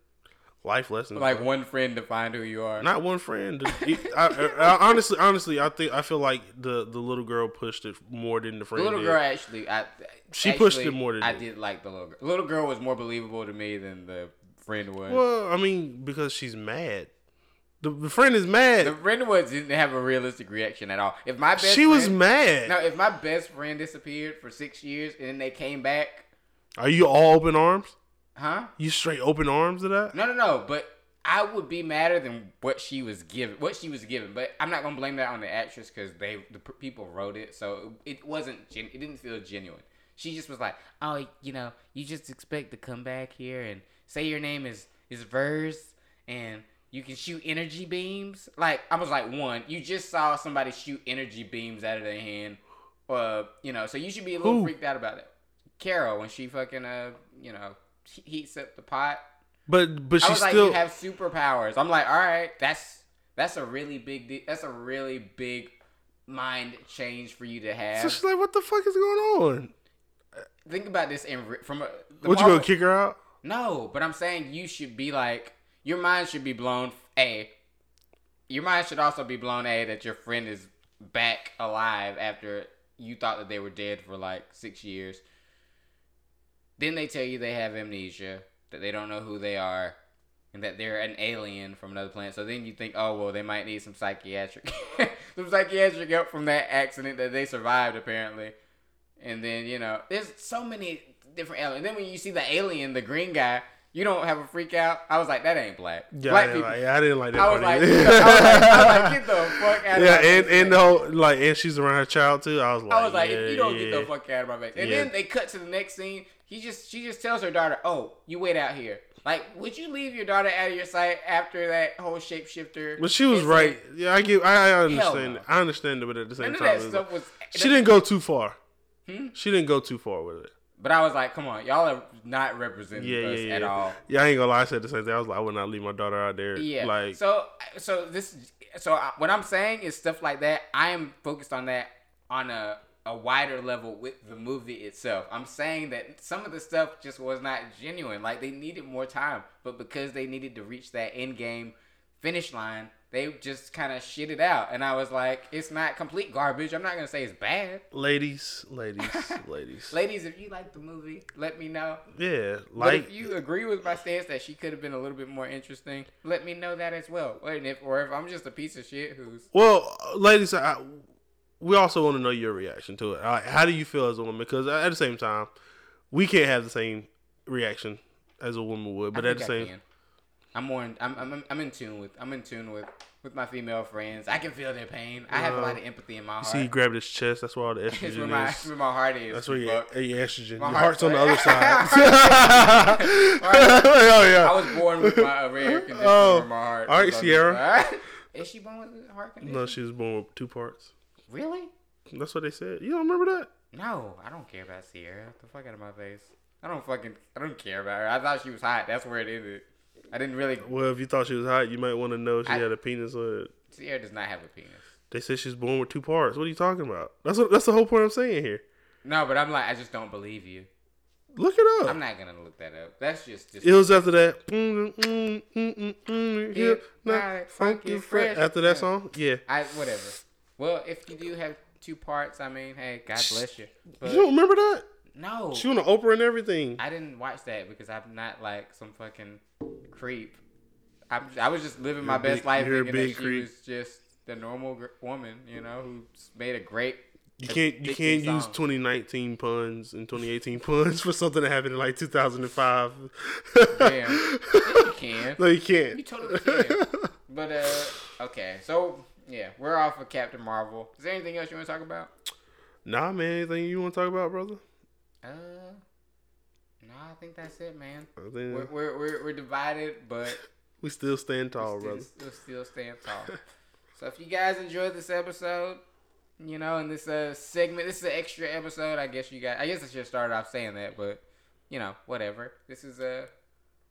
life lessons. like bro. one friend to find who you are. not one friend. I, I, I, honestly, honestly, I think I feel like the the little girl pushed it more than the friend. The little did. girl actually, I She pushed it more than I did like the little girl. The little girl was more believable to me than the friend was. Well, I mean, because she's mad. The, the friend is mad. The friend was didn't have a realistic reaction at all. If my best she was mad. No, if my best friend disappeared for six years and then they came back, Are you all open arms? Huh? You straight open arms to that? No, no, no. But I would be madder than what she was given. What she was given. But I'm not gonna blame that on the actress because they the p- people wrote it, so it wasn't. Gen- it didn't feel genuine. She just was like, oh, you know, you just expect to come back here and say your name is is Vers and you can shoot energy beams. Like I was like, one, you just saw somebody shoot energy beams out of their hand, uh, you know, so you should be a little Who? freaked out about it. Carol when she fucking uh, you know, he- heats up the pot. But but she was like, still. you have superpowers. I'm like, all right, that's that's a really big de- that's a really big mind change for you to have. so she's like, what the fuck is going on? Think about this in re- from a, Would you go kick her out? No, but I'm saying you should be like your mind should be blown. A, your mind should also be blown. A that your friend is back alive after you thought that they were dead for like six years. Then they tell you they have amnesia, that they don't know who they are, and that they're an alien from another planet. So then you think, oh well, they might need some psychiatric, *laughs* some psychiatric help from that accident that they survived apparently. And then you know, there's so many different aliens. And then when you see the alien, the green guy, you don't have a freak out. I was like, that ain't black. Yeah, black I didn't, people. like, yeah, I didn't like that I was like. I was like, I was like, get the *laughs* fuck out of yeah, my and face. and the whole like, and she's around her child too. I was like, I was like, yeah, if you don't yeah. get the fuck out of my face. And Yeah. then they cut to the next scene. He just she just tells her daughter, "Oh, you wait out here." Like, would you leave your daughter out of your sight after that whole shapeshifter? But she was incident? right. Yeah, I get. I, I understand. no. I understand it, but at the same None time, was was. she didn't go too far. Hmm? She didn't go too far with it. But I was like, come on, y'all are not representing Yeah, us yeah, yeah. at all. Yeah, I ain't gonna lie. I said the same thing. I was like, I would not leave my daughter out there. Yeah. Like, so, so this, so I- what I'm saying is stuff like that. I am focused on that on a a wider level with the movie itself. I'm saying that some of the stuff just was not genuine. Like they needed more time, but because they needed to reach that end game finish line, they just kind of shit it out, and I was like, it's not complete garbage. I'm not gonna say it's bad. Ladies, ladies, *laughs* ladies. Ladies, if you like the movie, let me know. Yeah, But like if you agree with my stance that she could have been a little bit more interesting, let me know that as well. And if, or if I'm just a piece of shit who's Well, ladies, I, we also want to know your reaction to it. Like, how do you feel as a woman? Because at the same time, we can't have the same reaction as a woman would. But at the I same, can. I'm more. In, I'm, I'm. I'm in tune with. I'm in tune with with my female friends. I can feel their pain. I have a uh-huh. lot of empathy in my heart. see, he grabbed his chest. That's where all the *laughs* it's where estrogen my is. where my heart is. That's where your, your estrogen. My your heart's heart's on the other *laughs* side. I *laughs* oh yeah. I was born with my rare oh. condition Oh. my heart. All right, Ciara. Is she born with a heart condition? No, she was born with two parts. Really? That's what they said. You don't remember that? No, I don't care about Ciara. Get the fuck out of my face. I don't fucking. I don't care about her. I thought she was hot. That's where it ended. I didn't really. Well, if you thought she was hot, you might want to know if she I- had a penis. Or Ciara does not have a penis. they said she's born with two parts. What are you talking about? That's what. That's the whole point I'm saying here. No, but I'm like, I just don't believe you. Look it up. I'm not gonna look that up. That's just. just It was after that. Mm, mm, mm, mm, mm, Yeah, yeah, right, not funky funky fresh. After that song, yeah. I whatever. Well, if you do have two parts, I mean, hey, God bless you. But You don't remember that? no, She on the Oprah and everything. I didn't watch that because I'm not like some fucking creep. I'm, I was just living my You're best big- life you're a thinking that big she creep. was just the normal gr- woman, you know, who made a great. You can't you can't use 2019 puns and 2018 puns for something that happened in like 2005. Damn. *laughs* Yeah, you can. no, you can't. You totally can. But uh, okay, so yeah, we're off of Captain Marvel. Is there anything else you want to talk about? Nah, man. Anything you want to talk about, brother? Uh, no, I think that's it, man. We're we're we're, we're divided, but *laughs* we still stand we tall, still, brother. still still stand tall. *laughs* so if you guys enjoyed this episode, you know, in this uh segment, this is an extra episode. I guess you guys. I guess I should start off saying that, but you know, whatever. This is a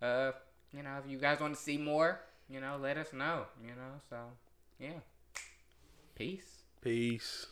uh, you know, if you guys want to see more, you know, let us know. You know, so yeah. Peace. Peace.